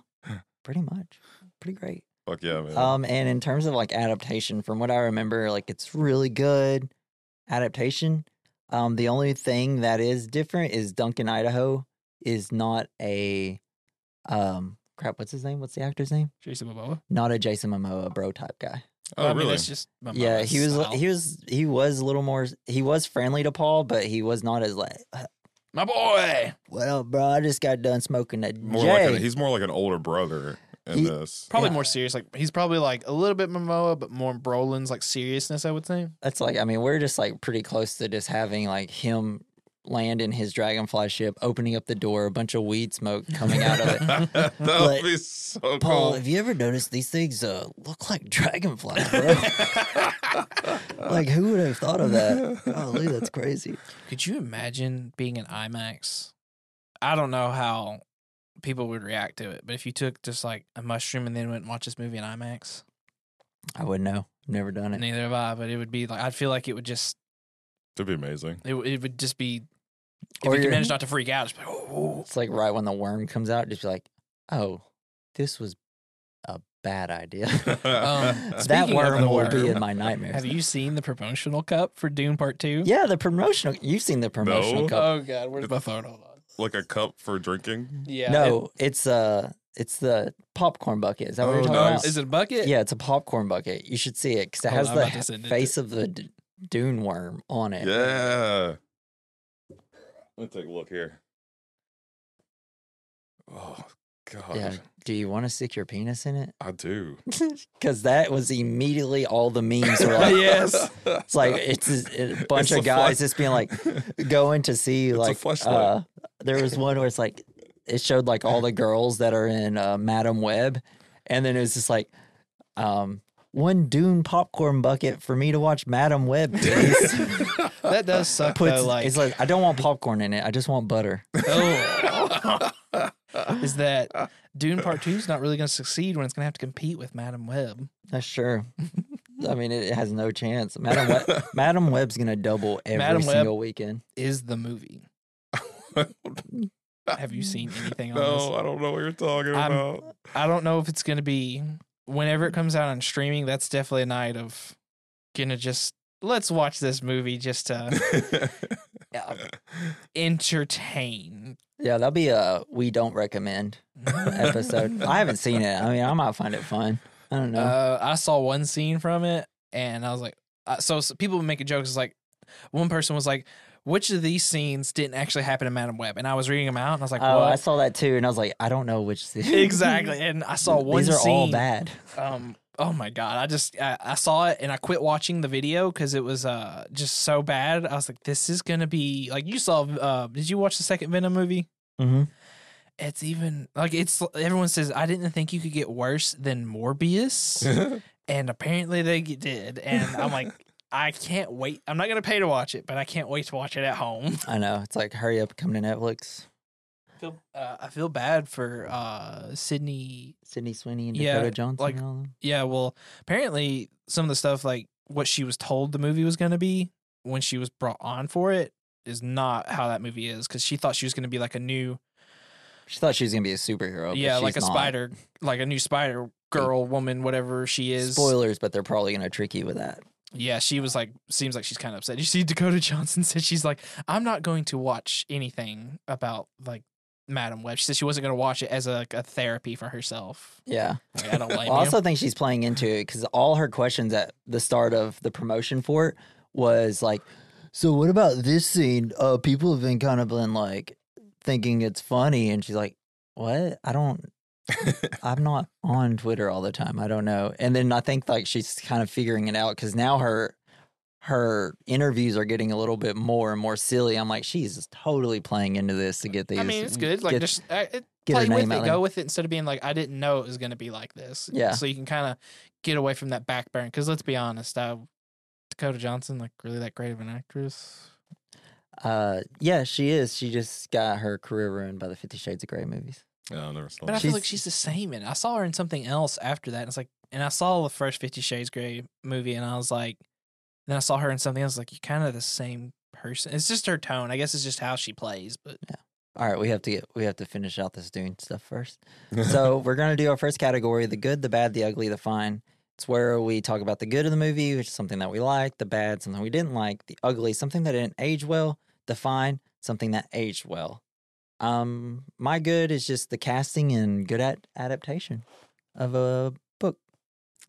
Pretty much. Pretty great. Fuck yeah, man. Um, and in terms of like adaptation, from what I remember, like it's really good adaptation. Um, the only thing that is different is Duncan Idaho is not a um crap, what's his name? What's the actor's name? Jason Momoa. Not a Jason Momoa bro type guy. oh, I mean, really? it's just Momoa's yeah, he was style. he was he was a little more he was friendly to Paul, but he was not as like uh, my boy. Well, bro? I just got done smoking that more J. like a, he's more like an older brother in He- this. Probably Yeah. more serious. Like he's probably like a little bit Momoa, but more Brolin's like seriousness. I would say. That's like I mean, we're just like pretty close to just having like him land in his dragonfly ship, opening up the door, a bunch of weed smoke coming out of it. that would be so Paul, cool. have you ever noticed these things uh, look like dragonflies, bro? like, who would have thought of that? Golly, that's crazy. Could you imagine being in IMAX? I don't know how people would react to it, but if you took just like a mushroom and then went and watched this movie in IMAX, I wouldn't know. Never done it. neither have I. But it would be like I'd feel like it would just It'd be amazing. it, it would just be if Or you could you're- manage not to freak out. Just be, oh, It's like right when the worm comes out, just be like, oh, this was a bad idea. Um, that Speaking worm the will be in my nightmares. have you seen the promotional cup for Dune Part Two? Yeah, the promotional. You've seen the promotional No. cup. Oh God, where's my phone? Hold on. like a cup for drinking. Yeah. no, it's uh It's the popcorn bucket. Is that what Oh, you're talking nice. about? Is it a bucket? Yeah, it's a popcorn bucket. You should see it because it Hold has on, the I'm about to it face of the d- dune worm on it. Yeah. Let me take a look here. Oh God, Yeah. Do you want to stick your penis in it? I do. Because that was immediately all the memes were like. Yes. It's like it's a, bunch It's of guys flash- just being like going to see It's like uh, there was one where it's like it showed like all the girls that are in uh, Madame Web, and then it was just like um, one Dune popcorn bucket for me to watch Madame Web. That does suck Puts, though. Like, it's like I don't want popcorn in it. I just want butter. oh, is that Dune Part Two is not really going to succeed when it's going to have to compete with Madame Web? That's sure. I mean, it has no chance. Madame Web, Madame Web's gonna double every Madame Web- single weekend. Is the movie? Have you seen anything on no, this? I don't know what you're talking I'm- about. I don't know if it's going to be whenever it comes out on streaming. That's definitely a night of gonna just let's watch this movie just to uh, entertain. Yeah, that'll be a we don't recommend episode. I haven't seen it. I mean, I might find it fun. I don't know. Uh, I saw one scene from it, and I was like, uh, so, so people would make a joke. It's like one person was like, "Which of these scenes didn't actually happen in Madame Web?" And I was reading them out, and I was like, oh, "What?" I saw that too, and I was like, I don't know which. Scene. exactly. And I saw one These are scene. all bad. Um. Oh my god! I just I, I saw it and I quit watching the video because it was uh just so bad. I was like, this is gonna be like you saw. Uh, did you watch the second Venom movie? hmm It's even like it's everyone says I didn't think you could get worse than Morbius, and apparently they did. And I'm like, I can't wait. I'm not gonna pay to watch it, but I can't wait to watch it at home. I know. It's like hurry up, come to Netflix. I feel, uh, I feel bad for uh Sydney Sydney Sweeney and Yeah, Dakota Johnson. like- and all them. Yeah, well, apparently some of the stuff like what she was told the movie was going to be when she was brought on for it is not how that movie is because she thought she was going to be like a new She thought she was gonna be a superhero. but yeah like a not. spider like a new spider girl woman whatever she is Spoilers, but they're probably gonna trick you with that. Yeah she was like seems like she's kind of upset you see Dakota Johnson said she's like I'm not going to watch anything about like Madame Web she said she wasn't going to watch it as a, a therapy for herself Yeah. like, I don't blame I also think she's playing into it because all her questions at the start of the promotion for it was like, "So what about this scene? Uh, people have been kind of been like thinking it's funny," and she's like, "What? I don't. I'm not on Twitter all the time. I don't know." And then I think like she's kind of figuring it out because now her her interviews are getting a little bit more and more silly. I'm like, she's totally playing into this to get these. I mean, it's good. Like, get- just uh, it, get her play with it, go there. with it instead of being like, I didn't know it was going to be like this. Yeah. So you can kind of get away from that back burn. Because let's be honest, uh, Dakota Johnson, like, really that great of an actress. Uh, yeah, she is. She just got her career ruined by the Fifty Shades of Grey movies. Yeah, I never saw But I feel She's- like she's the same. And I saw her in something else after that. And it's like, and I saw the first Fifty Shades Grey movie, and I was like, then I saw her in something else. Like, you're kind of the same person. It's just her tone. I guess it's just how she plays. But Yeah. All right, we have to get we have to finish out this Dune stuff first. So we're gonna do our first category: the good, the bad, the ugly, the fine. It's where we talk about the good of the movie, which is something that we liked, the bad, something we didn't like, the ugly, something that didn't age well, the fine, something that aged well. Um, my good is just the casting and good at adaptation of a book.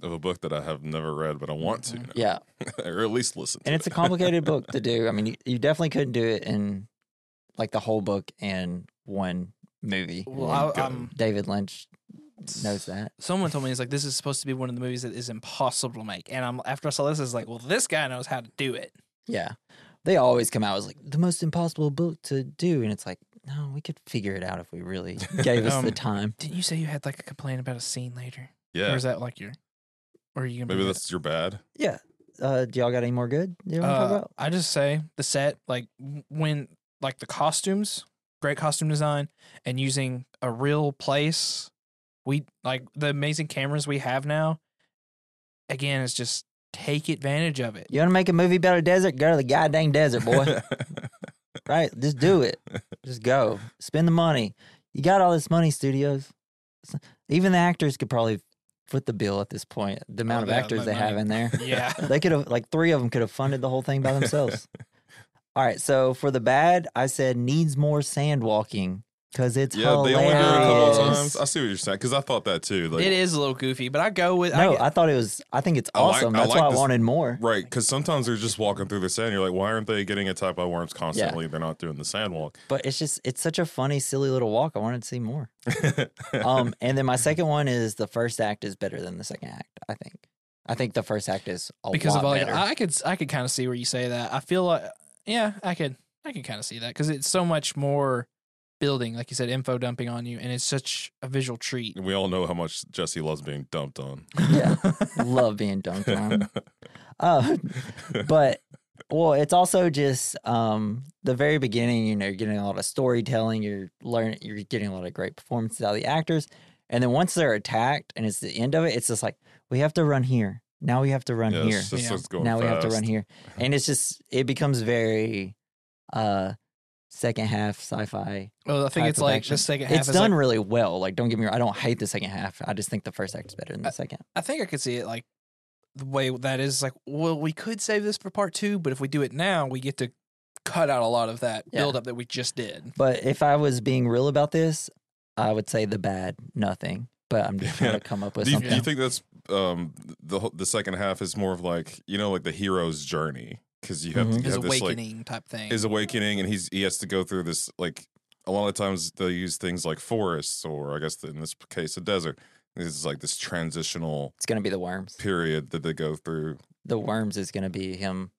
of a book that I have never read, but I want to, Mhm. now. Yeah, or at least listen. To and it's a complicated book to do. I mean, you, you definitely couldn't do it in like the whole book in one movie. well, And I, Okay. I'm David Lynch knows that. someone told me it's like this is supposed to be one of the movies that is impossible to make and i'm after i saw this it's like well this guy knows how to do it Yeah. They always come out as like the most impossible book to do. And it's like, no, we could figure it out if we really gave us Um, the time. didn't you say you had like a complaint about a scene later Yeah. or Yeah, is that like your or are you gonna maybe be that's your bad. Yeah. Uh, do y'all got any more good you want to talk uh, about? i just say the set like w- when like the costumes great costume design and using a real place we like the amazing cameras we have now again it's just take advantage of it You want to make a movie about a desert? Go to the goddamn desert, boy. right? Just do it. Just go. Spend the money. You got all this money, studios. Even the actors could probably foot the bill at this point. The amount of Oh, yeah, actors they have in there. yeah they could have like three of them could have funded the whole thing by themselves. All right, so for the bad, I said needs more sand walking. Because it's Yeah, they only hilarious. do it a couple of times. I see what you're saying because I thought that too. Like, it is a little goofy, but I go with No, I, I thought it was. I think it's I like- awesome. I That's like why I wanted more. Right, because sometimes they're just walking through the sand. You're like, why aren't they getting attacked by worms constantly? They're not doing the sand walk. But it's just it's such a funny, silly little walk. I wanted to see more. Um, and then my second one is the first act is better than the second act. I think. I think the first act is a because lot of all. better. I could I could kind of see where you say that. I feel like yeah, I could I could kind of see that because it's so much more building, like you said, info dumping on you, and it's such a visual treat. we all know how much Jesse loves being dumped on. yeah, love being dumped on. Uh, but well, it's also just um the very beginning. You know, you're getting a lot of storytelling. You're learning. You're getting a lot of great performances out of the actors. And then once they're attacked, and it's the end of it, it's just like we have to run here. Now we have to run Yeah, here. just Yeah. starts going now we have to run here and it's just it becomes very uh second half sci-fi Well, I think it's like action. the second half it's is done like, really well like don't get me wrong i don't hate the second half i just think the first act is better than the second I think I could see it like the way that is like, well, we could save this for part two, but if we do it now, we get to cut out a lot of that Yeah. build up that we just did. but if i was being real about this i would say the bad nothing but i'm just trying Yeah. to come up with Do you, something do you think that's um, the the second half is more of like you know like the hero's journey because you have, Mhm. you His have this like awakening type thing. his awakening and he's he has to go through this like a lot of times they use things like forests or I guess in this case a desert. It's like this transitional it's gonna be the worms period that they go through. the worms is gonna be him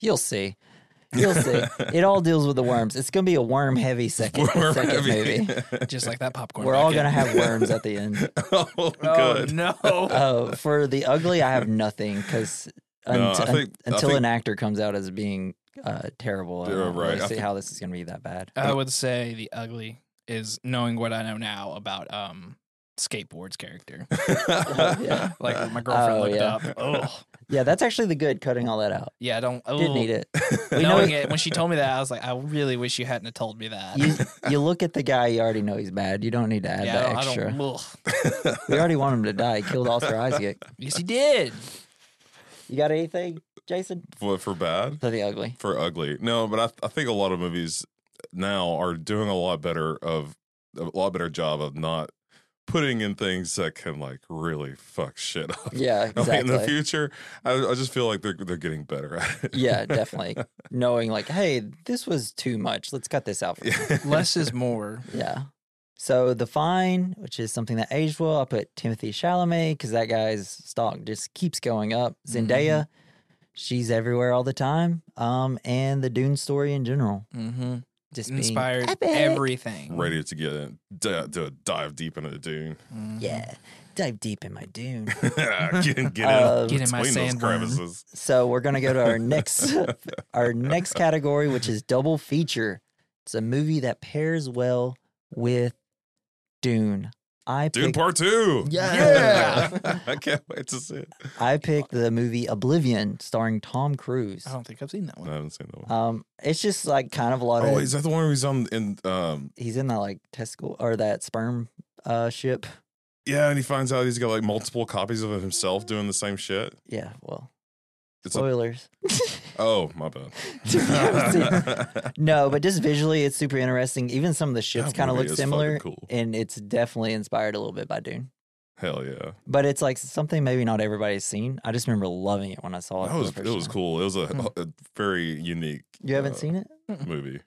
you'll see you'll see it all deals with the worms it's gonna be a worm heavy second, Worm second heavy. movie just like that popcorn. we're all gonna have worms at the end oh, Oh good. no! Oh, for the ugly, I have nothing because No, I think- I until think- an actor comes out as being uh, terrible, I Yeah, don't right. really I see think- how this is going to be that bad. I would say the ugly is knowing what I know now about um Skarsgård's character. yeah. Like my girlfriend Oh, looked yeah. up. Oh Yeah, that's actually the good cutting all that out. yeah, I don't oh, Didn't need it. We Knowing it- it when she told me that, I was like, I really wish you hadn't have told me that. You you look at the guy, you already know he's bad. You don't need to add yeah, I that don't, I extra. don't. we already want him to die. He killed Oscar Isaac. Yes, he did. You got anything, Jason? What for bad? For the ugly. For ugly? No, but I I think a lot of movies now are doing a lot better of a lot better job of not putting in things that can like really fuck shit up. Yeah, I mean, in the future, I, I just feel like they're they're getting better at it. Yeah, definitely. Knowing like, hey, this was too much. Let's cut this out. For Yeah. Less is more. Yeah. So the fine, which is something that aged well, I put Timothée Chalamet because that guy's stock just keeps going up. Zendaya, she's everywhere all the time. Um, and the Dune story in general, Mm-hmm. just being Inspired epic. everything. ready to get in, d- to dive deep into the dune. Mhm. Yeah, dive deep in my Dune. get, get in, Get in my between those sandworm. crevices. so we're gonna go to our next our next category, which is double feature. It's a movie that pairs well with Dune. I Dune picked, Part Two. Yeah. I can't wait to see it. I picked the movie Oblivion, starring Tom Cruise. I don't think I've seen that one. I haven't seen that one. Um, it's just like kind of a lot Oh, of. Oh, is that the one where he's on in? Um, he's in that like testicle or that sperm uh ship. yeah, and he finds out he's got like multiple copies of himself doing the same shit. Yeah, well, It's a, spoilers. oh, my bad. If you haven't seen- no, but just visually, it's super interesting. Even some of the ships kind of look similar, cool. and it's definitely inspired a little bit by Dune. Hell yeah, But it's like something maybe not everybody's seen. I just remember loving it when I saw it. that was it was time. cool. It was a, Hmm. a very unique. You haven't uh, seen it? movie.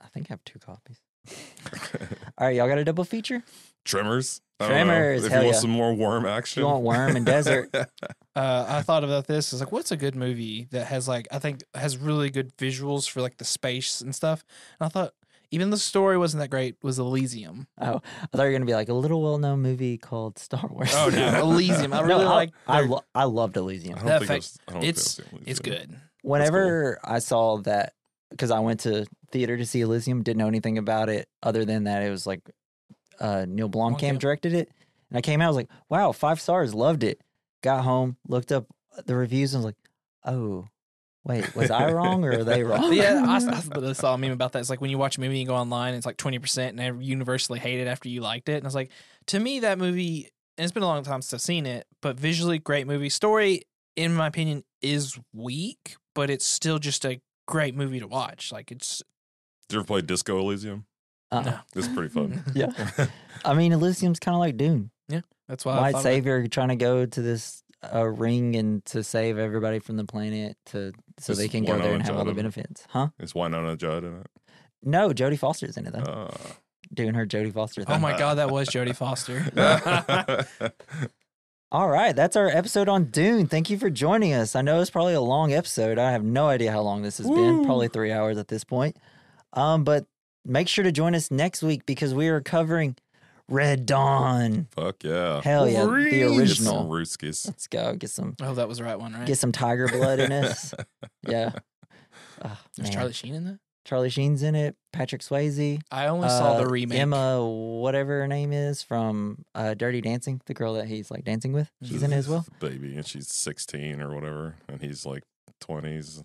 I think I have two copies. All right, y'all got a double feature. Tremors. I. Tremors, If hell you want yeah. some more worm If action, you want worm and desert, Uh, I thought about this. It's like, what's a good movie that has like I think has really good visuals for like the space and stuff. And I thought even the story wasn't that great. Was Elysium? oh, I thought you were gonna be like a little well-known movie called Star Wars. Oh no, Elysium. I really no, like. I, lo- I loved Elysium. I don't That think fact- I've- I don't think it's- I've it's good. Whenever I saw that, because I went to theater to see Elysium, didn't know anything about it other than that it was like uh, Neil Blomkamp Blomkamp. directed it, and I came out I was like, "Wow, five stars, loved it." Got home, looked up the reviews, and was like, "Oh, wait, was I wrong or are they wrong?" yeah, I, I saw a meme about that. It's like when you watch a movie and go online, it's like twenty percent, and they universally hate it after you liked it. And I was like, to me, that movie. And it's been a long time since I've seen it, but visually, great movie. Story, in my opinion, is weak, but it's still just a great movie to watch. Like it's Did you ever play Disco Elysium? Uh, No. It's pretty fun. Yeah. I mean, Elysium's kind of like Dune. Yeah. That's why I White thought of it. savior trying to go to this uh, ring and to save everybody from the planet to so Is they can go there and have all the Judd in it? benefits. Huh? Is Wynonna Judd in it? No, Jodie Foster's in it though, Uh, doing her Jodie Foster thing. Oh my god, that was Jodie Foster. All right, that's our episode on Dune. Thank you for joining us. I know it's probably a long episode. I have no idea how long this has been. Probably three hours at this point. Um, but make sure to join us next week because we are covering Red Dawn. Fuck yeah. Hell yeah, the Get some original. Rooskies. Let's go get some I hope that was the right one, right? get some tiger blood in us. Yeah. Oh, Was man. Charlie Sheen in that? Charlie Sheen's in it. Patrick Swayze. I only saw uh, the remake. Emma, whatever her name is from uh, Dirty Dancing, the girl that he's like dancing with. She's in it as well. Baby, and she's 16 or whatever, and he's like 20s.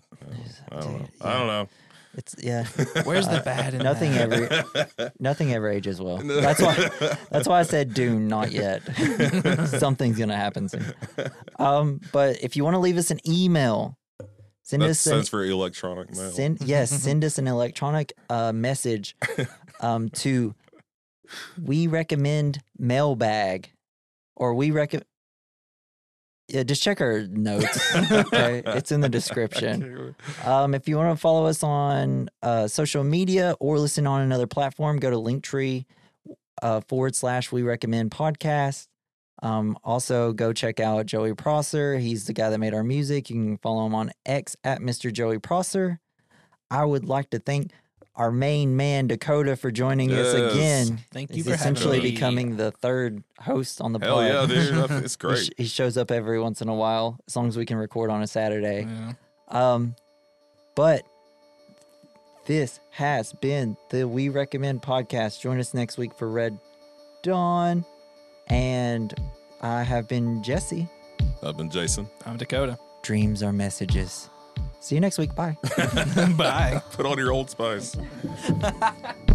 I don't know. Dude, I don't know. It's yeah. Where's the bad in nothing that? ever nothing ever ages well. That's why that's why I said Dune, not yet. Something's gonna happen soon. Um, but if you want to leave us an email, send That us an, for electronic mail. send yes, send us an electronic uh, message um, to we recommend mailbag or we recommend. Yeah, just check our notes. okay, it's in the description. Um, if you want to follow us on uh, social media or listen on another platform, go to Linktree uh, forward slash We Recommend Podcast. Um, also, go check out Joey Prosser. He's the guy that made our music. You can follow him on X at Mr. Joey Prosser. I would like to thank our main man Dakota for joining us again. Thank you He's for essentially having me. becoming the third host on the Hell pod. yeah, dude. I think It's He, great. sh- he shows up every once in a while, as long as we can record on a Saturday. Yeah. Um, but this has been the We Recommend podcast. Join us next week for Red Dawn. And I have been Jesse. I've been Jason. I'm Dakota. Dreams are messages. See you next week. Bye. Bye. Put on your old spice.